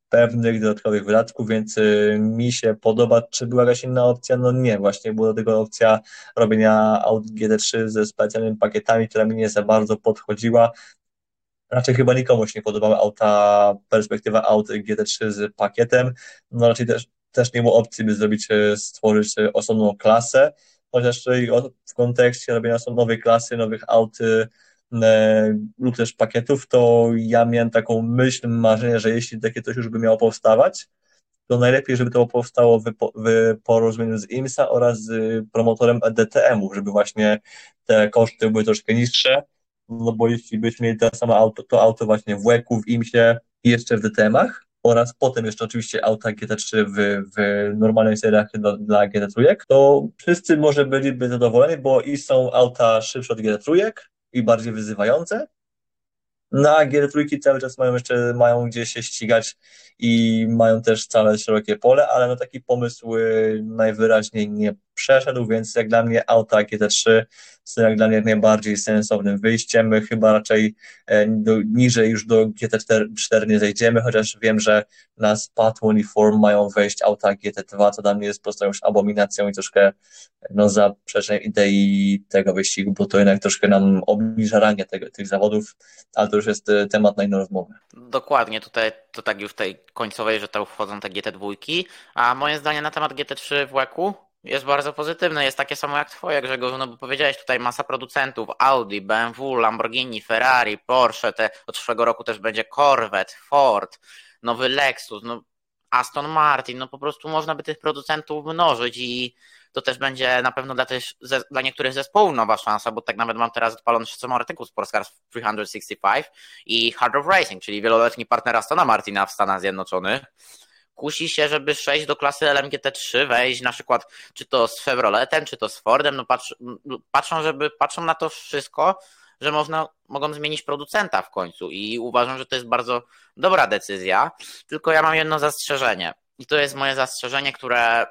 pewnych dodatkowych wydatków, więc e, mi się podoba. Czy była jakaś inna opcja? No nie, właśnie była do tego opcja robienia Audi GT3 ze specjalnymi pakietami, która mi nie za bardzo podchodziła. Raczej chyba nikomuś nie podobała auta, perspektywa aut GT3 z pakietem. No raczej też, też nie było opcji, by zrobić, stworzyć osobną klasę chociaż w kontekście robienia nowej klasy, nowych aut e, lub też pakietów, to ja miałem taką myśl, marzenie, że jeśli takie coś już by miało powstawać, to najlepiej, żeby to powstało w, w porozumieniu z IMSA oraz z promotorem DTM-u, żeby właśnie te koszty były troszkę niższe, no bo jeśli byśmy mieli to samo auto, to auto właśnie w WEC-u, w IMSie i jeszcze w DTM-ach, oraz potem jeszcze oczywiście auta GT3 w, w normalnych seriach do, dla GT3, to wszyscy może byliby zadowoleni, bo i są auta szybsze od GT3 i bardziej wyzywające, na gier trójki cały czas mają jeszcze, mają gdzie się ścigać i mają też całe szerokie pole, ale no taki pomysł y, najwyraźniej nie przeszedł, więc jak dla mnie auta GT3 są jak dla mnie najbardziej sensownym wyjściem. Chyba raczej e, do, niżej już do GT4 nie zejdziemy, chociaż wiem, że na SPAT Uniform mają wejść auta GT2, co dla mnie jest po prostu już abominacją i troszkę no, zaprzeczeniem idei tego wyścigu, bo to jednak troszkę nam obniża rangę tego, tych zawodów, ale to już jest e, temat na inną rozmowę. Dokładnie, tutaj to tak już tej końcowej, że tam wchodzą te GT2, a moje zdanie na temat GT3 w WEC-u jest bardzo pozytywne, jest takie samo jak twoje Grzegorz, no bo powiedziałeś tutaj masa producentów, Audi, BMW, Lamborghini, Ferrari, Porsche, te, od przyszłego roku też będzie Corvette, Ford, nowy Lexus, no Aston Martin, no po prostu można by tych producentów mnożyć i to też będzie na pewno dla, też, dla niektórych zespołów nowa szansa, bo tak nawet mam teraz odpalony samo artykuł z Sportscars 365 i Hard of Racing, czyli wieloletni partner Astona Martina w Stanach Zjednoczonych kusi się, żeby przejść do klasy LMGT3, wejść na przykład czy to z Chevroletem, czy to z Fordem, no patrz, patrzą, żeby, patrzą na to wszystko, że można, mogą zmienić producenta w końcu i uważam, że to jest bardzo dobra decyzja, tylko ja mam jedno zastrzeżenie i to jest moje zastrzeżenie, które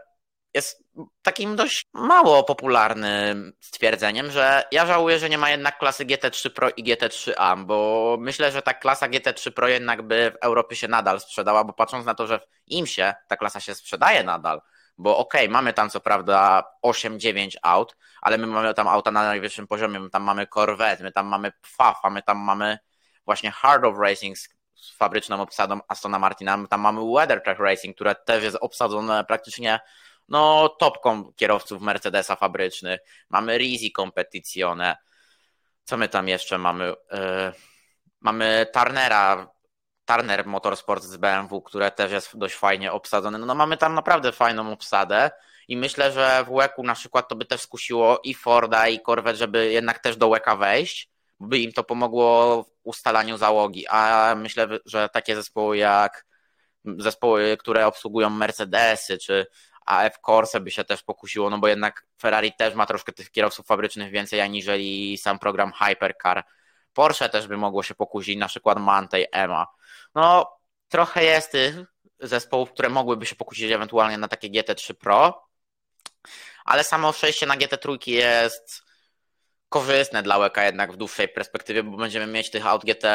jest takim dość mało popularnym stwierdzeniem, że ja żałuję, że nie ma jednak klasy GT3 Pro i GT3A, bo myślę, że ta klasa GT3 Pro jednak by w Europie się nadal sprzedała, bo patrząc na to, że w IMSie ta klasa się sprzedaje nadal, bo okej, okay, mamy tam co prawda 8-9 aut, ale my mamy tam auta na najwyższym poziomie, my tam mamy Corvette, my tam mamy Pfafa, my tam mamy właśnie Hard of Racing z fabryczną obsadą Astona Martina, my tam mamy WeatherTech Racing, które też jest obsadzone praktycznie no, topką kierowców Mercedesa fabrycznych. Mamy Risi Competizione. Co my tam jeszcze mamy? Yy, mamy Turnera, Turner Motorsport z BMW, które też jest dość fajnie obsadzone. No, mamy tam naprawdę fajną obsadę i myślę, że w łeku na przykład to by też skusiło i Forda i Corvette, żeby jednak też do łeka wejść, by im to pomogło w ustalaniu załogi, a myślę, że takie zespoły jak zespoły, które obsługują Mercedesy czy AF Corse by się też pokusiło, no bo jednak Ferrari też ma troszkę tych kierowców fabrycznych więcej aniżeli sam program Hypercar. Porsche też by mogło się pokusić, na przykład Mantei, EMA. No, trochę jest tych zespołów, które mogłyby się pokusić ewentualnie na takie GT3 Pro, ale samo przejście na GT3 jest korzystne dla łeka jednak w dłuższej perspektywie, bo będziemy mieć tych aut GT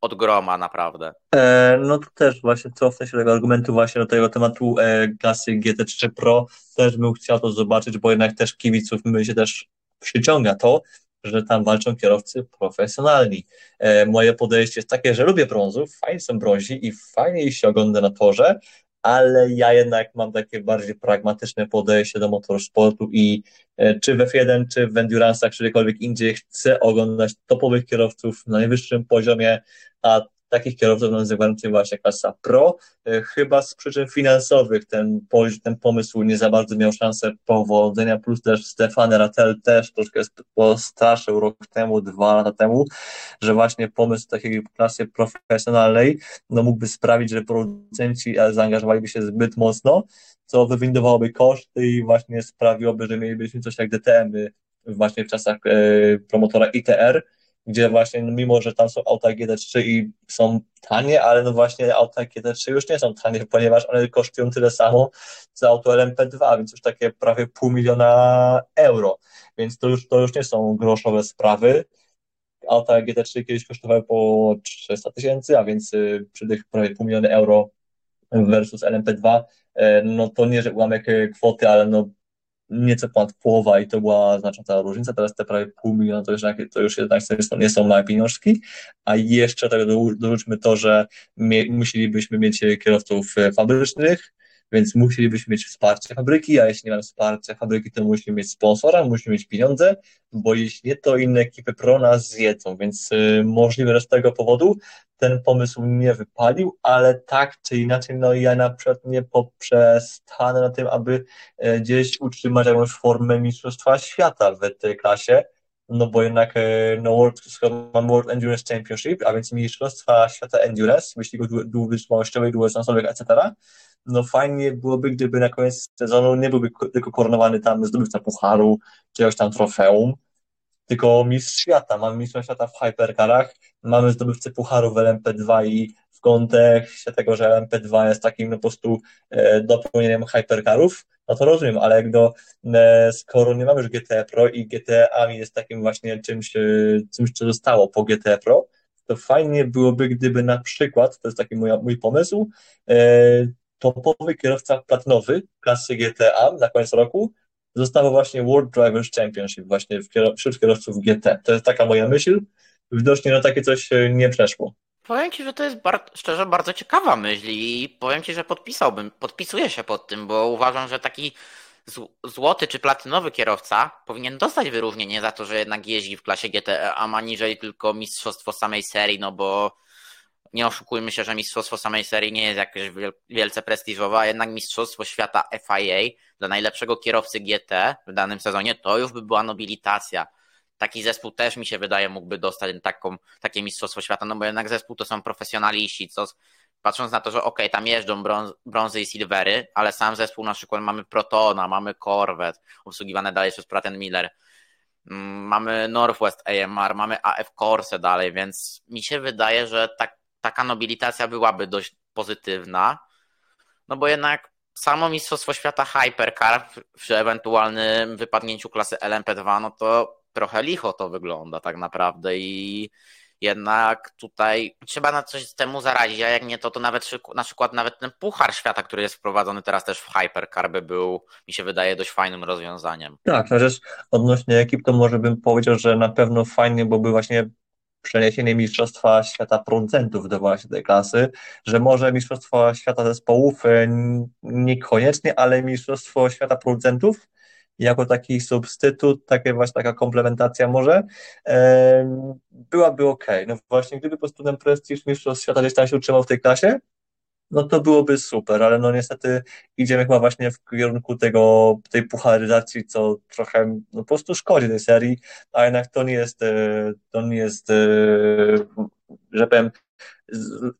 od groma naprawdę. E, no to też właśnie cofnę się tego argumentu właśnie do tego tematu e, klasy GT3 Pro. Też bym chciał to zobaczyć, bo jednak też kibiców my się też przyciąga to, że tam walczą kierowcy profesjonalni. E, moje podejście jest takie, że lubię brązów, fajnie są brązi i fajnie się ogląda na torze, ale ja jednak mam takie bardziej pragmatyczne podejście do motorsportu i e, czy w F1, czy w Endurance'ach, czy gdziekolwiek indziej chcę oglądać topowych kierowców na najwyższym poziomie, a takich kierowców nazywamy właśnie klasa Pro. E, chyba z przyczyn finansowych ten, ten pomysł nie za bardzo miał szansę powodzenia, plus też Stefan Rattel też troszkę postraszył rok temu, dwa lata temu, że właśnie pomysł takiej klasy profesjonalnej no mógłby sprawić, że producenci zaangażowaliby się zbyt mocno, co wywindowałoby koszty i właśnie sprawiłoby, że mielibyśmy coś jak DTM -y właśnie w czasach e, promotora ITR, gdzie właśnie, no mimo że tam są auta GT3 i są tanie, ale no właśnie auta GT3 już nie są tanie, ponieważ one kosztują tyle samo co auto LMP2, więc już takie prawie pół miliona euro, więc to już, to już nie są groszowe sprawy. auta GT3 kiedyś kosztowały po 300 tysięcy, a więc przy tych prawie pół miliona euro versus LMP2, no to nie, że ułamek kwoty, ale no nieco ponad połowa i to była znacząca różnica. Teraz te prawie pół miliona to już, to już jednak nie są małe pieniążki, a jeszcze tego dorzućmy to, że musielibyśmy mieć kierowców fabrycznych, więc musielibyśmy mieć wsparcie fabryki, a jeśli nie mamy wsparcia fabryki, to musimy mieć sponsora, musimy mieć pieniądze, bo jeśli nie, to inne ekipy pro nas zjedzą, więc y, możliwe, że z tego powodu ten pomysł nie wypalił, ale tak czy inaczej, no ja na przykład nie poprzestanę na tym, aby e, gdzieś utrzymać jakąś formę Mistrzostwa Świata w tej klasie, no bo jednak e, no World, mamy World Endurance Championship, a więc Mistrzostwa Świata Endurance, wyścigów długodystansowych, etc., no fajnie byłoby, gdyby na koniec sezonu nie byłby tylko koronowany tam zdobywca pucharu, czy jakiegoś tam trofeum, tylko mistrz świata. Mamy mistrza świata w hypercarach, mamy zdobywcę pucharu w LMP2 i w kontekście tego, że LMP2 jest takim no po prostu e, dopełnieniem hypercarów, no to rozumiem, ale jak do, e, skoro nie mamy już GT Pro i GTA jest takim właśnie czymś, e, czymś, co zostało po GT Pro, to fajnie byłoby, gdyby na przykład, to jest taki mój, mój pomysł, e, topowy kierowca platynowy klasy GTA na koniec roku został właśnie World Drivers Championship właśnie wśród kierowców GT. To jest taka moja myśl. Widocznie na takie coś nie przeszło. Powiem Ci, że to jest bar szczerze bardzo ciekawa myśl i powiem Ci, że podpisałbym, podpisuję się pod tym, bo uważam, że taki złoty czy platynowy kierowca powinien dostać wyróżnienie za to, że jednak jeździ w klasie GT, a ma niżej tylko mistrzostwo samej serii, no bo nie oszukujmy się, że mistrzostwo samej serii nie jest jakieś wielce prestiżowe, a jednak mistrzostwo świata FIA dla najlepszego kierowcy GT w danym sezonie to już by była nobilitacja. Taki zespół też mi się wydaje mógłby dostać taką, takie mistrzostwo świata, no bo jednak zespół to są profesjonaliści, co patrząc na to, że ok, tam jeżdżą brąz, brązy i silvery, ale sam zespół na przykład mamy Protona, mamy Corvette, obsługiwane dalej przez Pratt Miller, mm, mamy Northwest AMR, mamy AF Corse dalej, więc mi się wydaje, że tak taka nobilitacja byłaby dość pozytywna, no bo jednak samo Mistrzostwo Świata Hypercar przy ewentualnym wypadnięciu klasy LMP2, no to trochę licho to wygląda tak naprawdę i jednak tutaj trzeba na coś temu zaradzić, a jak nie to, to nawet na przykład nawet ten Puchar Świata, który jest wprowadzony teraz też w Hypercar by był, mi się wydaje, dość fajnym rozwiązaniem. Tak, chociaż odnośnie ekip to może bym powiedział, że na pewno fajnie byłoby właśnie przeniesienie Mistrzostwa Świata producentów do właśnie tej klasy, że może Mistrzostwo Świata zespołów e, niekoniecznie, ale Mistrzostwo Świata producentów jako taki substytut, takie właśnie taka komplementacja może e, byłaby ok. No właśnie, gdyby po prostu ten prestiż Mistrzostw Świata gdzieś tam się utrzymał w tej klasie, no to byłoby super, ale no niestety idziemy chyba właśnie w kierunku tego, tej pucharyzacji, co trochę no po prostu szkodzi tej serii, a jednak to nie jest, e, to nie jest, e, że powiem,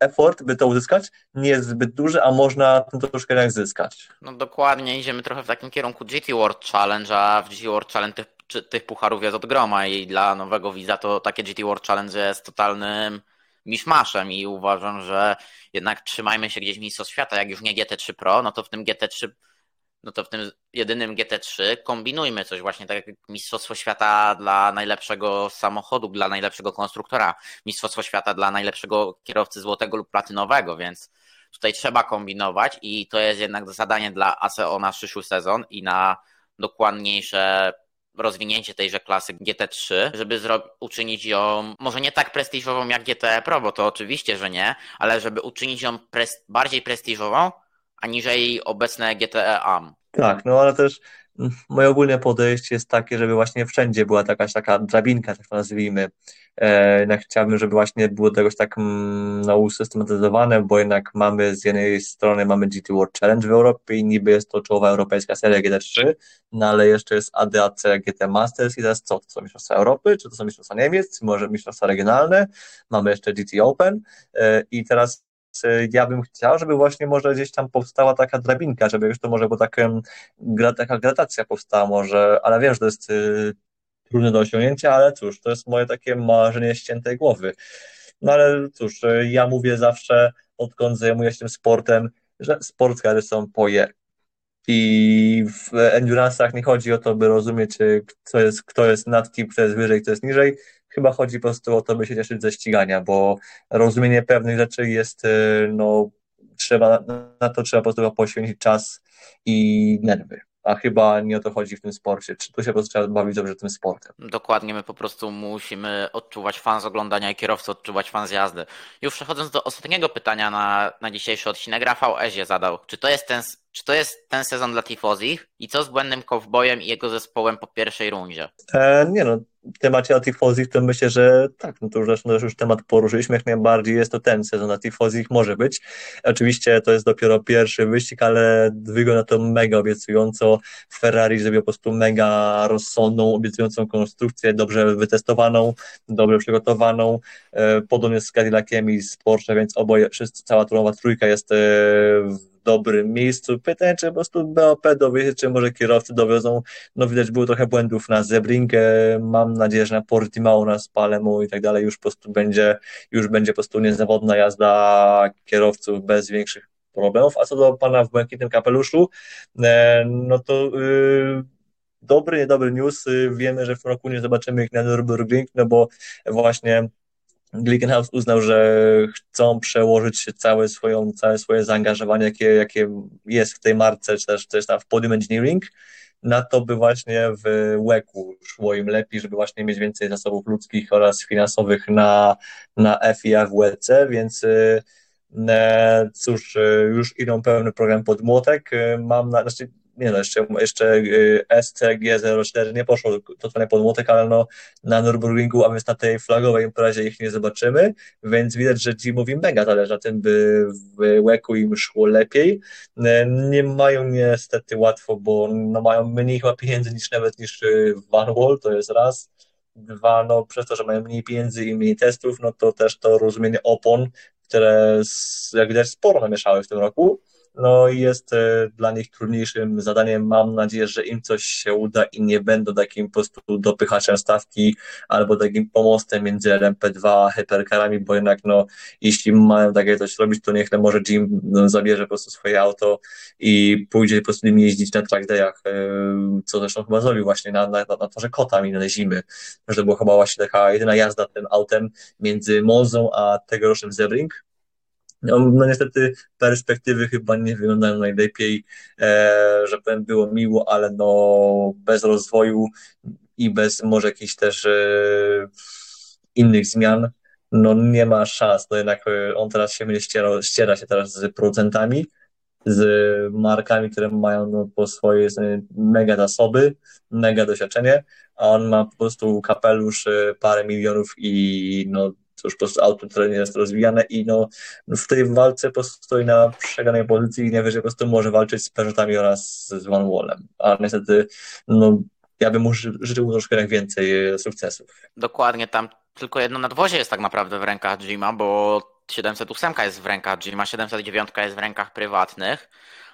effort, by to uzyskać, nie jest zbyt duży, a można tym troszkę jak zyskać. No dokładnie, idziemy trochę w takim kierunku GT World Challenge, a w GT World Challenge tych, tych pucharów jest od groma i dla nowego widza to takie GT World Challenge jest totalnym miszmaszem i uważam, że jednak trzymajmy się gdzieś Mistrzostw Świata, jak już nie GT3 Pro, no to w tym GT3 no to w tym jedynym GT3 kombinujmy coś właśnie tak jak Mistrzostwo Świata dla najlepszego samochodu, dla najlepszego konstruktora, Mistrzostwo Świata dla najlepszego kierowcy złotego lub platynowego, więc tutaj trzeba kombinować i to jest jednak zadanie dla ASEO na przyszły sezon i na dokładniejsze rozwinięcie tejże klasy GT3, żeby uczynić ją może nie tak prestiżową jak GT Pro, bo to oczywiście, że nie, ale żeby uczynić ją pres bardziej prestiżową, aniżeli obecne GTE AM. Tak, no ale też moje ogólne podejście jest takie, żeby właśnie wszędzie była jakaś taka drabinka, tak to nazwijmy. E, jednak chciałbym, żeby właśnie było to jakoś tak mm, no, usystematyzowane, bo jednak mamy z jednej strony mamy GT World Challenge w Europie i niby jest to czołowa europejska seria GT3, no ale jeszcze jest ADAC GT Masters i teraz co? To są mistrzostwa Europy, czy to są mistrzostwa Niemiec, czy może mistrzostwa regionalne? Mamy jeszcze GT Open e, i teraz ja bym chciał, żeby właśnie może gdzieś tam powstała taka drabinka, żeby już to może było tak, taka gradacja powstała może, ale wiem, że to jest y, trudne do osiągnięcia, ale cóż, to jest moje takie marzenie ściętej głowy. No ale cóż, y, ja mówię zawsze, odkąd zajmuję się tym sportem, że sportkary są poje. I w endurance'ach nie chodzi o to, by rozumieć, kto jest, kto jest nad kim, kto jest wyżej, kto jest niżej, chyba chodzi po prostu o to, by się cieszyć ze ścigania, bo rozumienie pewnych rzeczy jest, y, no, trzeba, na to trzeba po prostu poświęcić czas i nerwy a chyba nie o to chodzi w tym sporcie. Czy tu się po prostu trzeba bawić dobrze tym sportem? Dokładnie, my po prostu musimy odczuwać fan z oglądania i kierowcy odczuwać fan z jazdy. Już przechodząc do ostatniego pytania na, na dzisiejszy odcinek, Rafał Ezie zadał, czy to jest ten, czy to jest ten sezon dla Tifozich i co z błędnym Kowbojem i jego zespołem po pierwszej rundzie? E, nie no, w temacie Latifozich to myślę, że tak, no to już, no już temat poruszyliśmy, jak najbardziej jest to ten sezon Latifozich, może być. Oczywiście to jest dopiero pierwszy wyścig, ale wygląda to mega obiecująco. Ferrari zrobił po prostu mega rozsądną, obiecującą konstrukcję, dobrze wytestowaną, dobrze przygotowaną, e, podobnie z Cadillaciem i z Porsche, więc oboje, wszyscy, cała trójka jest e, dobrym miejscu. Pytanie, czy po prostu BOP dowiezie, czy może kierowcy dowiozą. No widać było trochę błędów na Zebrinkę. Mam nadzieję, że na Portimao, na Spalemu i tak dalej już po prostu będzie, już będzie po prostu niezawodna jazda kierowców bez większych problemów. A co do pana w błękitnym kapeluszu, e, no to yy, dobry, niedobry news. Wiemy, że w roku nie zobaczymy ich na Nürburgring, no bo właśnie Glickenhaus uznał, że chcą przełożyć całe, swoją, całe swoje zaangażowanie, jakie, jakie jest w tej marce, czy też, też tam w Podium Engineering, na to, by właśnie w łeku szło im lepiej, żeby właśnie mieć więcej zasobów ludzkich oraz finansowych na, na FIA w WEC, więc e, cóż, e, już idą pełny program pod młotek. E, mam na, znaczy nie no, jeszcze, jeszcze y, SCG04 nie poszło totalnie pod młotek, ale no na Nürburgringu, a więc na tej flagowej imprezie ich nie zobaczymy, więc widać, że Jimowi mega zależy na tym, by w łeku im szło lepiej. Y, nie mają niestety łatwo, bo no mają mniej chyba pieniędzy niż nawet niż y, Van Wall, to jest raz. Dwa, no przez to, że mają mniej pieniędzy i mniej testów, no to też to rozumienie opon, które jak widać sporo namieszały w tym roku no jest e, dla nich trudniejszym zadaniem. Mam nadzieję, że im coś się uda i nie będą takim po prostu dopychaczem stawki albo takim pomostem między LMP2 a hypercarami, bo jednak no, jeśli mają takie coś robić, to niech no, może Jim no, zabierze po prostu swoje auto i pójdzie po prostu nim jeździć na track e, co zresztą chyba zrobił właśnie na, na, na torze Kota na zimy, że to była chyba właśnie taka jedyna jazda tym autem między Monzą a tegorocznym Zebring, no, no niestety perspektywy chyba nie wyglądają najlepiej, e, że było miło, ale no bez rozwoju i bez może jakichś też e, innych zmian, no nie ma szans, no jednak e, on teraz się będzie ściera, ściera się teraz z producentami, z markami, które mają no, po swojej mega zasoby, mega doświadczenie, a on ma po prostu kapelusz, e, parę milionów i no to już po prostu auto, które nie jest rozwijane i no, w tej walce po prostu stoi na przegranej pozycji i nie wie, że po prostu może walczyć z Peugeotami oraz z One Wallem. A niestety, no, ja bym mu życzył troszkę więcej e, sukcesów. Dokładnie, tam tylko jedno nadwozie jest tak naprawdę w rękach Jima, bo 708 jest w rękach Jima, 709 jest w rękach prywatnych,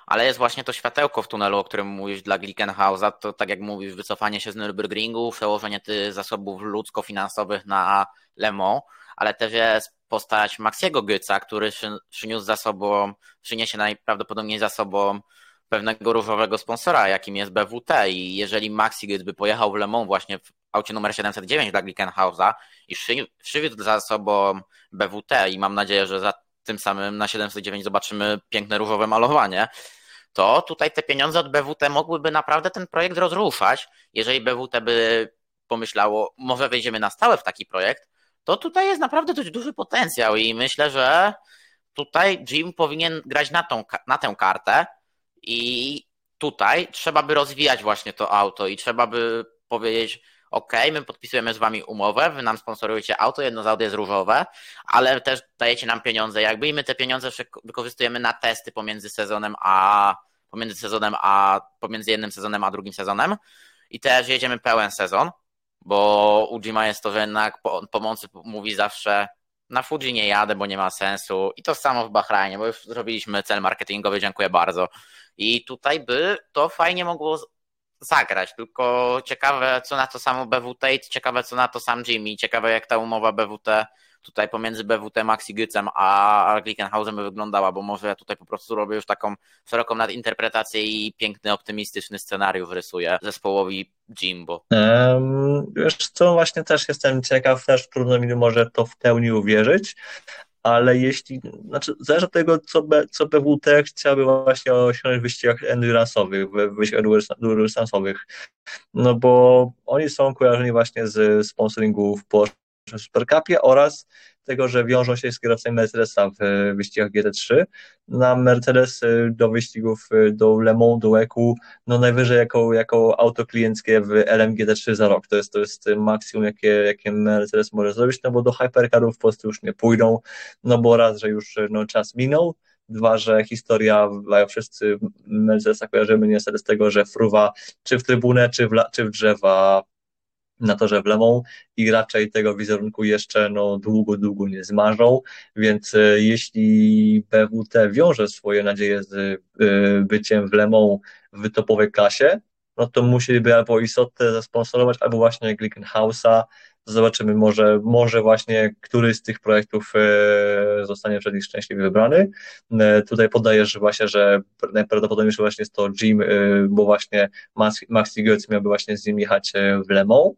ale jest właśnie to światełko w tunelu, o którym mówisz dla Glickenhausa, to tak jak mówisz, wycofanie się z Nürburgringu, przełożenie zasobów ludzko-finansowych na Le Mans, ale też jest postać Maxiego Gyca, który przyniósł za sobą, przyniesie najprawdopodobniej za sobą pewnego różowego sponsora, jakim jest BWT i jeżeli Maxi Gyc by pojechał w Le Mans właśnie w aucie numer 709 dla Glickenhausa i przywiózł za sobą BWT i mam nadzieję, że za tym samym na 709 zobaczymy piękne różowe malowanie, to tutaj te pieniądze od BWT mogłyby naprawdę ten projekt rozruszać, jeżeli BWT by pomyślało, może wejdziemy na stałe w taki projekt, to tutaj jest naprawdę dość duży potencjał i myślę, że tutaj Jim powinien grać na, tą, na tę kartę i tutaj trzeba by rozwijać właśnie to auto i trzeba by powiedzieć, ok, my podpisujemy z wami umowę, wy nam sponsorujecie auto, jedno z aut jest różowe, ale też dajecie nam pieniądze. Jakby i my te pieniądze wykorzystujemy na testy pomiędzy sezonem a pomiędzy sezonem a pomiędzy jednym sezonem a drugim sezonem i też jedziemy pełen sezon bo u Jima jest to, że jednak pomocy mówi zawsze na Fuji nie jadę, bo nie ma sensu. I to samo w Bahrajnie, bo już zrobiliśmy cel marketingowy, dziękuję bardzo. I tutaj by to fajnie mogło zagrać, tylko ciekawe co na to samo BWT i ciekawe co na to sam Jimmy, ciekawe jak ta umowa BWT tutaj pomiędzy BWT, Maxi Gycem a Glickenhausem by wyglądała, bo może ja tutaj po prostu robię już taką szeroką nadinterpretację i piękny, optymistyczny scenariusz rysuję zespołowi Jimbo. Um, wiesz co, właśnie też jestem ciekaw, też trudno mi może to w pełni uwierzyć, ale jeśli, znaczy zależy od tego, co, B, co BWT chciałaby właśnie osiągnąć w wyścigach endurance'owych, w wyścigach endurance'owych, no bo oni są kojarzeni właśnie z sponsoringu w Supercupie oraz tego, że wiążą się z kierowcami Mercedesa w wyścigach GT3. Na Mercedes y, do wyścigów y, do Le Mans, do EQ, no najwyżej jako, jako auto klienckie w LMGT3 za rok. To jest, to jest maksimum, jakie, jakie Mercedes może zrobić, no bo do hypercarów po prostu już nie pójdą, no bo raz, że już no, czas minął, Dwa, że historia, wszyscy Mercedesa kojarzymy niestety z tego, że fruwa czy w trybunę, czy w, czy w drzewa na torze w Lemą i raczej tego wizerunku jeszcze no, długo, długo nie zmarzą, więc e, jeśli BWT wiąże swoje nadzieje z e, byciem w Lemą w topowej klasie, no to musieliby albo Isotę zasponsorować, albo właśnie Glickenhausa, Zobaczymy, może, może właśnie któryś z tych projektów e, zostanie przez nich szczęśliwie wybrany. Tutaj podaję, że właśnie, że najprawdopodobniejsze właśnie jest to Jim, bo właśnie Maxi Goetz miałby właśnie z nim jechać w Le Mans.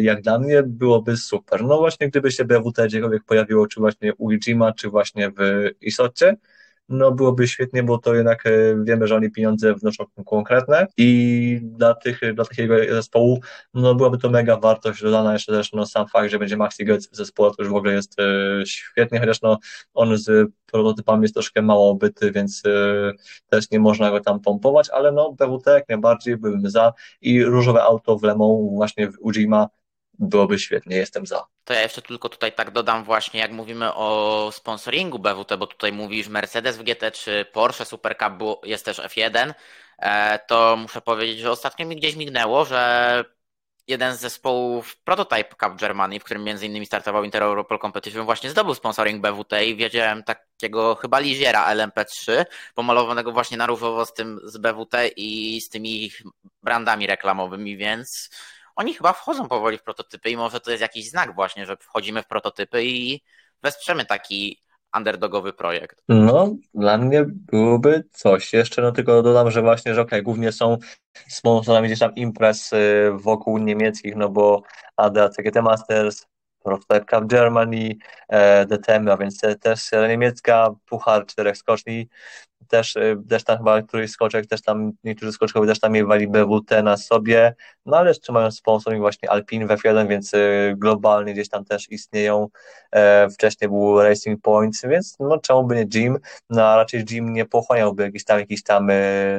Jak dla mnie byłoby super. No właśnie, gdyby się BWT gdziekolwiek pojawiło, czy właśnie u Jima, czy właśnie w Isocie, no byłoby świetnie, bo to jednak e, wiemy, że oni pieniądze wnoszą konkretne i dla, tych, dla takiego zespołu no byłaby to mega wartość dodana, jeszcze też no, sam fakt, że będzie Maxi Goetz w zespole, to już w ogóle jest e, świetnie, chociaż no, on z prototypami jest troszkę mało obyty, więc e, też nie można go tam pompować, ale no BWT jak najbardziej byłbym za i różowe auto w Lemą właśnie w Ujima byłoby świetnie, jestem za. To ja jeszcze tylko tutaj tak dodam właśnie, jak mówimy o sponsoringu BWT, bo tutaj mówisz Mercedes w GT czy Porsche Super Cup jest też F1, e, to muszę powiedzieć, że ostatnio mi gdzieś mignęło, że jeden z zespołów Prototype Cup Germany, w którym między innymi startował Inter Europol Competition, właśnie zdobył sponsoring BWT i wiedziałem takiego chyba liziera LMP3, pomalowanego właśnie na różowo z tym z BWT i z tymi brandami reklamowymi, więc oni chyba wchodzą powoli w prototypy i może to jest jakiś znak właśnie, że wchodzimy w prototypy i wesprzemy taki underdogowy projekt. No, dla mnie byłoby coś. Jeszcze no tylko dodam, że właśnie, że okej, okay, głównie są sponsorami gdzieś tam imprez y, wokół niemieckich, no bo ADA CGT Masters, Prototype Cup Germany, e, DTM, a więc też niemiecka, Puchar czterech skoczni, też, y, też tam chyba któryś skoczek, też tam niektórzy skoczkowie też tam miewali BWT na sobie, no ale jeszcze mają sponsoring właśnie Alpine w F1, więc y, globalnie gdzieś tam też istnieją. E, wcześniej był Racing Points, więc no czemu by nie Jim, no a raczej Jim nie pochłaniałby jakichś tam, jakichś tam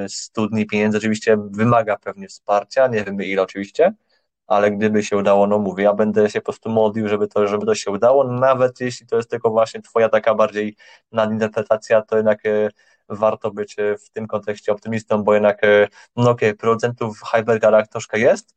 studni pieniędzy, oczywiście wymaga pewnie wsparcia, nie wiemy ile oczywiście, ale gdyby się udało, no mówię, ja będę się po prostu modlił, żeby to, żeby to się udało, nawet jeśli to jest tylko właśnie twoja taka bardziej nadinterpretacja, to jednak warto być e, w tym kontekście optymistą, bo jednak, e, no okej, okay, producentów w hypercarach troszkę jest,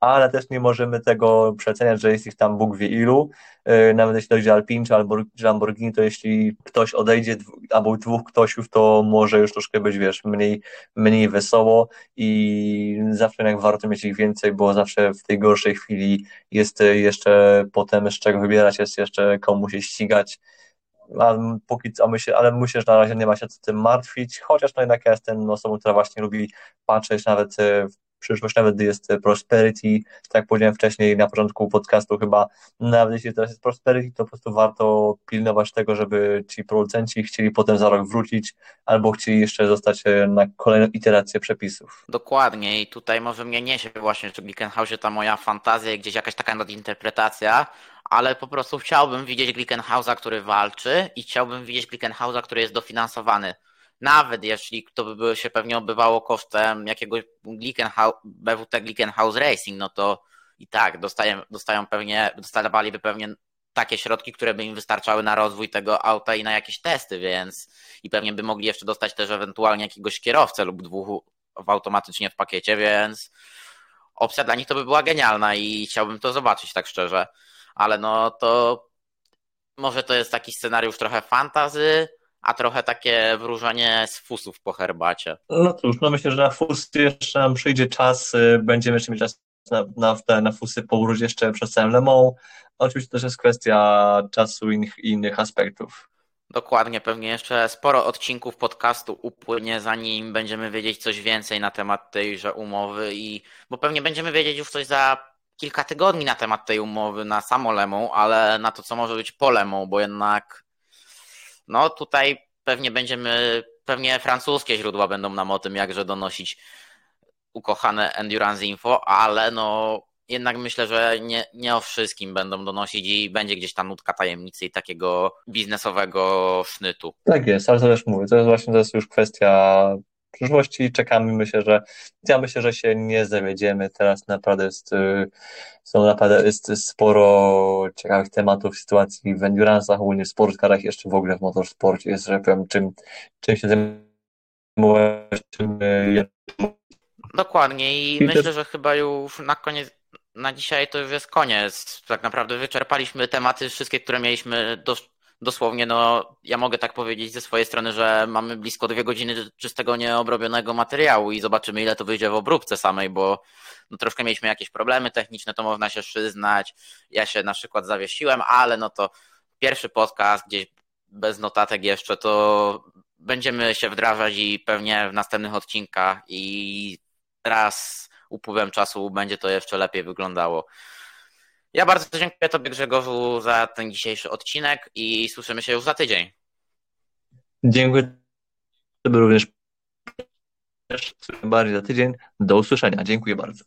ale też nie możemy tego przeceniać, że jest ich tam Bóg wie ilu, e, nawet jeśli dojdzie Alpine czy Lamborghini, to jeśli ktoś odejdzie, albo dwóch ktośów, to może już troszkę być, wiesz, mniej, mniej wesoło i zawsze jak warto mieć ich więcej, bo zawsze w tej gorszej chwili jest jeszcze potem z czego wybierać, jest jeszcze komu się ścigać, ale póki co myślę, ale myślę, że na razie nie ma się co tym martwić, chociaż no jednak ja jestem osobą, która właśnie lubi patrzeć nawet w przyszłość, nawet gdy jest prosperity, tak jak powiedziałem wcześniej na początku podcastu chyba, nawet jeśli teraz jest prosperity, to po prostu warto pilnować tego, żeby ci producenci chcieli potem za rok wrócić, albo chcieli jeszcze zostać e, na kolejną iterację przepisów. Dokładnie i tutaj może mnie niesie właśnie w Glickenhausie ta moja fantazja i gdzieś jakaś taka nadinterpretacja, ale po prostu chciałbym widzieć Glickenhausa, który walczy i chciałbym widzieć Glickenhausa, który jest dofinansowany. Nawet jeśli to by się pewnie odbywało kosztem jakiegoś BWT Glickenhaus Racing, no to i tak dostają, dostają pewnie, dostawaliby pewnie takie środki, które by im wystarczały na rozwój tego auta i na jakieś testy, więc i pewnie by mogli jeszcze dostać też ewentualnie jakiegoś kierowcę lub dwóch automatycznie w pakiecie, więc opcja dla nich to by była genialna i chciałbym to zobaczyć tak szczerze. Ale no to może to jest taki scenariusz trochę fantazy, a trochę takie wróżenie z fusów po herbacie. No cóż, no myślę, że na fusy jeszcze nam przyjdzie czas, y, będziemy jeszcze mieć czas na, na, te, na fusy powrócić jeszcze przed całym Le Mans. Oczywiście też jest kwestia czasu i innych, innych aspektów. Dokładnie, pewnie jeszcze sporo odcinków podcastu upłynie, zanim będziemy wiedzieć coś więcej na temat tejże umowy i bo pewnie będziemy wiedzieć już coś za kilka tygodni na temat tej umowy na samo Lemą, ale na to, co może być po Lemą, bo jednak no tutaj pewnie będziemy, pewnie francuskie źródła będą nam o tym jakże donosić ukochane Endurance Info, ale no jednak myślę, że nie, nie o wszystkim będą donosić i będzie gdzieś ta nutka tajemnicy i takiego biznesowego sznytu. Tak jest, ale to też mówię, to jest właśnie to jest już kwestia przyszłości. Czekamy, myślę, że ja myślę, że się nie zawiedziemy. Teraz naprawdę jest, y, są naprawdę jest sporo ciekawych tematów, sytuacji w endurance'ach, ogólnie w sportkarach, jeszcze w ogóle w motorsporcie jest, że powiem, czym, czym się zajmować, czym Dokładnie i, I myślę, że chyba już na koniec na dzisiaj to już jest koniec. Tak naprawdę wyczerpaliśmy tematy wszystkie, które mieliśmy do, dosłownie, no ja mogę tak powiedzieć ze swojej strony, że mamy blisko dwie godziny czystego nieobrobionego materiału i zobaczymy ile to wyjdzie w obróbce samej, bo no, troszkę mieliśmy jakieś problemy techniczne, to można się przyznać. Ja się na przykład zawiesiłem, ale no to pierwszy podcast gdzieś bez notatek jeszcze, to będziemy się wdrażać i pewnie w następnych odcinkach i raz upływem czasu będzie to jeszcze lepiej wyglądało. Ja bardzo dziękuję Tobie Grzegorzu za ten dzisiejszy odcinek i słyszymy się już za tydzień. Dziękuję Tobie również bardziej za tydzień. Do usłyszenia. Dziękuję bardzo.